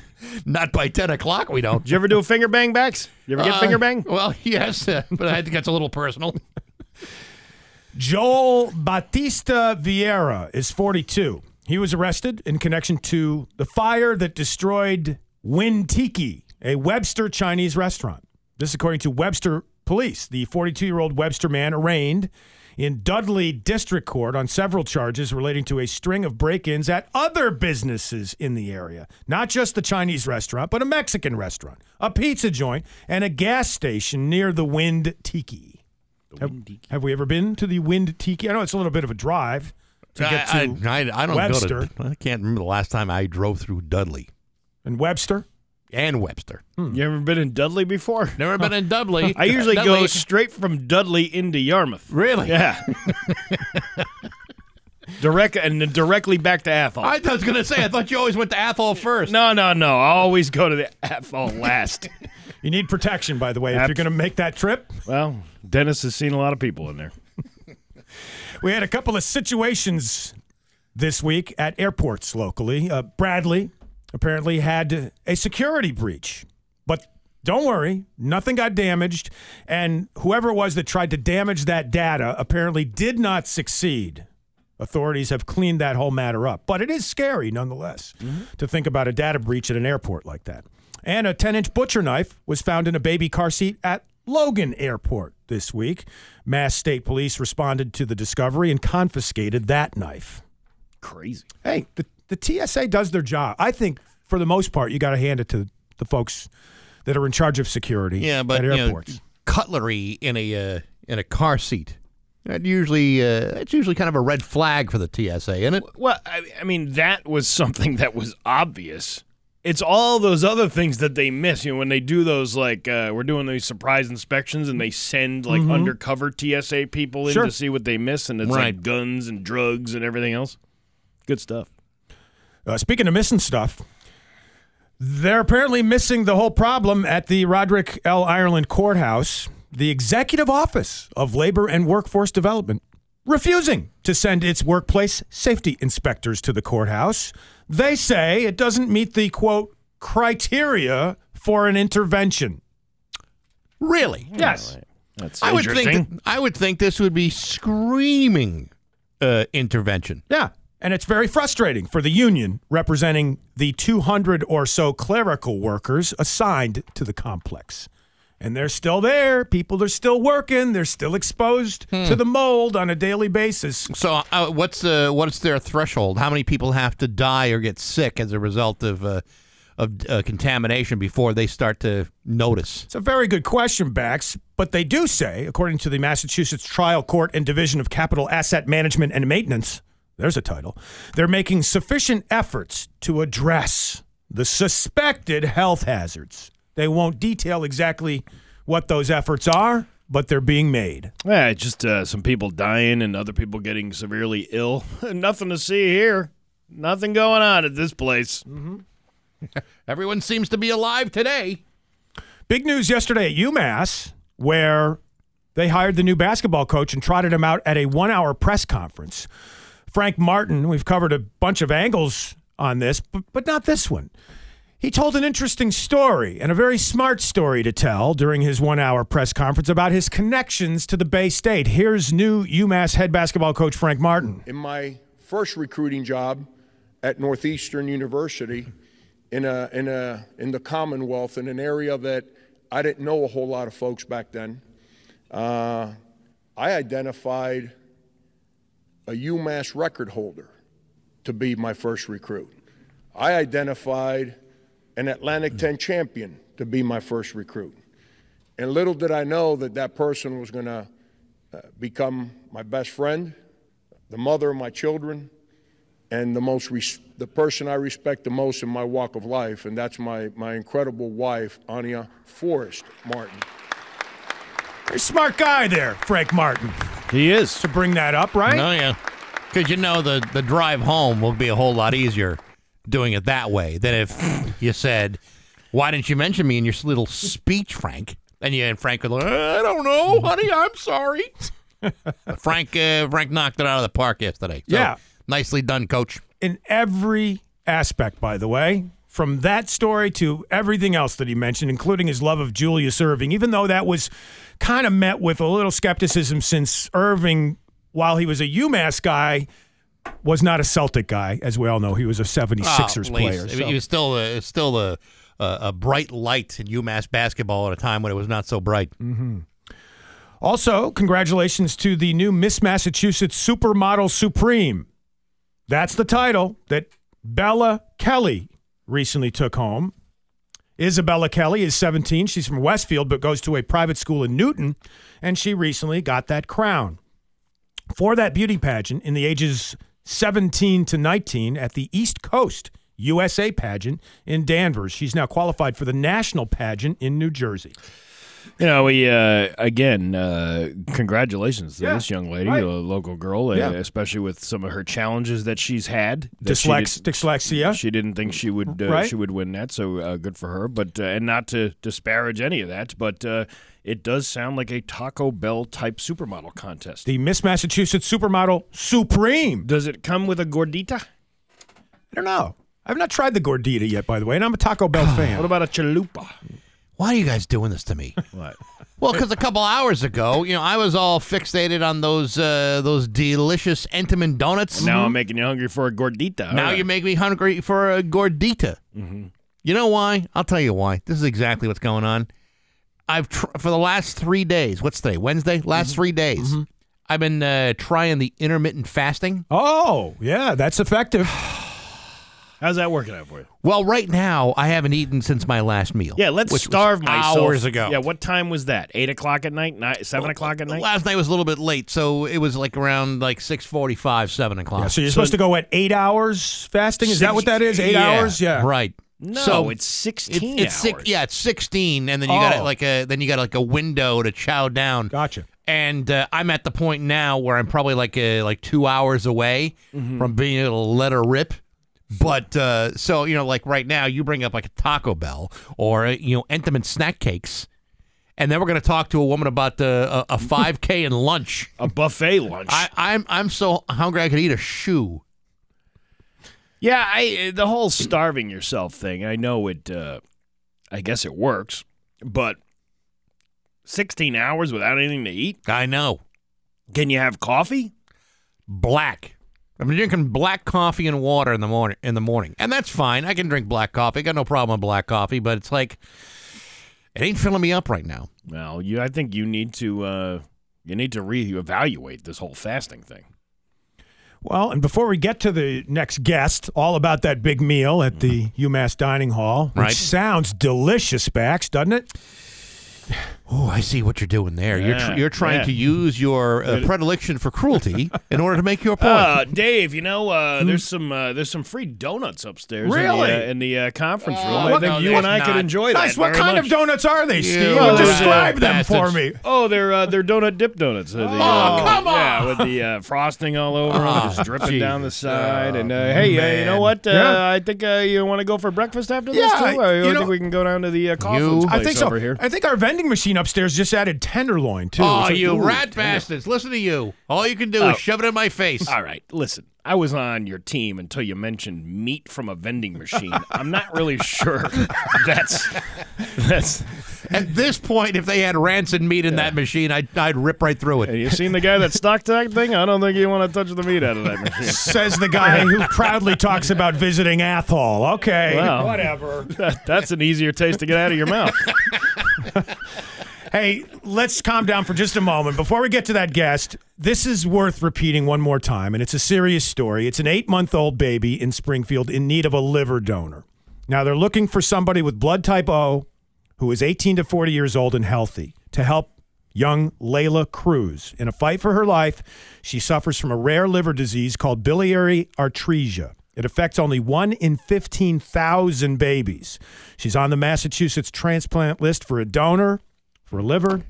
not by 10 o'clock, we don't. Did you ever do a finger bang Bax? You ever get Uh, finger bang? Well, <laughs> yes, uh, but I think that's a little personal. <laughs> Joel Batista Vieira is 42. He was arrested in connection to the fire that destroyed Win Tiki, a Webster Chinese restaurant. This, according to Webster police. The 42 year old Webster man arraigned in Dudley District Court on several charges relating to a string of break ins at other businesses in the area. Not just the Chinese restaurant, but a Mexican restaurant, a pizza joint, and a gas station near the Wind Tiki. Have, have we ever been to the Wind Tiki? I know it's a little bit of a drive to get to I, I, I don't Webster go to. I can't remember the last time I drove through Dudley and Webster. And Webster. You ever been in Dudley before? Never been in Dudley. <laughs> I usually go straight from Dudley into Yarmouth. Really? Yeah. <laughs> Direct and then directly back to Athol. I was going to say, I thought you always went to Athol first. no, no, no. I always go to the Athol last. <laughs> You need protection, by the way, if you're going to make that trip. Well, Dennis has seen a lot of people in there. We had a couple of situations this week at airports locally. Uh, Bradley apparently had a security breach, but don't worry, nothing got damaged. And whoever it was that tried to damage that data apparently did not succeed. Authorities have cleaned that whole matter up, but it is scary nonetheless mm-hmm. to think about a data breach at an airport like that. And a 10 inch butcher knife was found in a baby car seat at Logan Airport this week. Mass State Police responded to the discovery and confiscated that knife. Crazy. Hey, the, the TSA does their job. I think for the most part, you got to hand it to the folks that are in charge of security Yeah, but at you know, airports. cutlery in a uh, in a car seat. That usually uh, it's usually kind of a red flag for the TSA, isn't it? Well, I, I mean, that was something that was obvious. It's all those other things that they miss. You know, when they do those, like, uh, we're doing these surprise inspections and they send, like, Mhm. undercover TSA people in Sure. to see what they miss, and it's Right. like guns and drugs and everything else. Good stuff. Uh, speaking of missing stuff, they're apparently missing the whole problem at the Roderick L. Ireland Courthouse. The Executive Office of Labor and Workforce Development refusing to send its workplace safety inspectors to the courthouse. They say it doesn't meet the quote criteria for an intervention. Really? Yes. That's I would think that, I would think this would be screaming uh, intervention. Yeah. And it's very frustrating for the union representing the 200 or so clerical workers assigned to the complex. And they're still there. People are still working. They're still exposed to the mold on a daily basis. So, uh, what's uh, what's their threshold? How many people have to die or get sick as a result of uh, of uh, contamination before they start to notice? It's a very good question, Bax. But they do say, according to the Massachusetts Trial Court and Division of Capital Asset Management and Maintenance, there's a title, they're making sufficient efforts to address the suspected health hazards. They won't detail exactly what those efforts are, but they're being made. Yeah, just uh, some people dying and other people getting severely ill. <laughs> Nothing to see here. Nothing going on at this place. <laughs> Everyone seems to be alive today. Big news yesterday at UMass, where they hired the new basketball coach and trotted him out at a one hour press conference. Frank Martin, we've covered a bunch of angles on this, but, but not this one. He told an interesting story and a very smart story to tell during his one hour press conference about his connections to the Bay State. Here's new UMass head basketball coach Frank Martin. In my first recruiting job at Northeastern University, in a in a in the Commonwealth, in an area that I didn't know a whole lot of folks back then, uh, I identified a UMass record holder to be my first recruit. I identified an Atlantic 10 champion to be my first recruit. And little did I know that that person was going to uh, become my best friend, the mother of my children, and the most res- the person I respect the most in my walk of life, and that's my, my incredible wife, Anya Forrest Martin. Very smart guy there, Frank Martin. He is. To bring that up, right? Oh yeah, because you know the the drive home will be a whole lot easier doing it that way than if <laughs> you said, "Why didn't you mention me in your little speech, Frank?" And you and Frank would, like, "I don't know, honey. I'm sorry." <laughs> Frank uh, Frank knocked it out of the park yesterday. So, Yeah. nicely done, Coach. in every aspect, by the way, from that story to everything else that he mentioned, including his love of Julius Erving, even though that was kind of met with a little skepticism since Erving, while he was a UMass guy, was not a Celtic guy, as we all know. He was a 76ers Oh, player. so- He was still a, still a, a a bright light in UMass basketball at a time when it was not so bright. Mm-hmm. Also, congratulations to the new Miss Massachusetts Supermodel Supreme. That's the title that Bella Kelly recently took home. Isabella Kelly is 17. She's from Westfield, but goes to a private school in Newton, and she recently got that crown. For that beauty pageant in the ages 17 to 19 at the East Coast USA pageant in Danvers. She's now qualified for the national pageant in New Jersey. You know, we uh, again, uh, congratulations to Yeah, this young lady, right. a local girl, uh, Yeah. especially with some of her challenges that she's had. that she Dyslex- did- dyslexia. She didn't think she would uh, Right. she would win that, so uh, good for her. But uh, and not to disparage any of that, but uh, it does sound like a Taco Bell type supermodel contest. The Miss Massachusetts Supermodel Supreme. Does it come with a gordita? I don't know. I've not tried the gordita yet, by the way, and I'm a Taco Bell <sighs> fan. What about a chalupa? Why are you guys doing this to me? <laughs> What? Well, because a couple hours ago, you know, I was all fixated on those uh, those delicious Entenmann donuts. Now I'm making you hungry for a gordita. Now you make me hungry for a gordita. Mhm. You know why? I'll tell you why. This is exactly what's going on. I've tr- for the last three days. What's today? Wednesday. Last Mm-hmm. three days. I've been uh, trying the intermittent fasting. Oh, yeah, that's effective. <sighs> <sighs> How's that working out for you? Well, right now I haven't eaten since my last meal. Yeah, let's which was starve myself. hours ago. Yeah, what time was that? Eight o'clock at night? Nine, seven o'clock at night? Last night was a little bit late, so it was like around like six forty-five, seven o'clock. Yeah, so you're supposed to go at eight hours fasting? Is that what that is? Eight Yeah, hours? Yeah. right. No, so it's 16 it's six, hours. yeah, it's sixteen, and then you got Oh. like a then you got like a window to chow down. Gotcha. And uh, I'm at the point now where I'm probably like uh, like two hours away Mm-hmm. from being able to let her rip. But uh, so you know, like right now, you bring up like a Taco Bell or uh, you know Entenmann snack cakes, and then we're going to talk to a woman about uh, a a 5K and lunch, <laughs> a buffet lunch. I, I'm I'm so hungry I could eat a shoe. Yeah, I the whole starving yourself thing. I know it. Uh, I guess it works, but sixteen hours without anything to eat. I know. Can you have coffee? Black. I'm drinking black coffee and water in the morning. In the morning, and that's fine. I can drink black coffee. Got no problem with black coffee, but it's like it ain't filling me up right now. Well, you. I think you need to. Uh, you need to reevaluate this whole fasting thing. Well, and before we get to the next guest, all about that big meal at the UMass Dining Hall, which Right. sounds delicious, Bax, doesn't it? Oh, I see what you're doing there. you're tr- you're trying yeah. to use your uh, predilection for cruelty <laughs> in order to make your point. Uh, Dave, you know, uh, there's some uh, there's some free donuts upstairs. in the, Really? uh, in the, uh, conference room. Oh, I think no, you and I could enjoy Nice. that. What very kind much. of donuts are they, Steve? well, Describe them for me. Oh, they're uh, they're donut dip donuts. Uh, the, Oh, come Yeah, with the uh, frosting all over them, Oh, just dripping down the side. and uh, hey, uh, you know what? Uh, Yeah. I think uh, you want to go for breakfast after this Yeah, too. I think we can go down to the Coughlin's place I think so. over here. I think our vending machine upstairs just added tenderloin too. oh, It's like, you ooh, rat tender- bastards! Listen to you. All you can do Oh. is shove it in my face. All right, listen. I was on your team until you mentioned meat from a vending machine. <laughs> I'm not really sure <laughs> that's that's. At this point, if they had rancid meat in that machine, I'd, I'd rip right through it. Hey, you seen the guy that stocked that thing? I don't think you want to touch the meat out of that machine. <laughs> Says the guy who proudly talks about visiting Athol. Okay, Wow. whatever. That- that's an easier taste to get out of your mouth. Hey, let's calm down for just a moment. Before we get to that guest, this is worth repeating one more time, and it's a serious story. It's an eight month old baby in Springfield in need of a liver donor. Now, they're looking for somebody with blood type O who is 18 to 40 years old and healthy to help young Layla Cruz. In a fight for her life, she suffers from a rare liver disease called biliary atresia. It affects only one in 15,000 babies. She's on the Massachusetts transplant list for a donor for a liver,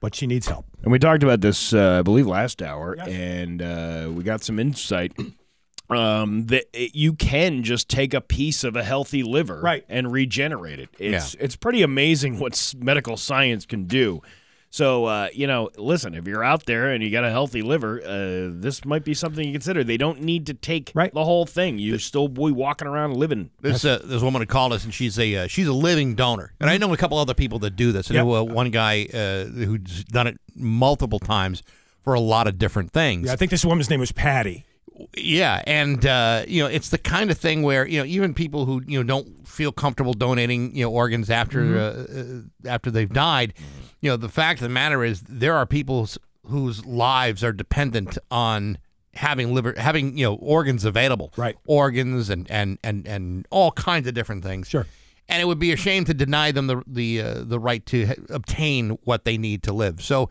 but she needs help. And we talked about this, uh, I believe, last hour, and uh, we got some insight. Um, that it, you can just take a piece of a healthy liver Right. and regenerate it. It's it's pretty amazing what medical science can do. So uh, you know, listen, if you're out there and you got a healthy liver, uh, this might be something you consider. They don't need to take Right. the whole thing. You're still be walking around living. This uh, this woman had called us, and she's a uh, she's a living donor, and I know a couple other people that do this. I know uh, one guy uh, who's done it multiple times for a lot of different things. Yeah, I think this woman's name was Patty. Yeah, and uh, you know, it's the kind of thing where you know even people who you know don't feel comfortable donating you know organs after uh, uh, after they've died, you know, the fact of the matter is there are people whose lives are dependent on having liver having you know organs available, Right. Organs and and and and all kinds of different things. Sure. And it would be a shame to deny them the the uh, the right to ha- obtain what they need to live. So.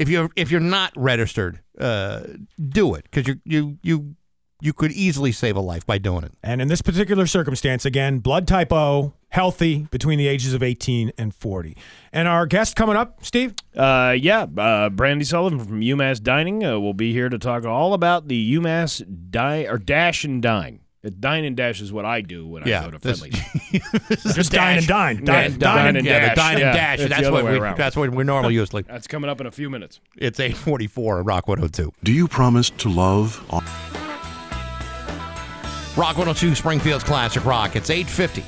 If you're if you're not registered, uh, do it because you you you you could easily save a life by doing it. And in this particular circumstance, again, blood type O, healthy between the ages of 18 and 40. And our guest coming up, Steve? Uh, yeah, uh, Brandy Sullivan from UMass Dining uh, will be here to talk all about the UMass di- or Dash and Dine. Dine and Dash is what I do when Yeah, I go to this- Friendly's. <laughs> Just dine and dine. Yeah, Dine, dine, and yeah, dash. the dine and Yeah, dash. it's That's the what way we. around. That's what we normally use. Like That's coming up in a few minutes. it's eight forty four. Rock one hundred two. Do you promise to love? Rock 102 Springfield's Classic Rock. It's 850.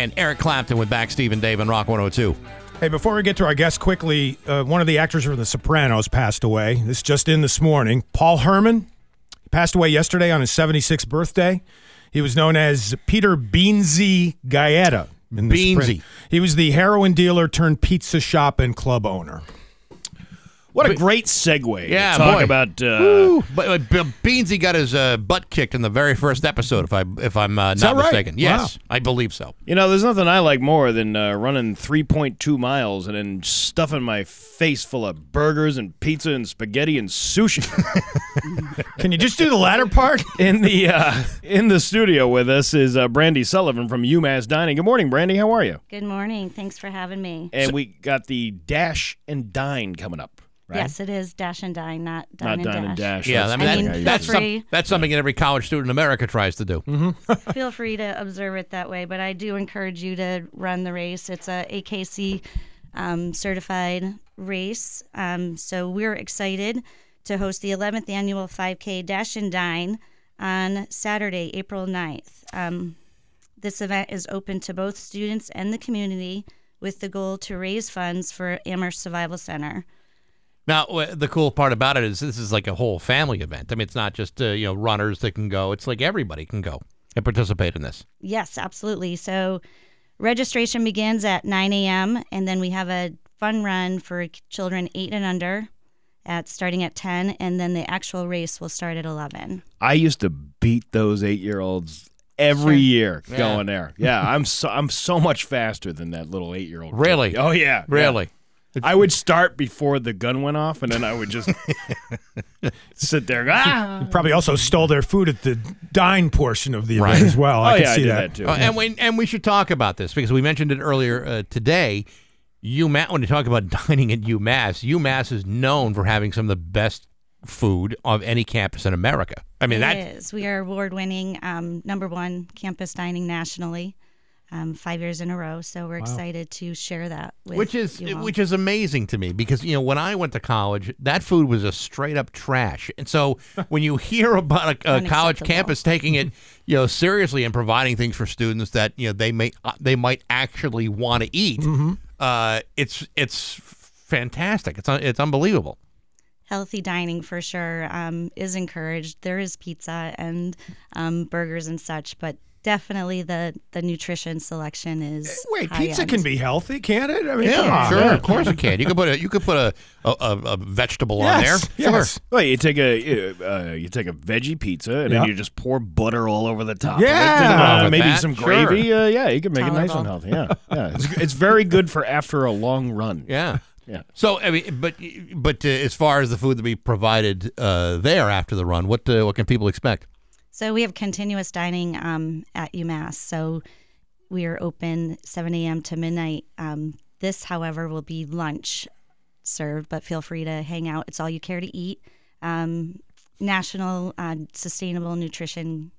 And Eric Clapton with Bax Steve and Dave on Rock 102. Hey, before we get to our guest quickly, uh, one of the actors from The Sopranos passed away. This just in this morning. Paul Herman he passed away yesterday on his 76th birthday. He was known as Peter Beansy Gaeta. in The Beansy. Sopran- He was the heroin dealer turned pizza shop and club owner. What a great segue. Yeah, to talk boy. about. Uh, Woo. But, but Bill Beansy got his uh, butt kicked in the very first episode, if I if I'm uh, Is not right? mistaken. Yes, I believe so. You know, there's nothing I like more than uh, running 3.2 miles and then stuffing my face full of burgers and pizza and spaghetti and sushi. <laughs> Can you just do the latter part? <laughs> in the uh, in the studio with us is uh, Brandy Sullivan from UMass Dining. Good morning, Brandy. How are you? Good morning. Thanks for having me. And we got the Dash and Dine coming up, right? Yes, it is Dash and Dine, not Dine, Not and, Dine and Dash. Dash. Yeah, I mean, I mean, feel that's, some- that's something that every college student in America tries to do. <laughs> Feel free to observe it that way, but I do encourage you to run the race. It's a AKC um, certified race, um, so we're excited to host the 11th annual 5K Dash and Dine on Saturday, April 9th. Um, this event is open to both students and the community with the goal to raise funds for Amherst Survival Center. Now, the cool part about it is this is like a whole family event. I mean, it's not just uh, you know runners that can go. It's like everybody can go and participate in this. Yes, absolutely. So registration begins at 9 a.m. and then we have a fun run for children eight and under at starting at 10 and then the actual race will start at 11. I used to beat those eight year olds every Sure. year Yeah. going there. Yeah, I'm so I'm so much faster than that little eight year old. Really? Oh yeah. Really? Yeah. I would start before the gun went off, and then I would just <laughs> sit there. Ah! Probably also stole their food at the dine portion of the event Right. as well. Oh, I can yeah, I see did that. that too. Uh, and we and we should talk about this because we mentioned it earlier uh, today. UMass, when you talk about <laughs> dining at UMass, UMass is known for having some of the best food of any campus in America. I mean, It that is. We are award winning um, number one campus dining nationally. Um, five years in a row, so we're Wow. excited to share that with which is you all. which is amazing to me because you know when I went to college, that food was a straight up trash. And so <laughs> when you hear about a, a college campus taking it, you know, seriously and providing things for students that you know they may uh, they might actually want to eat, uh, it's it's fantastic. It's un- it's unbelievable. healthy dining for sure um, is encouraged. There is pizza and um, burgers and such, but definitely the the nutrition selection is Wait, pizza end. can be healthy, can't it? I mean, come Yeah, sure, of <laughs> course it can. You could put a you could put a a, a, a vegetable on there. Yes, yes. Well, you take a uh, you take a veggie pizza and Yeah. then you just pour butter all over the top. Yeah. of it. Uh, maybe that. some Sure. gravy. Uh, yeah, you can make it nice and healthy. Yeah, yeah. It's, it's very good for after a long run. <laughs> Yeah. Yeah. So I mean, but but uh, as far as the food to be provided uh, there after the run, what uh, what can people expect? So we have continuous dining um, at UMass. So we are open 7 a.m. to midnight. Um, this, however, will be lunch served, but feel free to hang out. It's all you care to eat. Um, national uh, sustainable nutrition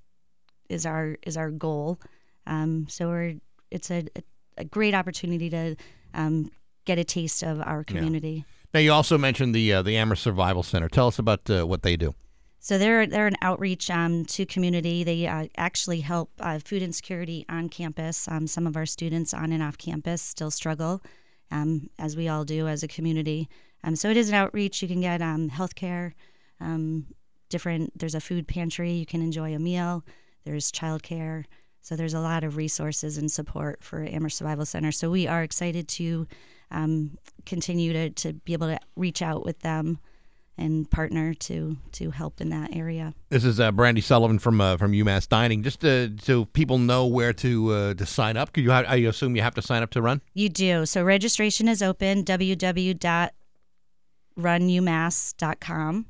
is our is our goal. Um, so we're it's a, a, a great opportunity to um, get a taste of our community. Now you also mentioned the uh, the Amherst Survival Center. Tell us about uh, what they do. So they're they're an outreach um, to community. They uh, actually help uh, food insecurity on campus. Um, some of our students on and off campus still struggle, um, as we all do as a community. Um, so it is an outreach. You can get um, health care, um, different. There's a food pantry. You can enjoy a meal. There's childcare. So there's a lot of resources and support for Amherst Survival Center. So we are excited to um, continue to, to be able to reach out with them and partner to to help in that area. This is uh, Brandy Sullivan from uh, from UMass Dining. Just to, so people know where to uh, to sign up. Could you? I assume you have to sign up to run. You do. So registration is open. www.runumass.com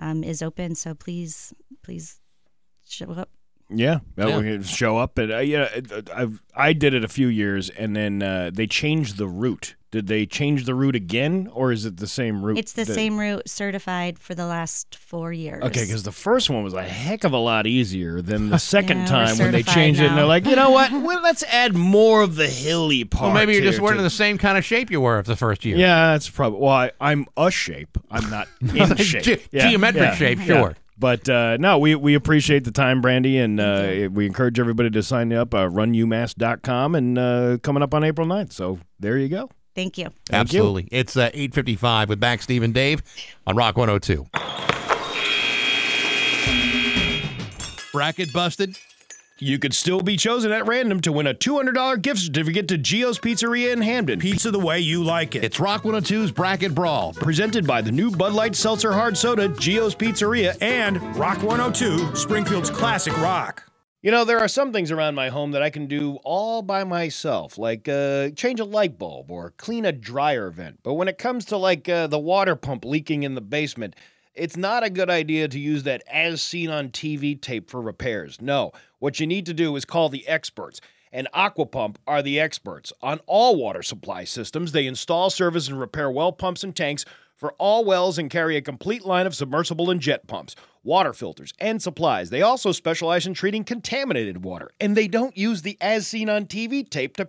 um, is open. So please, please show up Yeah, that Yeah. we could show up and uh, yeah, it- I I did it a few years, and then uh, they changed the route. Did they change the route again, or is it the same route? It's the that- same route certified for the last four years. Okay, because the first one was a heck of a lot easier than the <laughs> second Yeah, time when they certified changed it. And they're like, you know what? <laughs> Well, let's add more of the hilly part. Well, maybe you're just here wearing to- the same kind of shape you were of the first year. Yeah, that's probably. Well, I, I'm a shape. I'm not <laughs> in shape. Ge- Yeah, geometric yeah, shape, yeah. sure. But uh, no, we, we appreciate the time, Brandy, and uh, we encourage everybody to sign up. Uh, runumass.com and uh, coming up on April 9th. So there you go. Thank you. Thank you. Absolutely. It's uh, 8.55 with Bax Steve and Dave on Rock 102. Bracket busted? You could still be chosen at random to win a $200 gift certificate to Geo's Pizzeria in Hampden. Pizza the way you like it. It's Rock 102's Bracket Brawl. Presented by the new Bud Light Seltzer Hard Soda, Geo's Pizzeria, and Rock 102, Springfield's classic rock. You know, there are some things around my home that I can do all by myself, like uh, change a light bulb or clean a dryer vent. But when it comes to like uh, the water pump leaking in the basement, it's not a good idea to use that as seen on TV tape for repairs. No, what you need to do is call the experts. And Aquapump are the experts on all water supply systems. They install, service, and repair well pumps and tanks for all wells and carry a complete line of submersible and jet pumps, water filters, and supplies. They also specialize in treating contaminated water, and they don't use the as seen on TV tape to